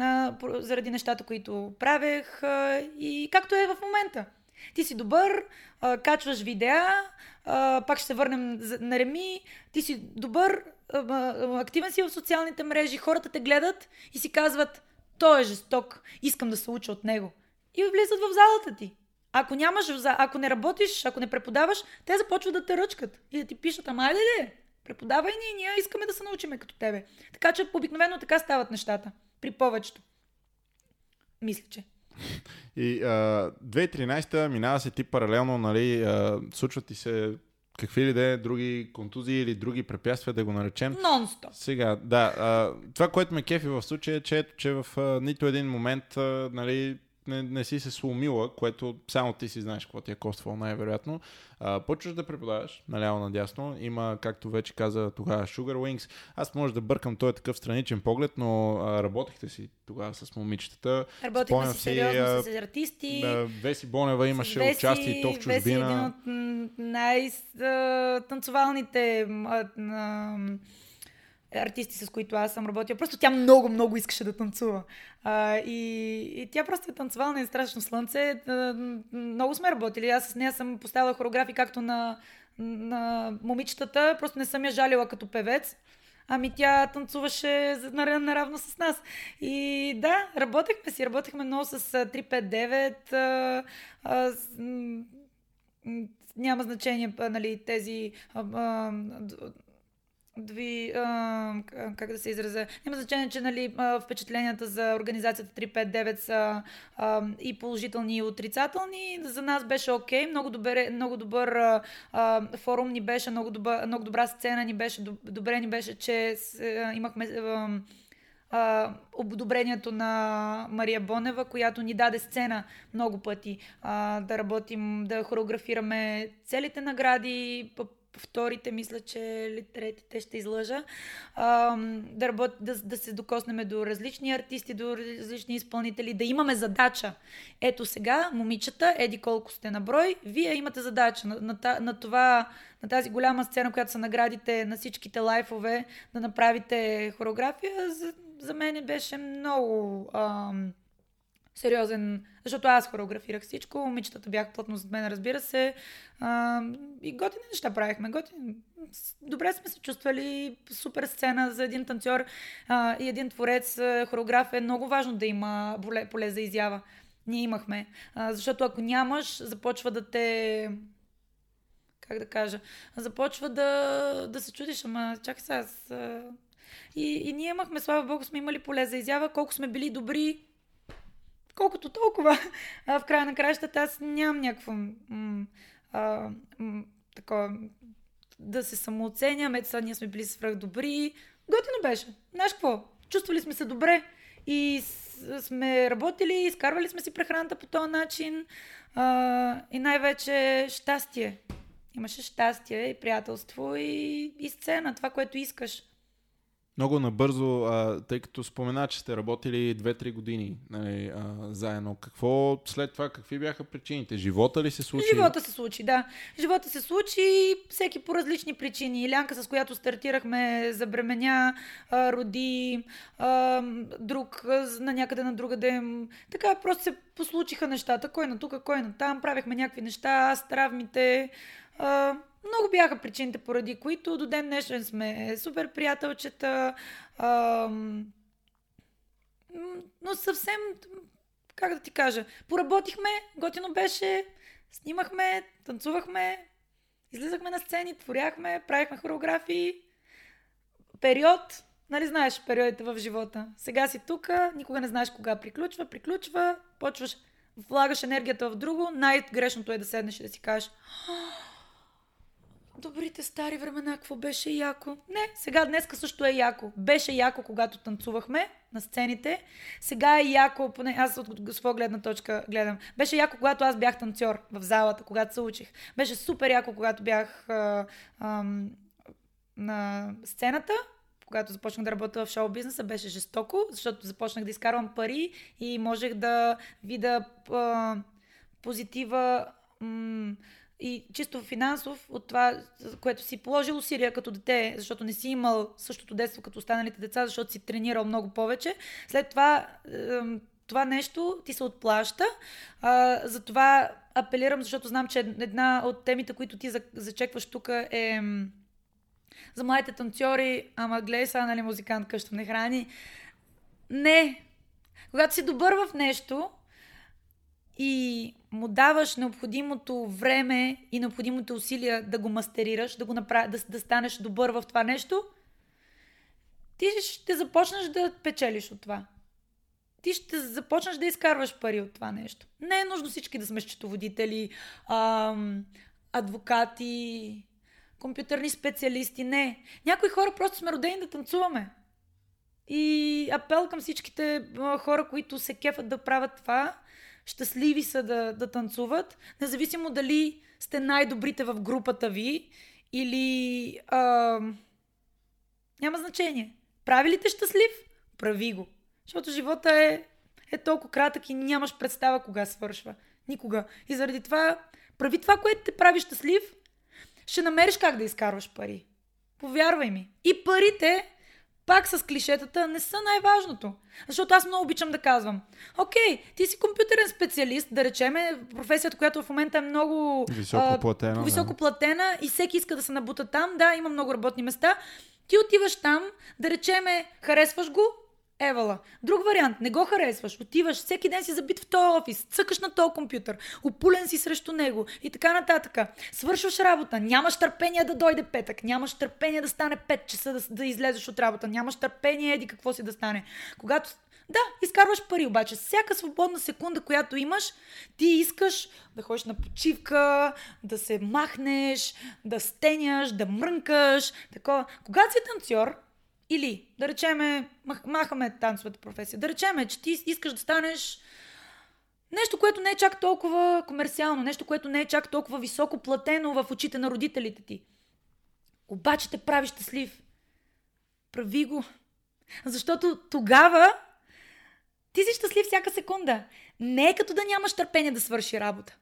е, заради нещата, които правех е, и както е в момента. Ти си добър, а, качваш видеа, а, пак ще се върнем на Реми, ти си добър, а, а, активен си в социалните мрежи, хората те гледат и си казват, той е жесток, искам да се уча от него. И влизат в залата ти. Ако нямаш, ако не работиш, ако не преподаваш, те започват да те ръчкат и да ти пишат, ама айде де, преподавай ни, ние искаме да се научиме като тебе. Така че обикновено така стават нещата. При повечето. Мисля, че. И а, 2013-та минава се ти паралелно, нали, а, случват ти се какви ли да е други контузии или други препятствия, да го наречем. Нон-стоп. Сега, да. А, това, което ме кефи в случая е, че, ето, че в а, нито един момент а, нали, не, не си се сломила, което само ти си знаеш какво ти е коствало най-вероятно. А, почваш да преподаваш наляво надясно. Има, както вече каза тогава, Sugar Wings. Аз може да бъркам този такъв страничен поглед, но а, работехте си тогава с момичетата. Работихме си сериозно с артисти. Да, Веси Бонева имаше Веси, участие то в чужбина. Веси е един от най-танцовалните артисти, с които аз съм работила. Просто тя много, много искаше да танцува. А, и, и тя просто е танцевала на страшно слънце. А, много сме работили. Аз с нея съм поставила хореографии както на, на момичетата, просто не съм я жалила като певец. Ами тя танцуваше наравно с нас. И да, работехме си, работехме много с 359. А, а, няма значение, нали, тези а, а, Дви, а, как да се изразя, няма значение, че нали, впечатленията за организацията 359 са а, и положителни и отрицателни. За нас беше окей, okay. много, добър, много добър а, форум ни беше, много, добър, много добра сцена ни беше, добре ни беше, че а, имахме а, а, одобрението на Мария Бонева, която ни даде сцена много пъти а, да работим, да хореографираме целите награди, вторите, мисля, че или третите ще излъжа, а, да, работ, да, да се докоснеме до различни артисти, до различни изпълнители, да имаме задача. Ето сега, момичета, еди колко сте на брой, вие имате задача на, на, на това, на тази голяма сцена, която са наградите на всичките лайфове, да направите хореография. За, за мен беше много... Ам, сериозен, защото аз хореографирах всичко, момичетата бяха плътно зад мен, разбира се. А, и готини неща правихме. Готини. Добре сме се чувствали. Супер сцена за един танцор а, и един творец, хореограф е много важно да има поле, поле за изява. Ние имахме. А, защото ако нямаш, започва да те как да кажа, започва да, да се чудиш, ама чакай сега, аз... И, и ние имахме, слава богу, сме имали поле за изява, колко сме били добри, колкото толкова. А, в края на краищата аз нямам някакво м- м- такова, да се самооценям, ето сега ние сме били свръх добри. Готино беше. Знаеш какво? Чувствали сме се добре и с- сме работили, изкарвали сме си прехраната по този начин а, и най-вече щастие. Имаше щастие и приятелство и, и сцена, това, което искаш. Много набързо, а, тъй като спомена, че сте работили 2-3 години нали, а, заедно. Какво след това, какви бяха причините? Живота ли се случи? Живота се случи, да. Живота се случи всеки по различни причини. Илянка, с която стартирахме, забременя, а, роди, а, друг на някъде на друга ден. Така просто се послучиха нещата. Кой на тук, кой на там. Правихме някакви неща, аз травмите. А, много бяха причините, поради които до ден днешен сме супер приятелчета. Но съвсем, как да ти кажа, поработихме, готино беше, снимахме, танцувахме, излизахме на сцени, творяхме, правихме хореографии. Период, нали знаеш периодите в живота. Сега си тук, никога не знаеш кога приключва, приключва, почваш, влагаш енергията в друго, най-грешното е да седнеш и да си кажеш Добрите стари времена, какво беше яко. Не, сега днеска също е яко. Беше яко, когато танцувахме на сцените. Сега е яко, поне аз от своя гледна точка гледам. Беше яко, когато аз бях танцор в залата, когато се учих. Беше супер яко, когато бях а, а, на сцената, когато започнах да работя в шоу бизнеса, беше жестоко, защото започнах да изкарвам пари и можех да видя а, позитива. М- и чисто финансов от това, което си положил усилия като дете, защото не си имал същото детство като останалите деца, защото си тренирал много повече. След това това нещо ти се отплаща. Затова апелирам, защото знам, че една от темите, които ти зачекваш тук е за младите танцори, ама гледай сега, нали, музикант къща не храни. Не. Когато си добър в нещо, и му даваш необходимото време и необходимото усилия да го мастерираш, да, го направ... да, да станеш добър в това нещо, ти ще започнеш да печелиш от това. Ти ще започнеш да изкарваш пари от това нещо. Не е нужно всички да сме счетоводители, ам, адвокати, компютърни специалисти. Не. Някои хора просто сме родени да танцуваме. И апел към всичките хора, които се кефат да правят това, щастливи са да, да танцуват, независимо дали сте най-добрите в групата ви или а, няма значение. Прави ли те щастлив? Прави го. Защото живота е, е толкова кратък и нямаш представа кога свършва. Никога. И заради това, прави това, което те прави щастлив, ще намериш как да изкарваш пари. Повярвай ми. И парите пак с клишетата, не са най-важното. Защото аз много обичам да казвам. Окей, ти си компютърен специалист, да речеме, професията, която в момента е много високо платена, а, високо платена и всеки иска да се набута там. Да, има много работни места. Ти отиваш там, да речеме, харесваш го, Евала. Друг вариант, не го харесваш, отиваш, всеки ден си забит в този офис, цъкаш на този компютър, опулен си срещу него и така нататък. Свършваш работа, нямаш търпение да дойде петък, нямаш търпение да стане 5 часа да, да излезеш от работа, нямаш търпение еди какво си да стане. Когато да, изкарваш пари, обаче всяка свободна секунда, която имаш, ти искаш да ходиш на почивка, да се махнеш, да стеняш, да мрънкаш, такова. Когато си танцор, или, да речеме, махаме танцовата професия, да речеме, че ти искаш да станеш нещо, което не е чак толкова комерциално, нещо, което не е чак толкова високо платено в очите на родителите ти. Обаче те прави щастлив. Прави го. Защото тогава ти си щастлив всяка секунда. Не е като да нямаш търпение да свърши работа.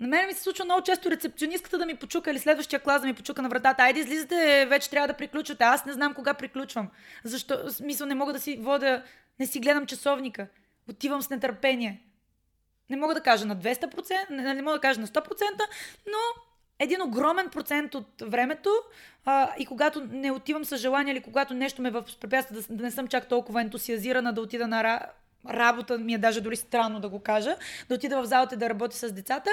На мен ми се случва много често рецепционистката да ми почука или следващия клас да ми почука на вратата. Айде, излизате, вече трябва да приключвате. Аз не знам кога приключвам. Защо? Смисъл, не мога да си вода, не си гледам часовника. Отивам с нетърпение. Не мога да кажа на 200%, не, не мога да кажа на 100%, но един огромен процент от времето а, и когато не отивам с желание или когато нещо ме възпрепятства да, да не съм чак толкова ентусиазирана да отида на работа, ми е даже дори странно да го кажа, да отида в залата и да работя с децата,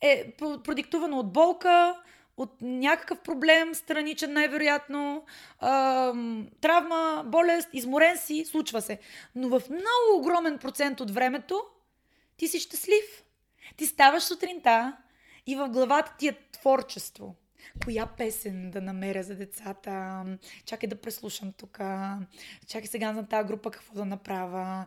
е продиктувано от болка, от някакъв проблем, страничен най-вероятно, травма, болест, изморен си, случва се. Но в много огромен процент от времето ти си щастлив. Ти ставаш сутринта и в главата ти е творчество. Коя песен да намеря за децата? Чакай да преслушам тук. Чакай сега на тази група какво да направя.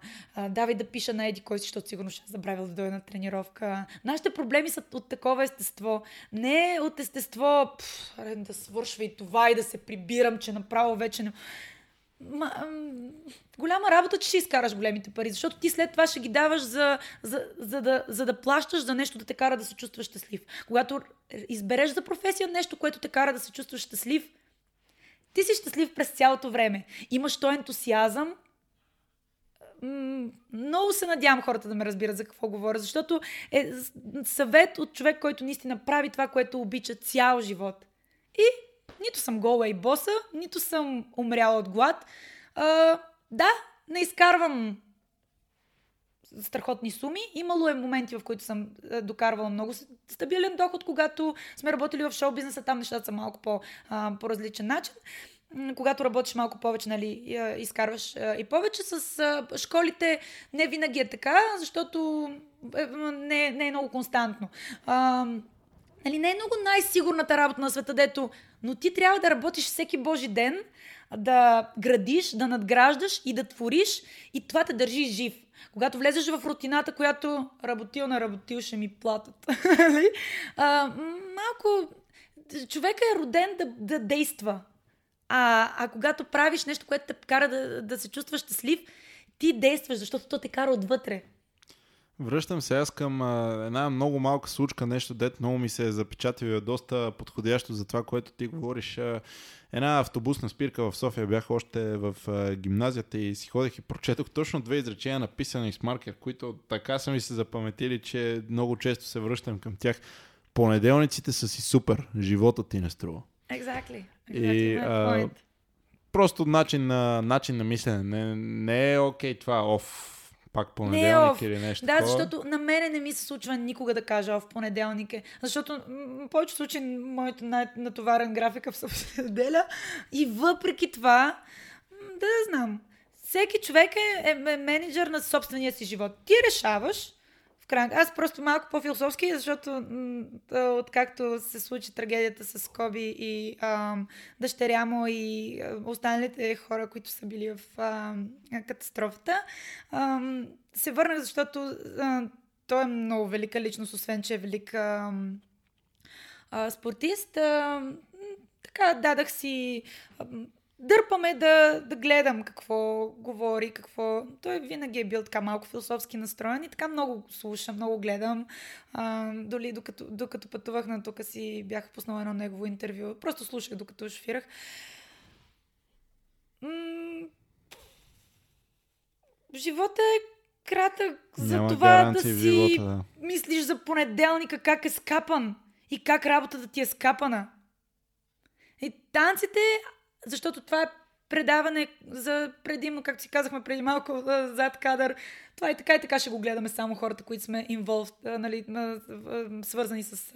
Давай да пиша на Еди кой си, защото сигурно ще забравя да дойда на тренировка. Нашите проблеми са от такова естество. Не от естество пф, да свършва и това и да се прибирам, че направо вече не... Ма, голяма работа, че ще изкараш големите пари, защото ти след това ще ги даваш за, за, за, да, за да плащаш за нещо да те кара да се чувстваш щастлив. Когато избереш за професия нещо, което те кара да се чувстваш щастлив, ти си щастлив през цялото време. Имаш то ентусиазъм. Много се надявам хората да ме разбират за какво говоря, защото е съвет от човек, който наистина прави това, което обича цял живот. И нито съм гола и боса, нито съм умряла от глад. А, да, не изкарвам страхотни суми. Имало е моменти, в които съм докарвала много стабилен доход, когато сме работили в шоу бизнеса, там нещата са малко по, а, по различен начин. Когато работиш малко повече, нали, изкарваш и повече. С школите не винаги е така, защото е, не, не е много константно. А, нали, не е много най-сигурната работа на света, дето, но ти трябва да работиш всеки божи ден, да градиш, да надграждаш и да твориш и това те държи жив. Когато влезеш в рутината, която работил на работил ще ми платят. Нали? а, малко човека е роден да, да действа. А, а когато правиш нещо, което те кара да, да се чувстваш щастлив, ти действаш, защото то те кара отвътре. Връщам се аз към а, една много малка случка, нещо дет много ми се е запечатило е доста подходящо за това, което ти говориш. А, една автобусна спирка в София бях още в а, гимназията и си ходех и прочетох точно две изречения написани с маркер, които така са ми се запаметили, че много често се връщам към тях. Понеделниците са си супер, живота ти не струва. Exactly. exactly. И, а, просто начин на, начин на мислене. Не, не е окей okay, това, оф, пак понеделник не, или нещо Да, такова. защото на мене не ми се случва никога да кажа в понеделник е. Защото в повечето случаи моето натоварен график е в неделя. И въпреки това, да знам, всеки човек е, е, е менеджер на собствения си живот. Ти решаваш крайна. Аз просто малко по-философски, защото откакто се случи трагедията с Коби и а, дъщеря му и останалите хора, които са били в а, катастрофата, а, се върнах, защото а, той е много велика личност, освен че е велик а, а, спортист. А, така, дадах си дърпаме да, да гледам какво говори, какво... Той винаги е бил така малко философски настроен и така много слушам, много гледам. А, доли докато, докато пътувах на тук си бях пуснала едно негово интервю. Просто слушах докато шофирах. М- живота е кратък за Няма това да си живота, да. мислиш за понеделника как е скапан и как работата ти е скапана. И танците защото това е предаване за предимно, както си казахме преди малко, зад кадър. Това и така и така ще го гледаме само хората, които сме involved, нали, свързани с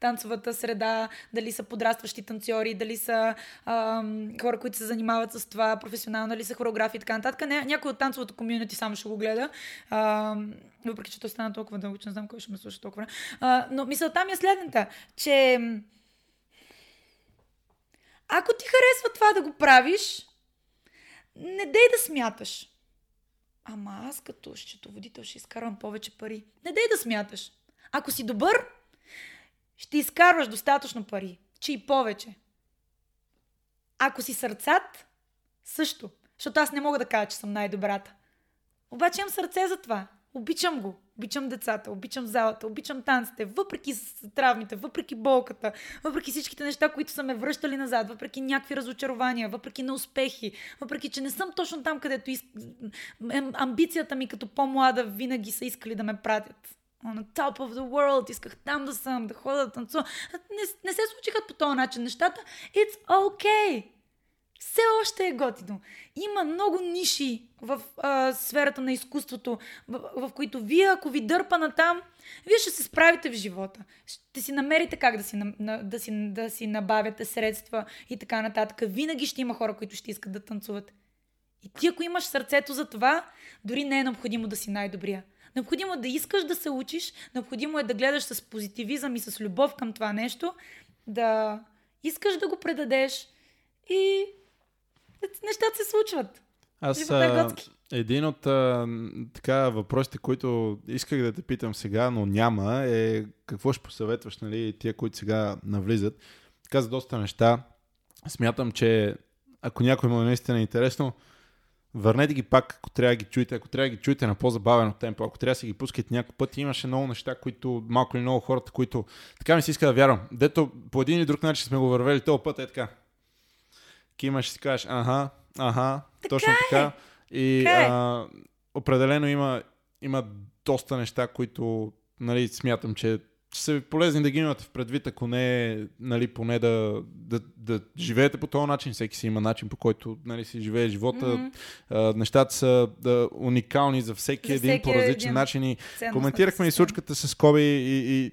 танцовата среда, дали са подрастващи танцори, дали са а, хора, които се занимават с това професионално, дали са хореографи и така нататък. Не, някой от танцовото комьюнити само ще го гледа. А, въпреки, че то стана толкова дълго, че не знам кой ще ме слуша толкова. А, но мисълта ми е следната, че ако ти харесва това да го правиш, не дей да смяташ. Ама аз като счетоводител ще изкарвам повече пари. Не дей да смяташ. Ако си добър, ще изкарваш достатъчно пари, че и повече. Ако си сърцат, също. Защото аз не мога да кажа, че съм най-добрата. Обаче имам сърце за това. Обичам го. Обичам децата, обичам залата, обичам танците, въпреки травмите, въпреки болката, въпреки всичките неща, които са ме връщали назад, въпреки някакви разочарования, въпреки неуспехи, въпреки че не съм точно там, където иск... амбицията ми като по-млада винаги са искали да ме пратят. On top of the world, исках там да съм, да ходя да танцувам. Не, не се случиха по този начин нещата. It's okay все още е готино. Има много ниши в а, сферата на изкуството, в, в които вие, ако ви дърпа на там, вие ще се справите в живота. Ще си намерите как да си, на, да си, да си набавяте средства и така нататък. Винаги ще има хора, които ще искат да танцуват. И ти, ако имаш сърцето за това, дори не е необходимо да си най-добрия. Необходимо е да искаш да се учиш, необходимо е да гледаш с позитивизъм и с любов към това нещо, да искаш да го предадеш и нещата се случват. Аз е един от а, така, въпросите, които исках да те питам сега, но няма, е какво ще посъветваш, нали, тия, които сега навлизат. Каза доста неща. Смятам, че ако някой му е наистина интересно, върнете ги пак, ако трябва да ги чуете, ако трябва да ги чуете на по-забавено темпо, ако трябва да си ги пускате някой път, имаше много неща, които малко или много хората, които така ми се иска да вярвам. Дето по един или друг начин сме го вървели този път е така кимаш и си кажеш, аха, аха, така точно е. така. И така е. а, определено има, има доста неща, които нали, смятам, че са ви полезни да ги имате в предвид, ако не, нали, поне да, да, да живеете по този начин. Всеки си има начин, по който нали, си живее живота. Mm-hmm. А, нещата са да, уникални за всеки, за всеки един по различен един начин. И коментирахме и случката с Коби и, и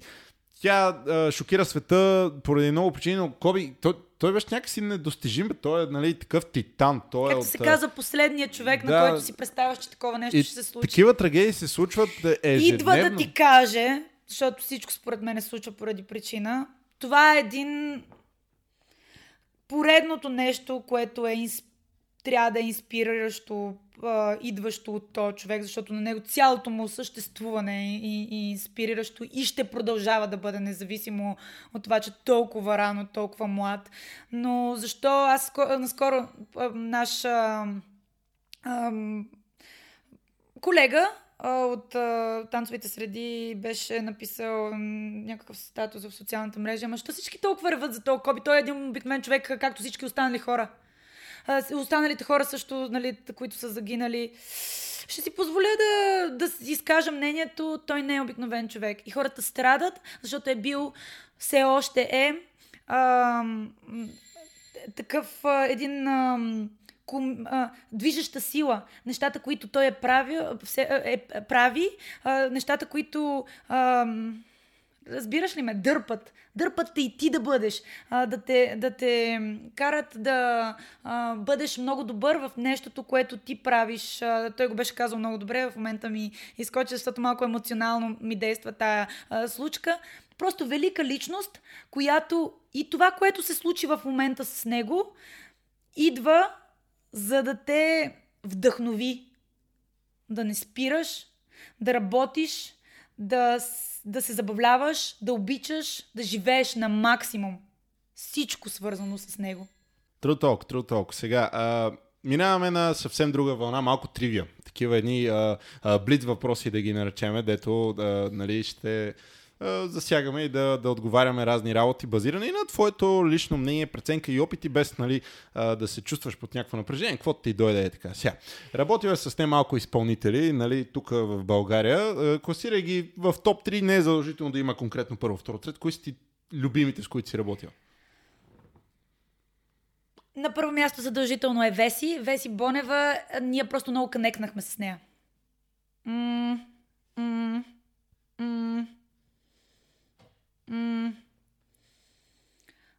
тя а, шокира света поради много причини, но Коби, той, той беше някакси недостижим, бе. той е нали, такъв титан. Той Както е се от, каза последният човек, да, на който си представяш, че такова нещо и ще се случи. Такива трагедии се случват ежедневно. Идва да ти каже, защото всичко според мен се случва поради причина. Това е един поредното нещо, което е инс... трябва да е инспириращо а, идващо от този човек, защото на него цялото му съществуване е и, и инспириращо и ще продължава да бъде независимо от това, че толкова рано, толкова млад. Но защо аз наскоро наш а, а, колега от а, танцовите среди беше написал някакъв статус в социалната мрежа, ама що всички толкова реват за този Коби? Той е един обикновен човек, както всички останали хора останалите хора също, нали, които са загинали. Ще си позволя да, да изкажа мнението, той не е обикновен човек. И хората страдат, защото е бил, все още е а, такъв а, един а, ком, а, движеща сила. Нещата, които той е прави, е, е, прави а, нещата, които а, разбираш ли ме, дърпат. Дърпат те и ти да бъдеш. А, да, те, да те карат да а, бъдеш много добър в нещото, което ти правиш. А, той го беше казал много добре, в момента ми изкочи, защото малко емоционално ми действа тая а, случка. Просто велика личност, която и това, което се случи в момента с него, идва за да те вдъхнови. Да не спираш, да работиш, да да се забавляваш, да обичаш, да живееш на максимум. Всичко свързано с него. True talk, true talk. Сега, а, минаваме на съвсем друга вълна, малко тривия. Такива едни а, а, блиц въпроси да ги наречеме, дето а, нали, ще засягаме и да, да отговаряме разни работи, базирани на твоето лично мнение, преценка и опити, без нали, да се чувстваш под някакво напрежение, какво ти дойде е така. Сега, работила с немалко изпълнители, нали, тук в България, класирай ги в топ 3, не е задължително да има конкретно първо, второ, трет. Кои са ти любимите, с които си работил? На първо място задължително е Веси. Веси Бонева, ние просто много канекнахме с нея. М- м- м- М-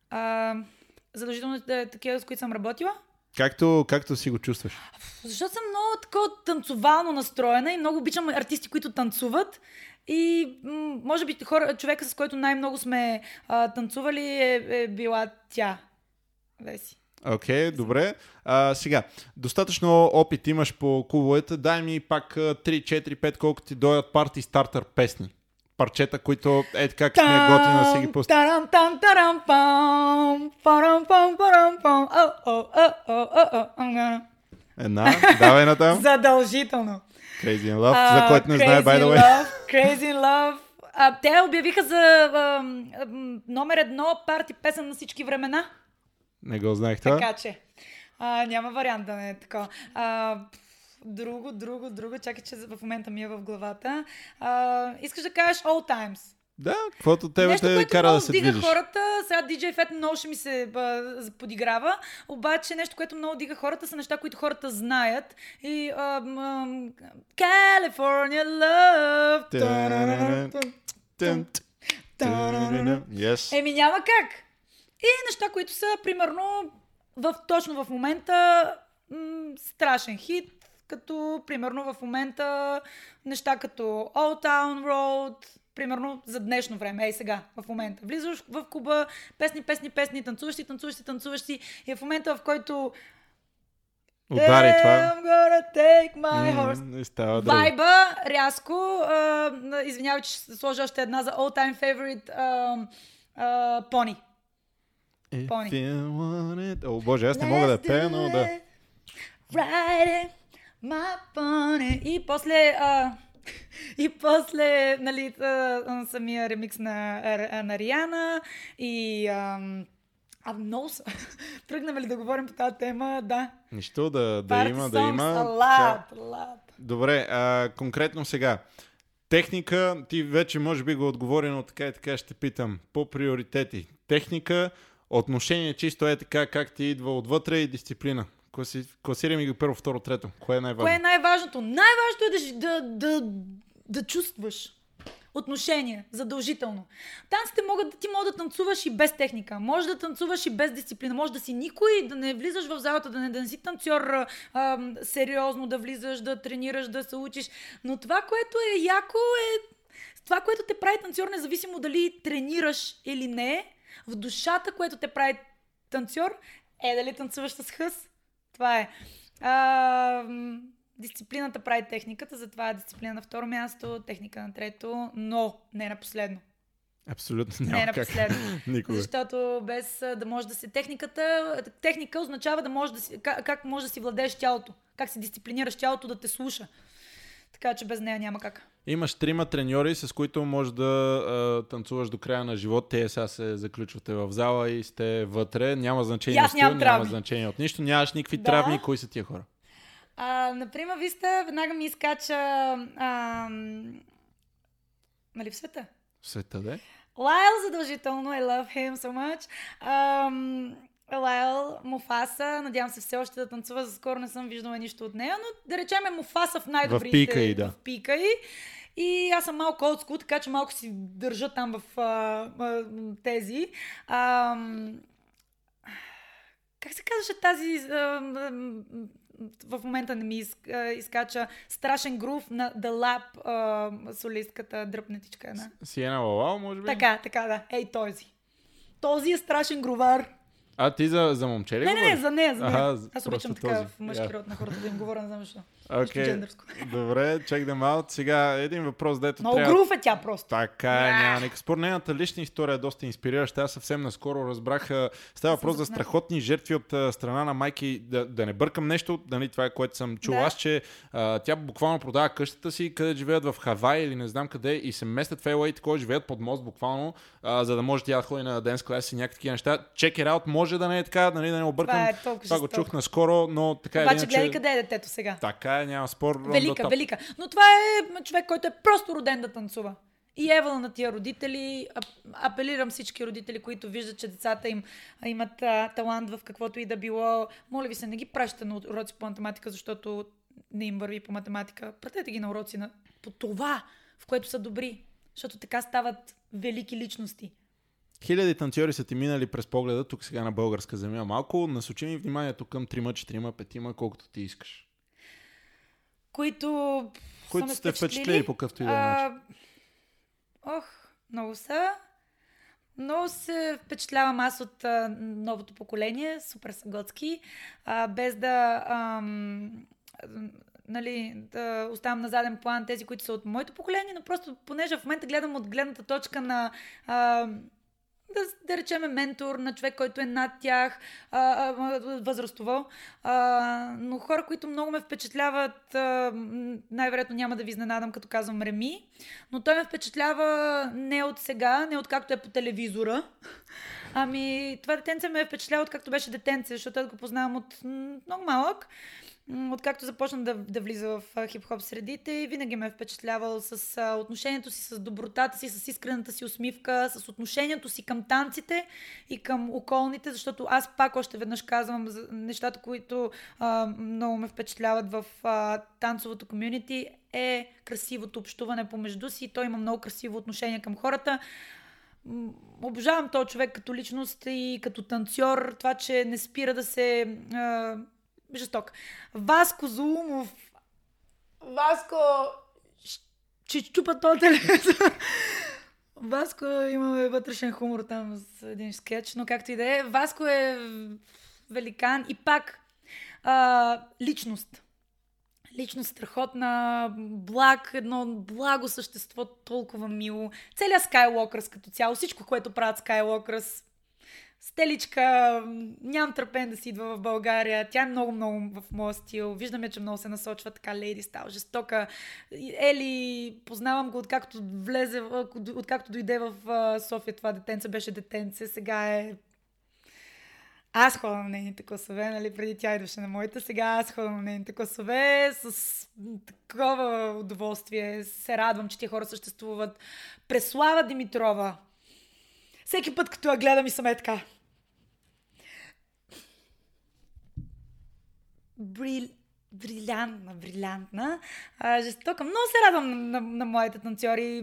а, задължително да е такива, с които съм работила. Както, както си го чувстваш? Защото съм много такова танцовално настроена и много обичам артисти, които танцуват. И м- може би хора, човека, с който най-много сме а, танцували е, е била тя. Веси. Окей, okay, добре. А, сега, достатъчно опит имаш по клубовете. Дай ми пак 3, 4, 5, колко ти дойдат парти стартър песни парчета, които е така, като ми е готино да си ги пусти. Тарам, там, тарам, пам, парам, пам, парам, пам, о, о, о, о, о, о, Една, давай на там. Задължително. Crazy in Love, за който не знае, by the way. Love, Crazy in Love. А, те обявиха за а, а, номер едно парти песен на всички времена. Не го знаех това. Така че. А, няма вариант да не е така. А, друго, друго, друго. Чакай, че в момента ми е в главата. А, искаш да кажеш All Times. Да, каквото тебе Нещо, те което кара да се дига движиш. хората, сега DJ Fat много ще ми се а, подиграва, обаче нещо, което много дига хората са неща, които хората знаят. И а, м, California Love. Еми няма как. И неща, които са, примерно, в, точно в момента м- страшен хит, като, примерно, в момента неща като Old Town Road, примерно за днешно време, ей сега, в момента. Влизаш в клуба, песни, песни, песни, танцуващи, танцуващи, танцуващи и в момента, в който Удари това. I'm gonna take my horse. Не става. Вайба, рязко. А, извинявай, че ще сложа още една за all time favorite а, а, Пони. If. О, боже, аз не мога да пея, но да. it. Pony. И после... А, и после, нали, а, а, самия ремикс на, а, на Риана и... ам, А, много са. Тръгнем ли да говорим по тази тема? Да. Нищо да, да Party има, да има. Lot, lot. Добре, а, конкретно сега. Техника, ти вече може би го отговори, но така и така ще питам. По приоритети. Техника, отношение чисто е така, как ти идва отвътре и дисциплина. Класи... Класирай ми ги първо, второ, трето. Кое е най-важно? Кое е най-важното? Най-важното е да, да, да, да чувстваш отношение, задължително. Танците могат, ти може да танцуваш и без техника, може да танцуваш и без дисциплина, може да си никой, да не влизаш в залата, да не, да не си танцор а, сериозно, да влизаш, да тренираш, да се учиш. Но това, което е яко е това, което те прави танцор, независимо дали тренираш или не, в душата, което те прави танцор, е дали танцуваш с хъс. Това е. А, дисциплината прави техниката, затова е дисциплина на второ място, техника на трето, но не на последно. Абсолютно Не няма на как. последно. Никога. Защото без да може да се... Техниката, техника означава да може да си... Как, как може да си владееш тялото. Как си дисциплинираш тялото да те слуша. Така че без нея няма как. Имаш трима треньори, с които можеш да а, танцуваш до края на живот. Те сега се заключвате в зала и сте вътре. Няма значение от стил, няма значение от нищо. Нямаш никакви Да. травми. Кои са тия хора? А, например, Виста веднага ми изкача... А, нали в света? В света, де? Лайл задължително, I love him so much. Ам, Лайл, Муфаса, надявам се все още да танцува, за скоро не съм виждала нищо от нея, но да речем е Муфаса в най-добрите... В пика й, да. В пика й. И аз съм малко олдскул, така че малко си държа там в а, а, тези. Ам, как се казваше тази... а, в момента не ми из, а, изкача страшен грув на The Lab а, солистката дръпнетичка една. Сиена Лалао, може би? Така, така, да. Ей, този. Този е страшен гровар. А ти за, за момче ли Не, не, не, за нея, за нея. Аз обичам така в мъжки род на хората да им говоря, не знам защо. Джендърско. добре, check them out. Сега един въпрос, дето Много трябва... грув е тя просто. Така е, Да. няма никакъв спор. Нейната лична история е доста инспирираща. Аз съвсем наскоро разбрах, става въпрос за страхотни жертви от страна на майки. Да, да не бъркам нещо, нали, това е което съм чул Да. аз, че а, тя буквално продава къщата си, къде живеят в Хавай или не знам къде и се местят в LA, такова живеят под мост буквално, а, за да може тя да ходи на ден клас и някакви такива неща. Check it out, може да не е така, нали, да не объркам. Това е това го чух наскоро, но така Обаче иначе... гледай къде е детето сега. Така е, няма спор. Велика, велика. Но това е човек, който е просто роден да танцува. И евала на тия родители. Ап- Апелирам всички родители, които виждат, че децата им имат а, талант в каквото и да било. Моля ви се, не ги пращате на уроци по математика, защото не им върви по математика. Пратете ги на уроци на... по това, в което са добри. Защото така стават велики личности. Хиляди танцори са ти минали през погледа, тук сега на българска земя малко. Насочи ми вниманието към трима, четирима, петима, колкото ти искаш. Които, Които сте впечатлили по какъвто и да е начин. Ох, много са. Много се впечатлявам аз от а, новото поколение, супер са готски, а, без да, ам, нали, да оставам на заден план тези, които са от моето поколение, но просто понеже в момента гледам от гледната точка на а, да, да речеме ментор на човек, който е над тях, а, а, възрастово. А, но хора, които много ме впечатляват, а, най-вероятно няма да ви изненадам, като казвам Реми, но той ме впечатлява не от сега, не от както е по телевизора. Ами, това детенце ме е впечатлява от както беше детенце, защото аз го познавам от много малък откакто започна да, да влиза в хип-хоп средите винаги ме е впечатлявал с отношението си, с добротата си, с искрената си усмивка, с отношението си към танците и към околните, защото аз пак още веднъж казвам за нещата, които а, много ме впечатляват в а, танцовото комюнити е красивото общуване помежду си. Той има много красиво отношение към хората обожавам този човек като личност и като танцор. Това, че не спира да се а, жесток. Васко Зулумов. Васко че чупа този телевизор. Васко имаме вътрешен хумор там с един скетч, но както и да е. Васко е великан и пак а, личност. Личност страхотна, благ, едно благо същество, толкова мило. Целият Skywalkers като цяло, всичко, което правят Skywalkers, Стеличка, нямам търпен да си идва в България. Тя е много-много в моя стил. Виждаме, че много се насочва така леди стал, жестока. Ели, познавам го откакто влезе, откакто дойде в София това детенце, беше детенце. Сега е аз ходя на нейните класове, нали, преди тя идваше на моите, сега аз ходя на нейните класове с такова удоволствие. Се радвам, че тия хора съществуват. Преслава Димитрова, всеки път, като я гледам и съм е така. Брил... Брилянтна, брилянтна, а, жестока. Много се радвам на, на, на моите танцори.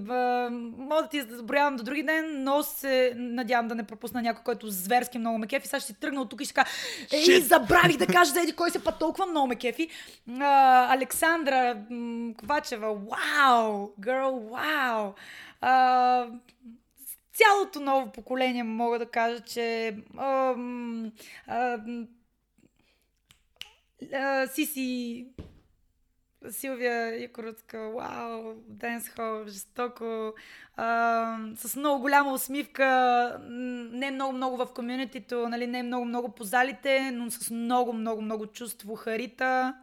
Мога да ти заброявам до други ден, но се надявам да не пропусна някой, който зверски много ме кефи. Сега ще си тръгна от тук и ще кажа, ей, забравих да кажа за еди кой се път толкова много ме кефи. А, Александра Ковачева, вау, girl, вау. Цялото ново поколение мога да кажа, че а, а, а, Сиси Силвия Якорутска, вау, Денсхол, жестоко, а, с много голяма усмивка, не много-много в комьюнитито, нали, не много-много по залите, но с много-много-много чувство, харита.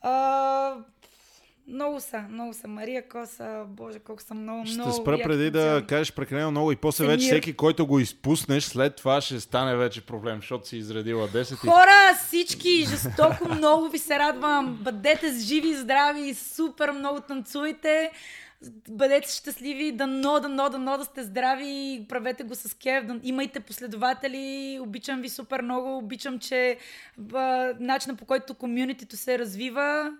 А, много са, много са. Мария Коса, боже, колко съм много, ще много. Ще спра преди да кажеш прекалено много и после вече всеки, който го изпуснеш, след това ще стане вече проблем, защото си изредила 10. Хора, всички, жестоко много ви се радвам. Бъдете живи здрави, супер много танцуйте. Бъдете щастливи, дано, дано, дано да сте здрави, правете го с кев, да, имайте последователи, обичам ви супер много, обичам, че начинът по който комюнитито се развива,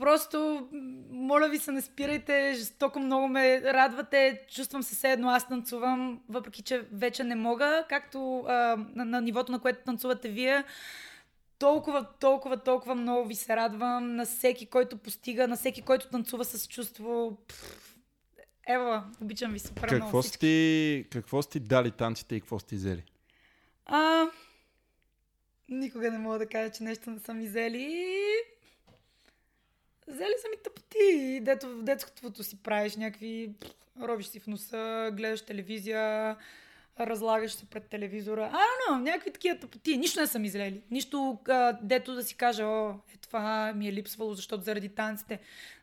Просто, моля ви се, не спирайте, жестоко много ме радвате, чувствам се все едно аз танцувам, въпреки че вече не мога, както а, на, на нивото, на което танцувате вие. Толкова, толкова, толкова много ви се радвам на всеки, който постига, на всеки, който танцува с чувство. Ева, обичам ви супер какво много. Сти, какво сте дали танците и какво сте взели? А, никога не мога да кажа, че нещо не съм изели. Взели са ми тъпоти, дето в детското си правиш някакви... Робиш си в носа, гледаш телевизия, разлагаш се пред телевизора. А, но, някакви такива тъпоти. Нищо не съм излели. Нищо, дето да си кажа, о, е това ми е липсвало, защото заради танците.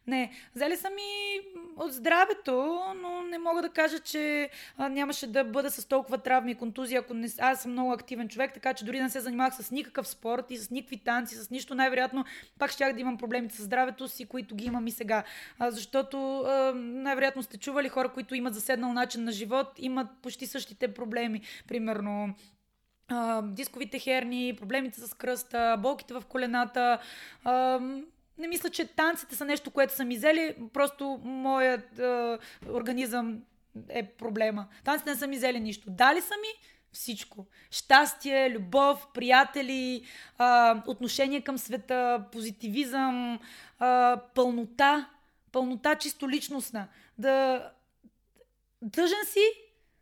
Не, взели са ми от здравето, но не мога да кажа, че а, нямаше да бъда с толкова травми и контузии, ако не... Аз съм много активен човек, така че дори не се занимавах с никакъв спорт и с никакви танци, с нищо, най-вероятно пак щях да имам проблемите с здравето си, които ги имам и сега. А, защото а, най-вероятно сте чували хора, които имат заседнал начин на живот, имат почти същите проблеми. Примерно дисковите херни, проблемите с кръста, болките в колената. Не мисля, че танците са нещо, което са ми взели, просто моят а, организъм е проблема. Танците не са ми взели нищо. Дали са ми всичко. Щастие, любов, приятели, а, отношение към света, позитивизъм, а, пълнота. Пълнота чисто личностна. Да... Държен си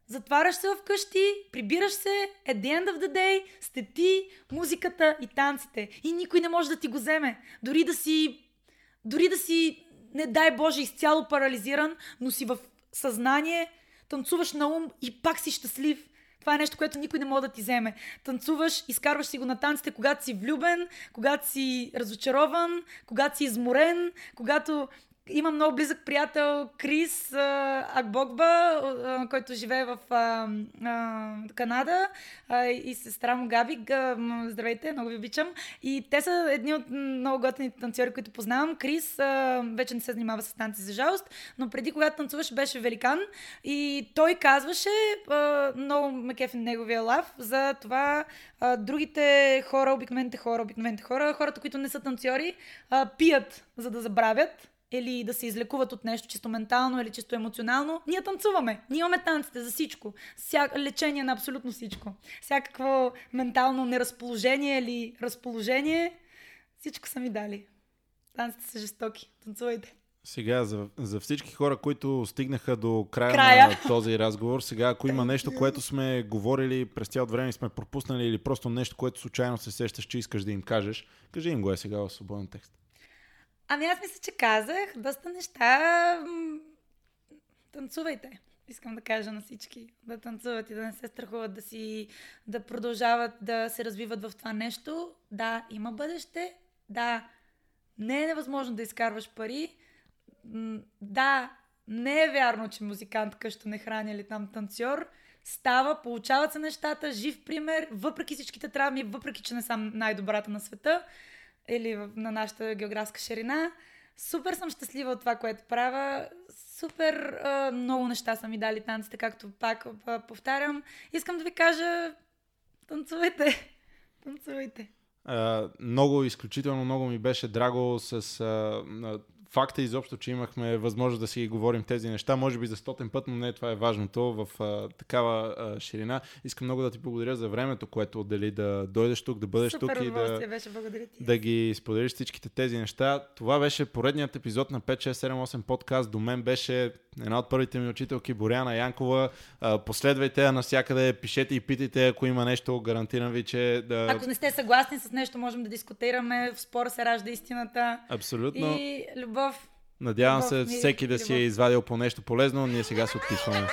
Затваряш се вкъщи, прибираш се, at the end of the day, сте ти, музиката и танците. И никой не може да ти го вземе. Дори да си, дори да си, не дай Боже, изцяло парализиран, но си в съзнание, танцуваш на ум и пак си щастлив. Това е нещо, което никой не може да ти вземе. Танцуваш, изкарваш си го на танците, когато си влюбен, когато си разочарован, когато си изморен, когато има много близък приятел Крис а, Акбогба, а, който живее в а, а, Канада а, и сестра му Габи. А, здравейте, много ви обичам. И те са едни от много готините танцори, които познавам. Крис а, вече не се занимава с танци за жалост, но преди когато танцуваше беше великан и той казваше, а, много ме неговия лав, за това а, другите хора, обикновените хора, обикновените хора, хората, които не са танцори, а, пият, за да забравят или да се излекуват от нещо чисто ментално или чисто емоционално, ние танцуваме. Ние имаме танците за всичко. Ся... Лечение на абсолютно всичко. Всякакво ментално неразположение или разположение, всичко са ми дали. Танците са жестоки. Танцувайте. Сега, за, за всички хора, които стигнаха до края, Края. на този разговор, сега, ако има нещо, което сме говорили през цялото време и сме пропуснали, или просто нещо, което случайно се сещаш, че искаш да им кажеш, кажи им го е сега в свободен текст. Ами аз мисля, че казах доста неща. Танцувайте. Искам да кажа на всички да танцуват и да не се страхуват да си да продължават да се развиват в това нещо. Да, има бъдеще. Да, не е невъзможно да изкарваш пари. Да, не е вярно, че музикант къща не храни или там танцор. Става, получават се нещата, жив пример, въпреки всичките травми, въпреки че не съм най-добрата на света или на нашата географска ширина. Супер съм щастлива от това, което правя. Супер много неща са ми дали танците, както пак повтарям. Искам да ви кажа, танцувайте. Танцувайте. Много, изключително много ми беше драго с факта изобщо, че имахме възможност да си говорим тези неща. Може би за стотен път, но не това е важното в а, такава а, ширина. Искам много да ти благодаря за времето, което отдели да дойдеш тук, да бъдеш Супер тук и да, беше, да ги споделиш всичките тези неща. Това беше поредният епизод на 5678 подкаст. До мен беше една от първите ми учителки Боряна Янкова. А, Последвайте я навсякъде, пишете и питайте, ако има нещо, гарантирам ви, че да... Ако не сте съгласни с нещо, можем да дискутираме. В спора се ражда истината. Абсолютно. И любов. Надявам се всеки да си е извадил по нещо полезно. Ние сега се отписваме.